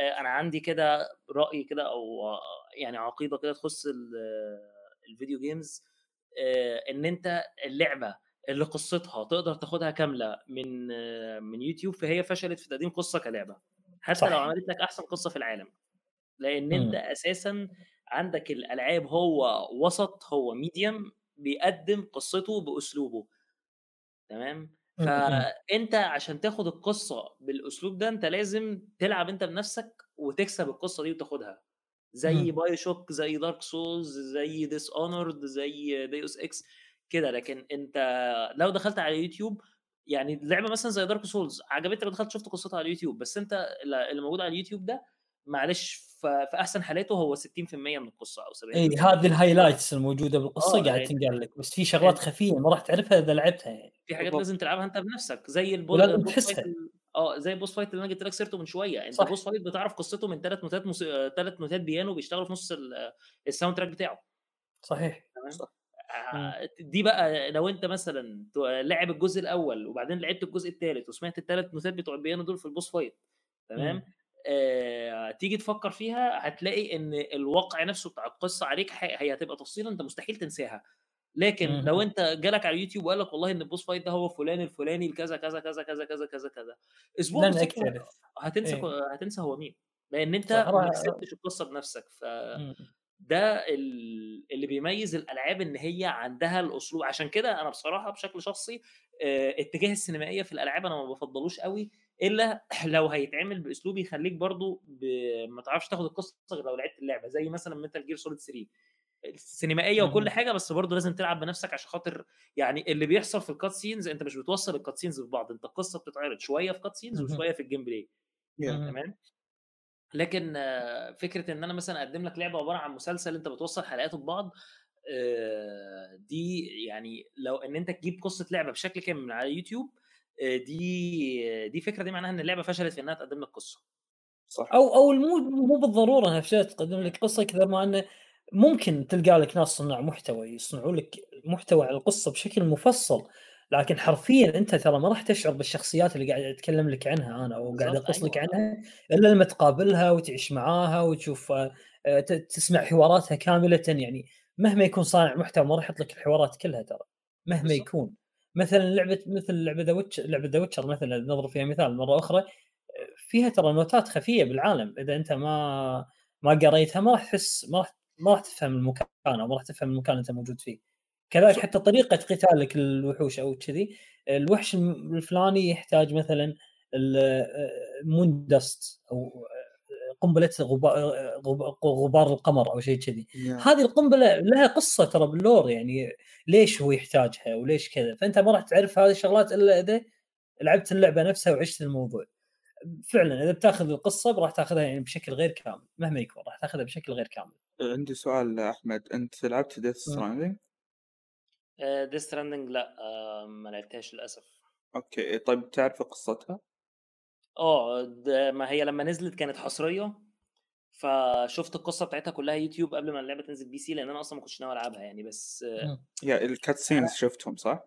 أنا عندي كده رأي كده أو يعني عقيدة كده تخص ال video games آه، إن أنت اللعبة اللي قصتها تقدر تاخدها كاملة من من يوتيوب فهي فشلت في تقديم قصة كلعبة حتى صح. لو عملت لك أحسن قصة في العالم. لأن أنت أساسا عندك الألعاب هو وسط هو medium بيقدم قصته بأسلوبه. تمام؟ فأنت عشان تاخد القصة بالأسلوب ده أنت لازم تلعب أنت بنفسك وتكسب القصة دي وتاخدها. زي BioShock زي Dark Souls زي Dishonored زي Deus Ex كده. لكن أنت لو دخلت على يوتيوب يعني لعبة مثلا زي Dark Souls عجبتك لو دخلت شفت قصتها على اليوتيوب بس أنت اللي موجود على اليوتيوب ده معلش في احسن حالاته هو 60% من القصة أو 70% اي هذه ال highlights الموجودة بالقصة آه، قاعد يعني تنقال لك بس في شغلات يعني خفية ما راح تعرفها إذا لعبتها يعني. في حاجات لازم تلعبها أنت بنفسك زي ال boss fight آه زي ال boss fight اللي أنا جبت لك سيرته من شوية. أنت ال boss fight بتعرف قصته من ثلاث نوتات مس... ثلاث نوتات بيانو بيشتغلوا في نص ال soundtrack بتاعه. صحيح. تمام؟ صح. آه، دي بقى لو أنت مثلا لاعب الجزء الأول وبعدين لعبت الجزء الثالث وسمعت الثلاث نوتات بتوع البيانو دول في ال boss fight تمام؟ تيجي تفكر فيها هتلاقي إن الواقع نفسه بتاع القصة عليك هي هتبقى تفصيله أنت مستحيل تنساها. لكن مم. لو أنت جالك على اليوتيوب وقال لك والله إن ال boss fight ده هو فلان الفلاني كذا كذا كذا كذا كذا كذا كذا. أسبوع هتنسى إيه؟ هتنسى هو مين. لأن أنت ما كسبتش القصة بنفسك. ف ده اللي بيميز الألعاب إن هي عندها الأسلوب عشان كده أنا بصراحة بشكل شخصي آه، اتجاه السينمائية في الألعاب أنا ما بفضلوش قوي إلا لو هيتعمل بأسلوب يخليك برضو ب... ما تعرفش تاخد القصة غير لو لعبت اللعبة زي مثلا ميتال جير سوليد 3 السينمائية وكل حاجة بس برضه لازم تلعب بنفسك عشان خاطر يعني اللي بيحصل في ال cutscenes أنت مش بتوصل ال cutscenes في بعض أنت القصة بتتعرض شوية في cutscenes وشوية في ال gameplay تمام؟ لكن فكرة إن أنا مثلا أقدم لك لعبة عبارة عن مسلسل أنت بتوصل حلقاته ببعض دي يعني لو إن أنت تجيب قصة لعبة بشكل كامل من على يوتيوب دي دي فكرة دي معناها إن اللعبة فشلت في إنها تقدم لك قصة. صح. أو أو مو مو بالضرورة إنها فشلت تقدم لك قصة كذا ما انه ممكن تلقى لك ناس صناع محتوى يصنعوا لك محتوى على القصة بشكل مفصل. لكن حرفيا أنت ترى ما راح تشعر بالشخصيات اللي قاعد أتكلم لك عنها أنا أو قاعد أقص لك أيوة. عنها إلا لما تقابلها وتعيش معاها وتشوف آه، تسمع حواراتها كاملة يعني مهما يكون صانع محتوى ما راح يحط لك الحوارات كلها ترى مهما بالزبط. يكون مثلا لعبة مثل لعبة ذا ويتشر لعبة ذا ويتشر مثلا نضرب فيها مثال مرة أخرى فيها ترى نوتات خفية بالعالم إذا أنت ما ما قريتها ما راح تحس ما راح ما راح تفهم المكان أو ما راح تفهم المكان اللي أنت موجود فيه كذلك حتى طريقة قتالك الوحوش أو كذي الوحش الفلاني يحتاج مثلا ال moon dust أو قنبلة غبار, غبار القمر أو شيء كذي. هذه القنبلة لها قصة ترى بال lore يعني ليش هو يحتاجها وليش كذا؟ فأنت ما راح تعرف هذه الشغلات إلا إذا لعبت اللعبة نفسها وعشت الموضوع. فعلا إذا بتاخذ القصة راح تاخذها يعني بشكل غير كامل مهما يكون راح تاخذها بشكل غير كامل. عندي سؤال أحمد أنت لعبت ديث ستراندنج؟ ديث ستراندنج لا آه، ما لعبتهاش للأسف أوكي طيب تعرف قصتها؟ آه ما هي لما نزلت كانت حصرية فشفت القصة بتاعتها كلها يوتيوب قبل ما اللعبة تنزل بي سي لأن أنا أصلا ما كنتش ناوي ألعبها يعني بس يا ال cutscenes شفتهم صح؟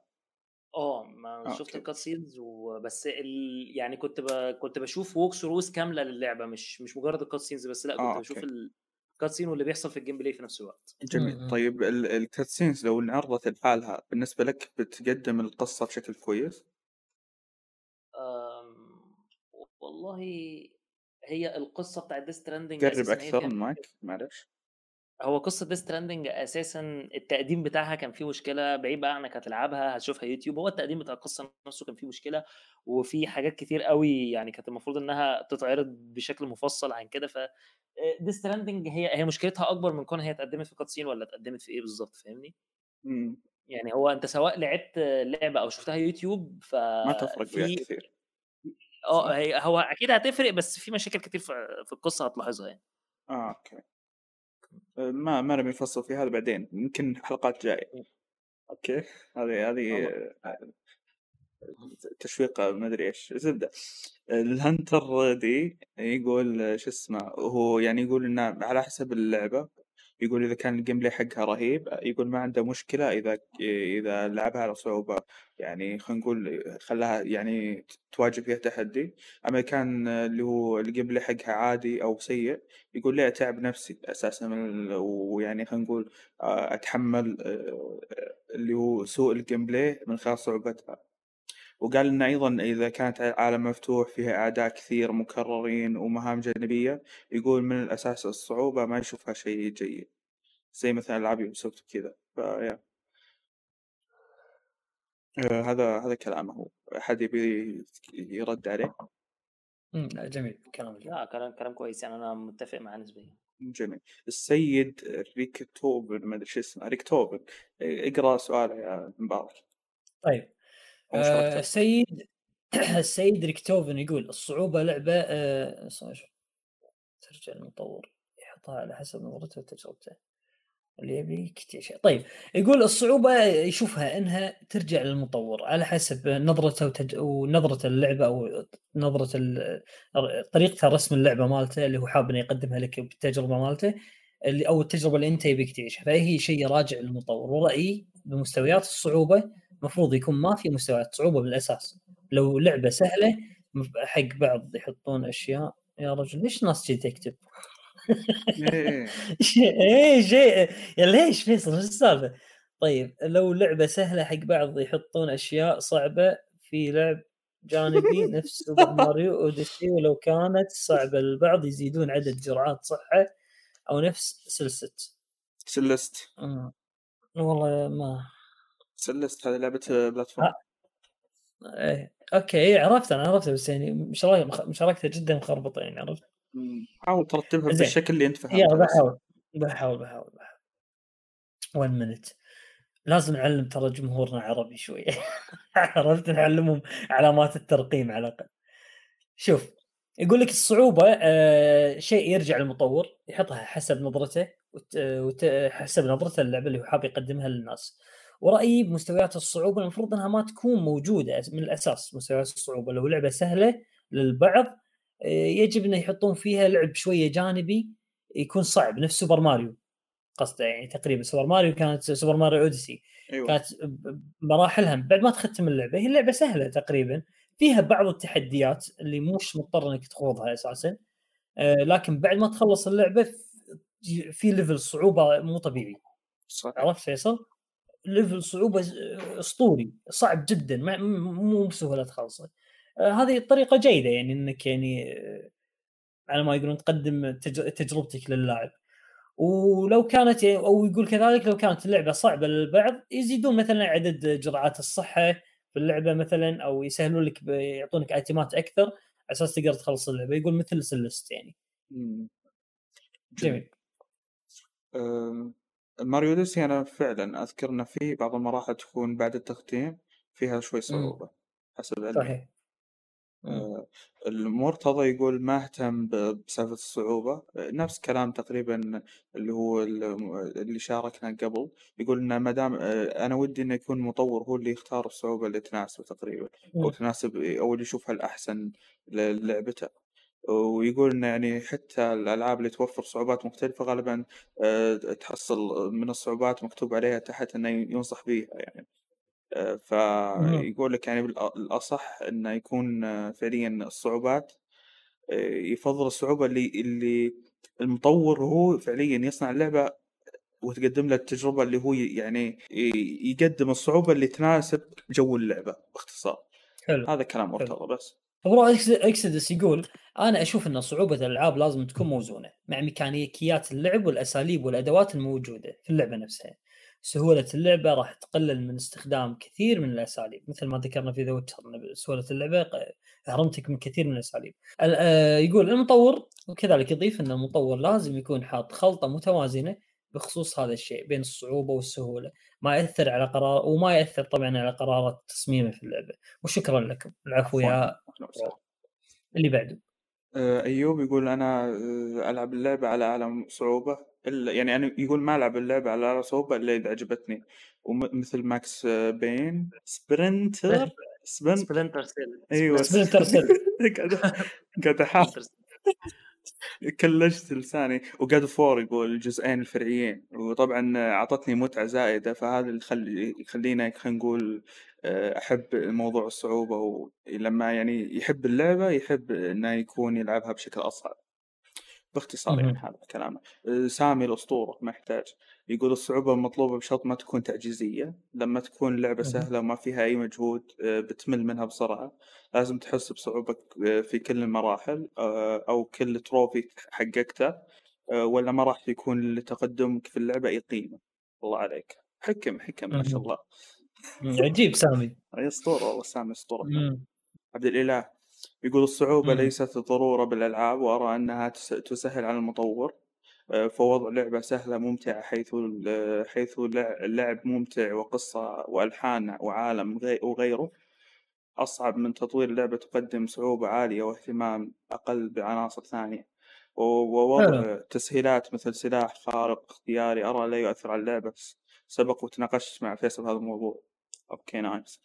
آه ما آه، شفت ال cutscenes وبس ال... يعني كنت ب... كنت بشوف walkthroughs كاملة للعبة مش مش مجرد ال cutscenes بس لأ كنت آه، بشوف ال cutscene واللي بيحصل في ال gameplay في نفس الوقت. جميل. طيب ال cutscenes لو انعرضت لحالها بالنسبة لك بتقدم القصة بشكل كويس؟ أم... والله هي القصة بتاعت ديث ستراندنج قرب أكثر من مايك معلش. هو قصة ديث ستراندنج أساسا التقديم بتاعها كان فيه مشكلة بعيد بقى عنك هتلعبها هتشوفها يوتيوب هو التقديم بتاع القصة نفسه كان فيه مشكلة وفي حاجات كتير قوي يعني كانت المفروض إنها تتعرض بشكل مفصل عن كده ف ديث ستراندنج هي هي مشكلتها أكبر من كون هي اتقدمت في cutscene ولا اتقدمت في إيه بالظبط فاهمني؟ إمم. يعني هو أنت سواء لعبت لعبة أو شفتها يوتيوب ف ما تفرق فيها كثير آه هي هو أكيد هتفرق بس في مشاكل كتير في القصة هتلاحظها يعني. آه أوكي. ما ما نبي نفصل في هذا بعدين يمكن حلقات جاية. أوكي؟ هذه هذه تشويق ما أدري إيش. زبدة. الهنتر دي يقول شو اسمه هو يعني يقول إنه على حسب اللعبة يقول إذا كان ال gameplay حقها رهيب يقول ما عنده مشكلة إذا إذا لعبها على صعوبة. يعني خلينا نقول خلاها يعني تواجه فيها تحدي. أما كان اللي هو ال gameplay حقها عادي أو سيء يقول لي أتعب نفسي أساسا ويعني خلينا نقول آه، أتحمل آه، اللي هو سوء ال gameplay من خلال صعوبتها. وقال إن أيضا إذا كانت عالم مفتوح فيها أعداء كثير مكررين ومهام جانبية يقول من الأساس الصعوبة ما يشوفها شيء جيد. زي مثلا ألعاب يوبيسوفت كذا فيا آه هذا هذا كلامه. هو أحد يبي يرد عليه؟ امم جميل. كلام لا كلام كلام كويس. يعني أنا متفق معه نسبيا جميل. السيد ريكتوفن ما أدري شو اسمه ريكتوفن اقرأ سؤاله يا مبارك. طيب. آه السيد السيد ريكتوفن يقول الصعوبة لعبة آه ترجع المطور يحطها على حسب نظرته وتجربته اللي يبي طيب يقول الصعوبة يشوفها إنها ترجع للمطور على حسب نظرته وتج... ونظرة اللعبة أو نظرة ال... طريقة رسم اللعبة مالته اللي هو حاب إنه يقدمها لك بالتجربة مالته اللي أو التجربة اللي أنت يبيك تعيشها فهي شيء راجع للمطور. ورأيي بمستويات الصعوبة المفروض يكون ما في مستويات صعوبه بالأساس. لو لعبة سهلة حق بعض يحطون أشياء يا رجل ليش الناس جي تكتب؟ إيه. شيء يا ليش فيصل إيش السالفة؟ طيب لو لعبة سهلة حق بعض يحطون أشياء صعبة في لعب جانبي نفس سوبر ماريو اوديسي ولو كانت صعبة للبعض يزيدون عدد جرعات صحة أو نفس سلست سلست والله ما سلست هذه لعبة platform؟ إيه. okay عرفت أنا عرفت بس يعني مشاركتها جدا مخربطة يعني عرفت؟ حاول ترتبها بالشكل اللي أنت فهمته يلا بحاول بحاول بحاول بحاول. 1 مينت لازم نعلم ترى جمهورنا عربي شوية عرفت؟ نعلمهم علامات الترقيم على الأقل. شوف يقول لك الصعوبة آه شيء يرجع للمطور يحطها حسب نظرته وحسب نظرته اللعبة اللي هو حاب يقدمها للناس. ورأيي بمستويات الصعوبة المفروض إنها ما تكون موجودة من الأساس مستويات الصعوبة لو لعبة سهلة للبعض آه، يجب إنه يحطون فيها لعب شوية جانبي يكون صعب نفس Super Mario قصده يعني تقريبا Super Mario كانت Super Mario Odyssey أيوة. كانت مراحلها بعد ما تختم اللعبة هي اللعبه سهلة تقريبا فيها بعض التحديات اللي مش مضطر إنك تخوضها أساسا آه، لكن بعد ما تخلص اللعبة في level صعوبة مو طبيعي صح. عرفت فيصل؟ level صعوبة أسطوري صعب جدا مو بسهولة تخلصه. آه هذه طريقة جيدة يعني إنك يعني آه على ما يقولون تقدم تجربتك للاعب. ولو كانت يعني أو يقول كذلك لو كانت اللعبة صعبة للبعض يزيدون مثلا عدد جرعات الصحة في اللعبة مثلا أو يسهلون لك يعطونك ايتمات أكثر على أساس تقدر تخلص اللعبة. يقول مثل سلست يعني. جميل. ماريو اوديسي أنا فعلا أذكر إنه في بعض المراحل تكون بعد التختيم فيها شوي صعوبة حسب علمي. صحيح. آه، المرتضى يقول ما اهتم بسالفة الصعوبة. نفس كلام تقريبا اللي هو اللي شاركنا قبل يقول ان ما دام آه، أنا ودي إنه يكون مطور هو اللي يختار الصعوبة اللي تناسبه تقريبا أو تناسب أو اللي يشوفها الأحسن للعبته. ويقول انه يعني حتى الألعاب اللي توفر صعوبات مختلفة غالبا آه، تحصل من الصعوبات مكتوب عليها تحت إنه ينصح بيها يعني. فيقول لك يعني الأصح إنه يكون فعليا الصعوبات يفضل الصعوبة اللي اللي المطور هو فعليا يصنع اللعبة وتقدم له التجربة اللي هو يعني يقدم الصعوبة اللي تناسب جو اللعبة باختصار. حلو. هذا كلام مرتضى بس. برو اكسدس يقول أنا أشوف إن صعوبة الألعاب لازم تكون موزونة مع ميكانيكيات اللعب والأساليب والأدوات الموجودة في اللعبة نفسها. سهولة اللعبة راح تقلل من استخدام كثير من الأساليب مثل ما ذكرنا في ذا ويتشر سهولة اللعبة هرمتك من كثير من الأساليب. آه، يقول المطور وكذلك يضيف إن المطور لازم يكون حاط خلطة متوازنة بخصوص هذا الشيء بين الصعوبة والسهولة. ما يأثر على قرار وما يأثر طبعا على قرارات تصميمه في اللعبة. وشكرا لكم. العفو يا اللي بعده. آه، أيوب يقول أنا آه، ألعب اللعبة على أعلى صعوبة. يعني أنا يقول ما ألعب اللعبة على أعلى صعوبة إلا إذا عجبتني ومثل Max Payne. Splinter. Splinter Cell. أيوه. Splinter Cell. قاعد أحاول. كلجت لساني و God of War يقول الجزئين الفرعيين وطبعا أعطتني متعة زائده فهذا اللي يخلي يخلينا خلينا نقول آه، أحب موضوع الصعوبة ولما يعني يحب اللعبة يحب إنه يكون يلعبها بشكل أصعب. باختصار يعني هذا كلامه. آه، سامي الأسطورة ما يحتاج. يقول الصعوبة المطلوبة بشرط ما تكون تعجيزية. لما تكون اللعبه سهلة وما فيها أي مجهود آه، بتمل منها بسرعة. لازم تحس بصعوبه في كل المراحل أو كل تروفي حققته ولا ما راح يكون لتقدمك في اللعبة أي قيمة. الله عليك. حكم حكم ما شاء الله. عجيب سامي. أي أسطورة والله سامي أسطورة. عبد الإله يقول الصعوبة مم. ليست ضرورة بالألعاب وأرى أنها تسهل على المطور. آه، فوضع لعبة سهلة ممتعة حيث حيث اللعب ممتع وقصة وألحان وعالم وغيره. أصعب من تطوير لعبة تقدم صعوبة عالية واهتمام أقل بعناصر ثانية. ووضع تسهيلات مثل سلاح خارق اختياري أرى لا يؤثر على اللعبة سبق وتناقشت مع فيصل هذا الموضوع. okay nice.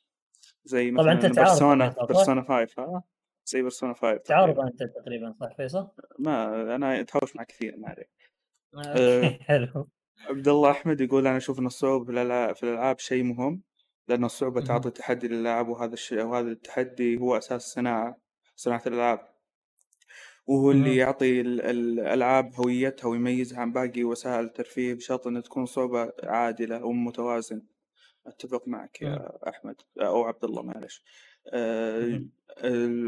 زي مثلا طبعا انت Persona Persona 5 ها؟ زي Persona 5 تعارض أنت تقريبا صح فيصل؟ ما أنا أتهاوش مع كثير ما عليك آه، حلو. عبد الله أحمد يقول أنا أشوف إن الصعوبة في الالعاب في الألعاب شيء مهم لأن الصعوبة تعطي تحدي للاعب وهذا الشيء وهذا التحدي هو أساس الصناعه صناعة الألعاب. وهو اللي يعطي الألعاب هويتها ويميزها عن باقي وسائل الترفيه بشرط أن تكون صعوبة عادلة ومتوازن أتفق معك يا أحمد أو عبد الله معلش. أه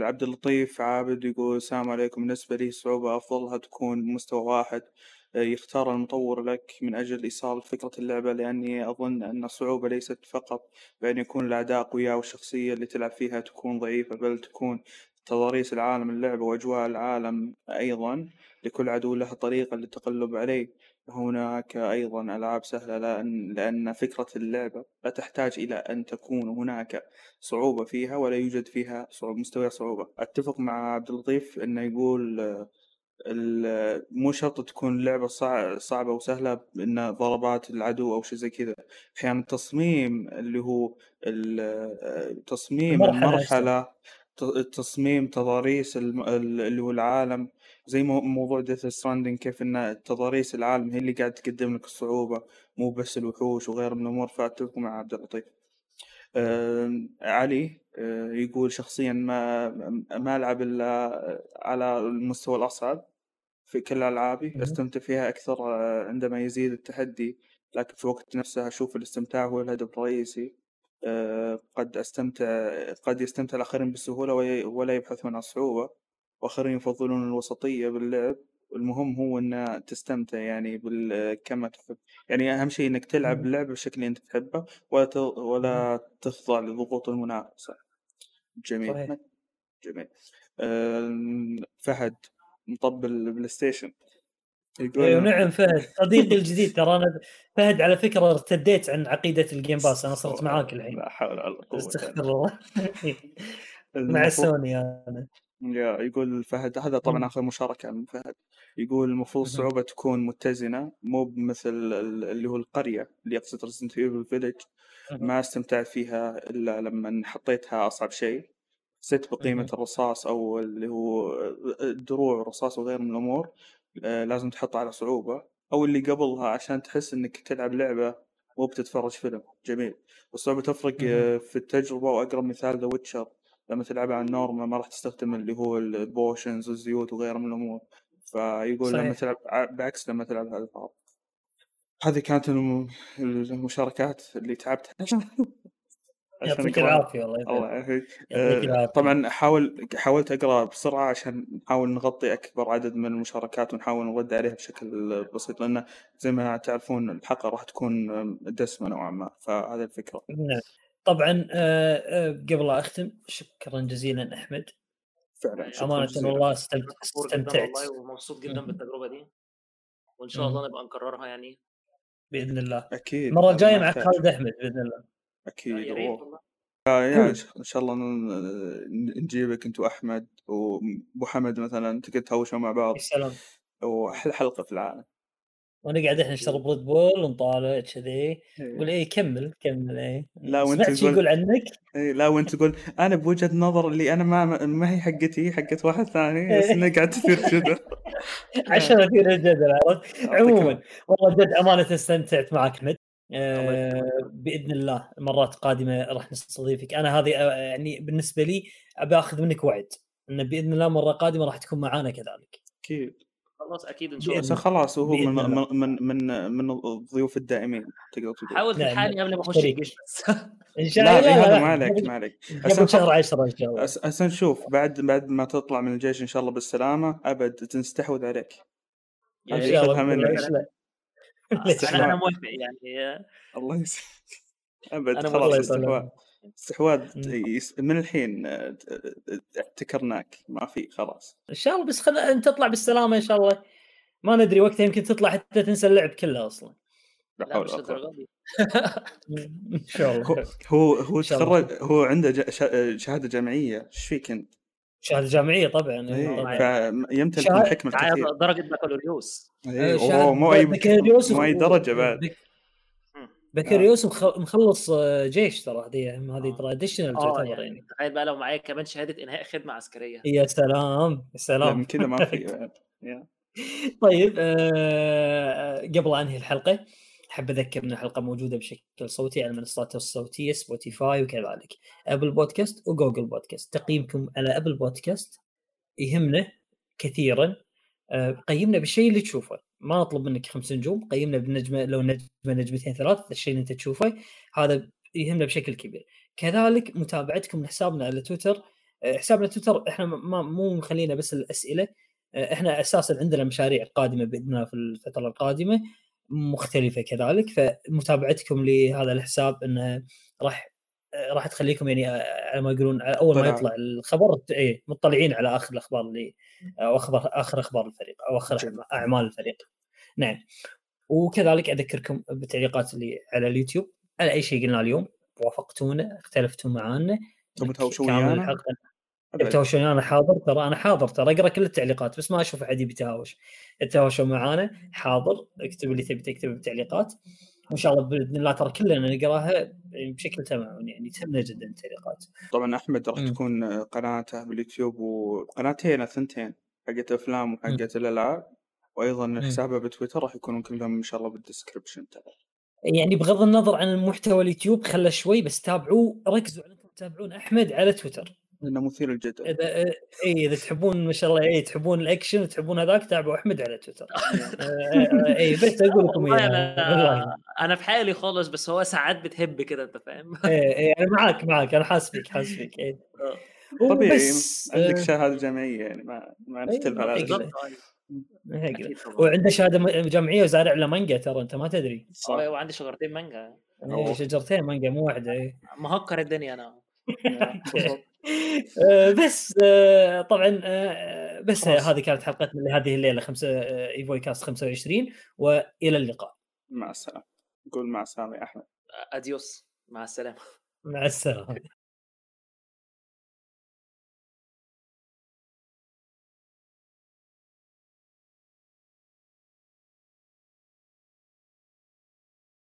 عبد اللطيف عابد يقول السلام عليكم. بالنسبة لي الصعوبة أفضلها تكون بمستوى واحد آه، يختار المطور لك من أجل إيصال فكرة اللعبة لأني أظن أن الصعوبة ليست فقط بأن يكون الأعداء أقوياء والشخصية اللي تلعب فيها تكون ضعيفة بل تكون تضاريس العالم اللعبة وأجواء العالم أيضا لكل عدو له طريقة للتقلب عليه. هناك أيضا ألعاب سهلة لأن, لأن فكرة اللعبة لا تحتاج إلى أن تكون هناك صعوبة فيها ولا يوجد فيها مستوى صعوبة. أتفق مع عبد اللطيف أنه يقول مو شرط تكون اللعبة صعبة وسهلة إن ضربات العدو أو شيء زي كذا. أحيانا التصميم اللي هو تصميم المرحلة تصميم تضاريس اللي هو العالم. زي موضوع ديث ستراندنج كيف إن تضاريس العالم هي اللي قاعد تقدم لك الصعوبة مو بس الوحوش وغير من الأمور. فاتفق مع عبد اللطيف. آه علي آه يقول شخصيا ما ما ألعب إلا على المستوى الأصعب. في كل ألعابي استمتع فيها أكثر آه، عندما يزيد التحدي لكن في وقت نفسه أشوف الاستمتاع هو الهدف الرئيسي. قد أستمتع قد يستمتع الآخرين بالسهولة ولا يبحثون عن الصعوبة. وآخرين يفضلون الوسطية باللعب. المهم هو أن تستمتع يعني بال... كما تحب. يعني أهم شيء أنك تلعب اللعبة بالشكل اللي أنت تحبه ولا ت... ولا تخضع لضغوط المنافسة. جميل. صحيح. جميل. أه... فهد. مطبل ال PlayStation أيوه نعم فهد صديقي الجديد ترى أنا فهد على فكرة ارتديت عن عقيدة ال Game Pass أنا صرت معاك الحين. لا حول ولا قوة استغفر الله. مع سوني أنا. يقول فهد هذا طبعا آخر مشاركة من فهد. يقول المفروض الصعوبه تكون متزنة مو بمثل اللي هو القرية اللي يقصد Resident Evil Village ما استمتعت فيها إلا لما حطيتها أصعب شيء. حسيت بقيمة الرصاص أو اللي هو الدروع والرصاص وغيره من الأمور لازم تحطها على صعوبة أو اللي قبلها عشان تحس إنك تلعب لعبة مو بتتفرج فيلم. جميل. والصعوبة تفرق في التجربة وأقرب مثال The Witcher لما تلعبها على ال normal ما راح تستخدم اللي هو ال potions والزيوت وغيره من الأمور. فيقول صحيح. لما تلعب بعكس لما تلعب الألعاب هذه كانت المشاركات اللي تعبت يعطيك العافية والله الله يعافيك. آه، طبعا حاول حاولت أقرأ بسرعة عشان نحاول نغطي أكبر عدد من المشاركات ونحاول نرد عليها بشكل بسيط لأن زي ما تعرفون الحلقة راح تكون دسمة نوعا ما فهذه الفكرة. نعم. طبعا آه، آه، قبل لا أختم شكرا جزيلا أحمد. فعلا أمانة والله استمتعت. والله ومبسوط جدا بالتجربة دي. وإن شاء الله نبقى نكررها يعني. بإذن الله. أكيد. المرة الجاية مع خالد أحمد بإذن الله. أكيد آه يعني إن شاء الله نجيبك أنت وأحمد وابو حمد مثلا تقعد تهوشوا مع بعض سلام. واحلى حلقة في العالم. ونقعد إحنا نشرب ريد بول ونطالع كذي إيه. نقول إيه كمل كمل إيه. لا وأنت تقول يقول عنك؟ إيه لا وأنت تقول أنا بوجهة نظر اللي أنا ما ما هي حقتي حقت واحد ثاني بس إنه قاعد تثير جدل عشان اثير الجدل عرفت؟ عموما والله جد أمانة استمتعت معك أحمد. بإذن الله مرات قادمة راح نستضيفك. أنا هذه آه، يعني بالنسبة لي أبي أخذ منك وعد انه بإذن الله مرة قادمة راح تكون معانا كذلك. أكيد. خلاص أكيد إن شاء الله. خلاص وهو من من من من الضيوف الدائمين تقدر تقول. حاول تلحقني قبل ما أخش إن شاء الله. لا, لا, ما عليك ما عليك. قبل شهر 10 إن شاء الله. هسه نشوف. بعد بعد ما تطلع من الجيش إن شاء الله بالسلامة أبد تنستحوذ عليك. إن شاء الله. أنا موافق يعني. الله يسلمك أبد خلاص استحواذ استحواذ من الحين آه، احتكرناك ما في خلاص. إن شاء الله بس خل انت تطلع بالسلامة إن شاء الله. ما ندري وقتها يمكن تطلع حتى تنسى اللعب كله أصلا. لا حول ولا إن شاء الله. هو هو تخرج هو عنده شهادة جامعية. إيش فيك أنت؟ شهادة جامعية طبعا إيه، فيمتلك من حكمه كثير. درجة بكالوريوس. إيه، أوه مو أي مو أي درجة بعد. بكالوريوس مخلص آه، جيش ترى هذه هذه ترى additional تعتبر يعني, يعني. تخيل بقى لو معايا كمان شهادة إنهاء خدمة عسكرية. يا سلام يا سلام. من كذا ما في. طيب آه قبل أنهي الحلقة احب أذكر إن الحلقة موجودة بشكل صوتي على المنصات الصوتية Spotify وكذلك. Apple Podcast و Google Podcast تقييمكم على Apple Podcast يهمنا كثيرا. آه قيمنا بالشيء اللي تشوفه. ما نطلب منك خمس نجوم قيمنا بالنجمه لو نجمة نجمتين ثلاث الشيء اللي أنت تشوفه هذا يهمنا بشكل كبير. كذلك متابعتكم لحسابنا على تويتر. آه، حسابنا تويتر إحنا ما مو مخلينا بس الأسئلة. آه، إحنا أساسا عندنا مشاريع قادمة بإذن الله في الفترة القادمة. مختلفة كذلك فمتابعتكم لهذا الحساب إنه راح آه، راح تخليكم يعني على ما يقولون أول ما يطلع الخبر اي مطلعين على آخر الأخبار اللي أو أخبار آخر أخبار الفريق أو آخر أعمال الفريق. نعم. وكذلك أذكركم بالتعليقات اللي على اليوتيوب. على أي شيء قلنا اليوم وافقتونا اختلفتوا معانا تبغى تهوشون ويانا؟ تهاوشون أنا حاضر ترى أنا حاضر ترى أقرأ كل التعليقات بس ما أشوف أحد يبي يتهاوش تهاوشوا معانا حاضر اكتب اللي تبي تكتبه بالتعليقات وإن شاء الله بإذن الله ترى كلنا نقراها بشكل تمام يعني تهمنا جدا التعليقات. طبعا أحمد راح تكون قناته باليوتيوب وقناتين ثنتين حقت أفلام وحقت الالعاب وأيضا حسابه بتويتر راح يكونون كلهم إن شاء الله بال description تبعه. يعني بغض النظر عن المحتوى اليوتيوب خله شوي بس تابعوه ركزوا أنكم تتابعون أحمد على تويتر. إنه مثير للجدل إذا اي إذا تحبون ما شاء الله اي تحبون الأكشن وتحبون هذاك تابعوا أحمد على تويتر. اي بس أقول لكم أنا أنا في حالي خالص بس هو ساعات بتهب كده أنت فاهم؟ اي اي أنا معاك معاك أنا حاسبك حاسبك اي طبيعي عندك شهادة جامعية يعني ما ما نختلف على هذا وعنده شهادة جامعية وزارع له مانجا ترى أنت ما تدري. وعندي شجرتين مانجا. شجرتين مانجا مو واحدة مهكر الدنيا أنا. آه، بس آه، طبعا آه، بس هذه كانت حلقتنا لهذه الليلة خمسة ايفوي كاست 25 وإلى اللقاء. مع السلامة. نقول مع السلامة يا أحمد. أديوس. مع السلامة. مع السلامة.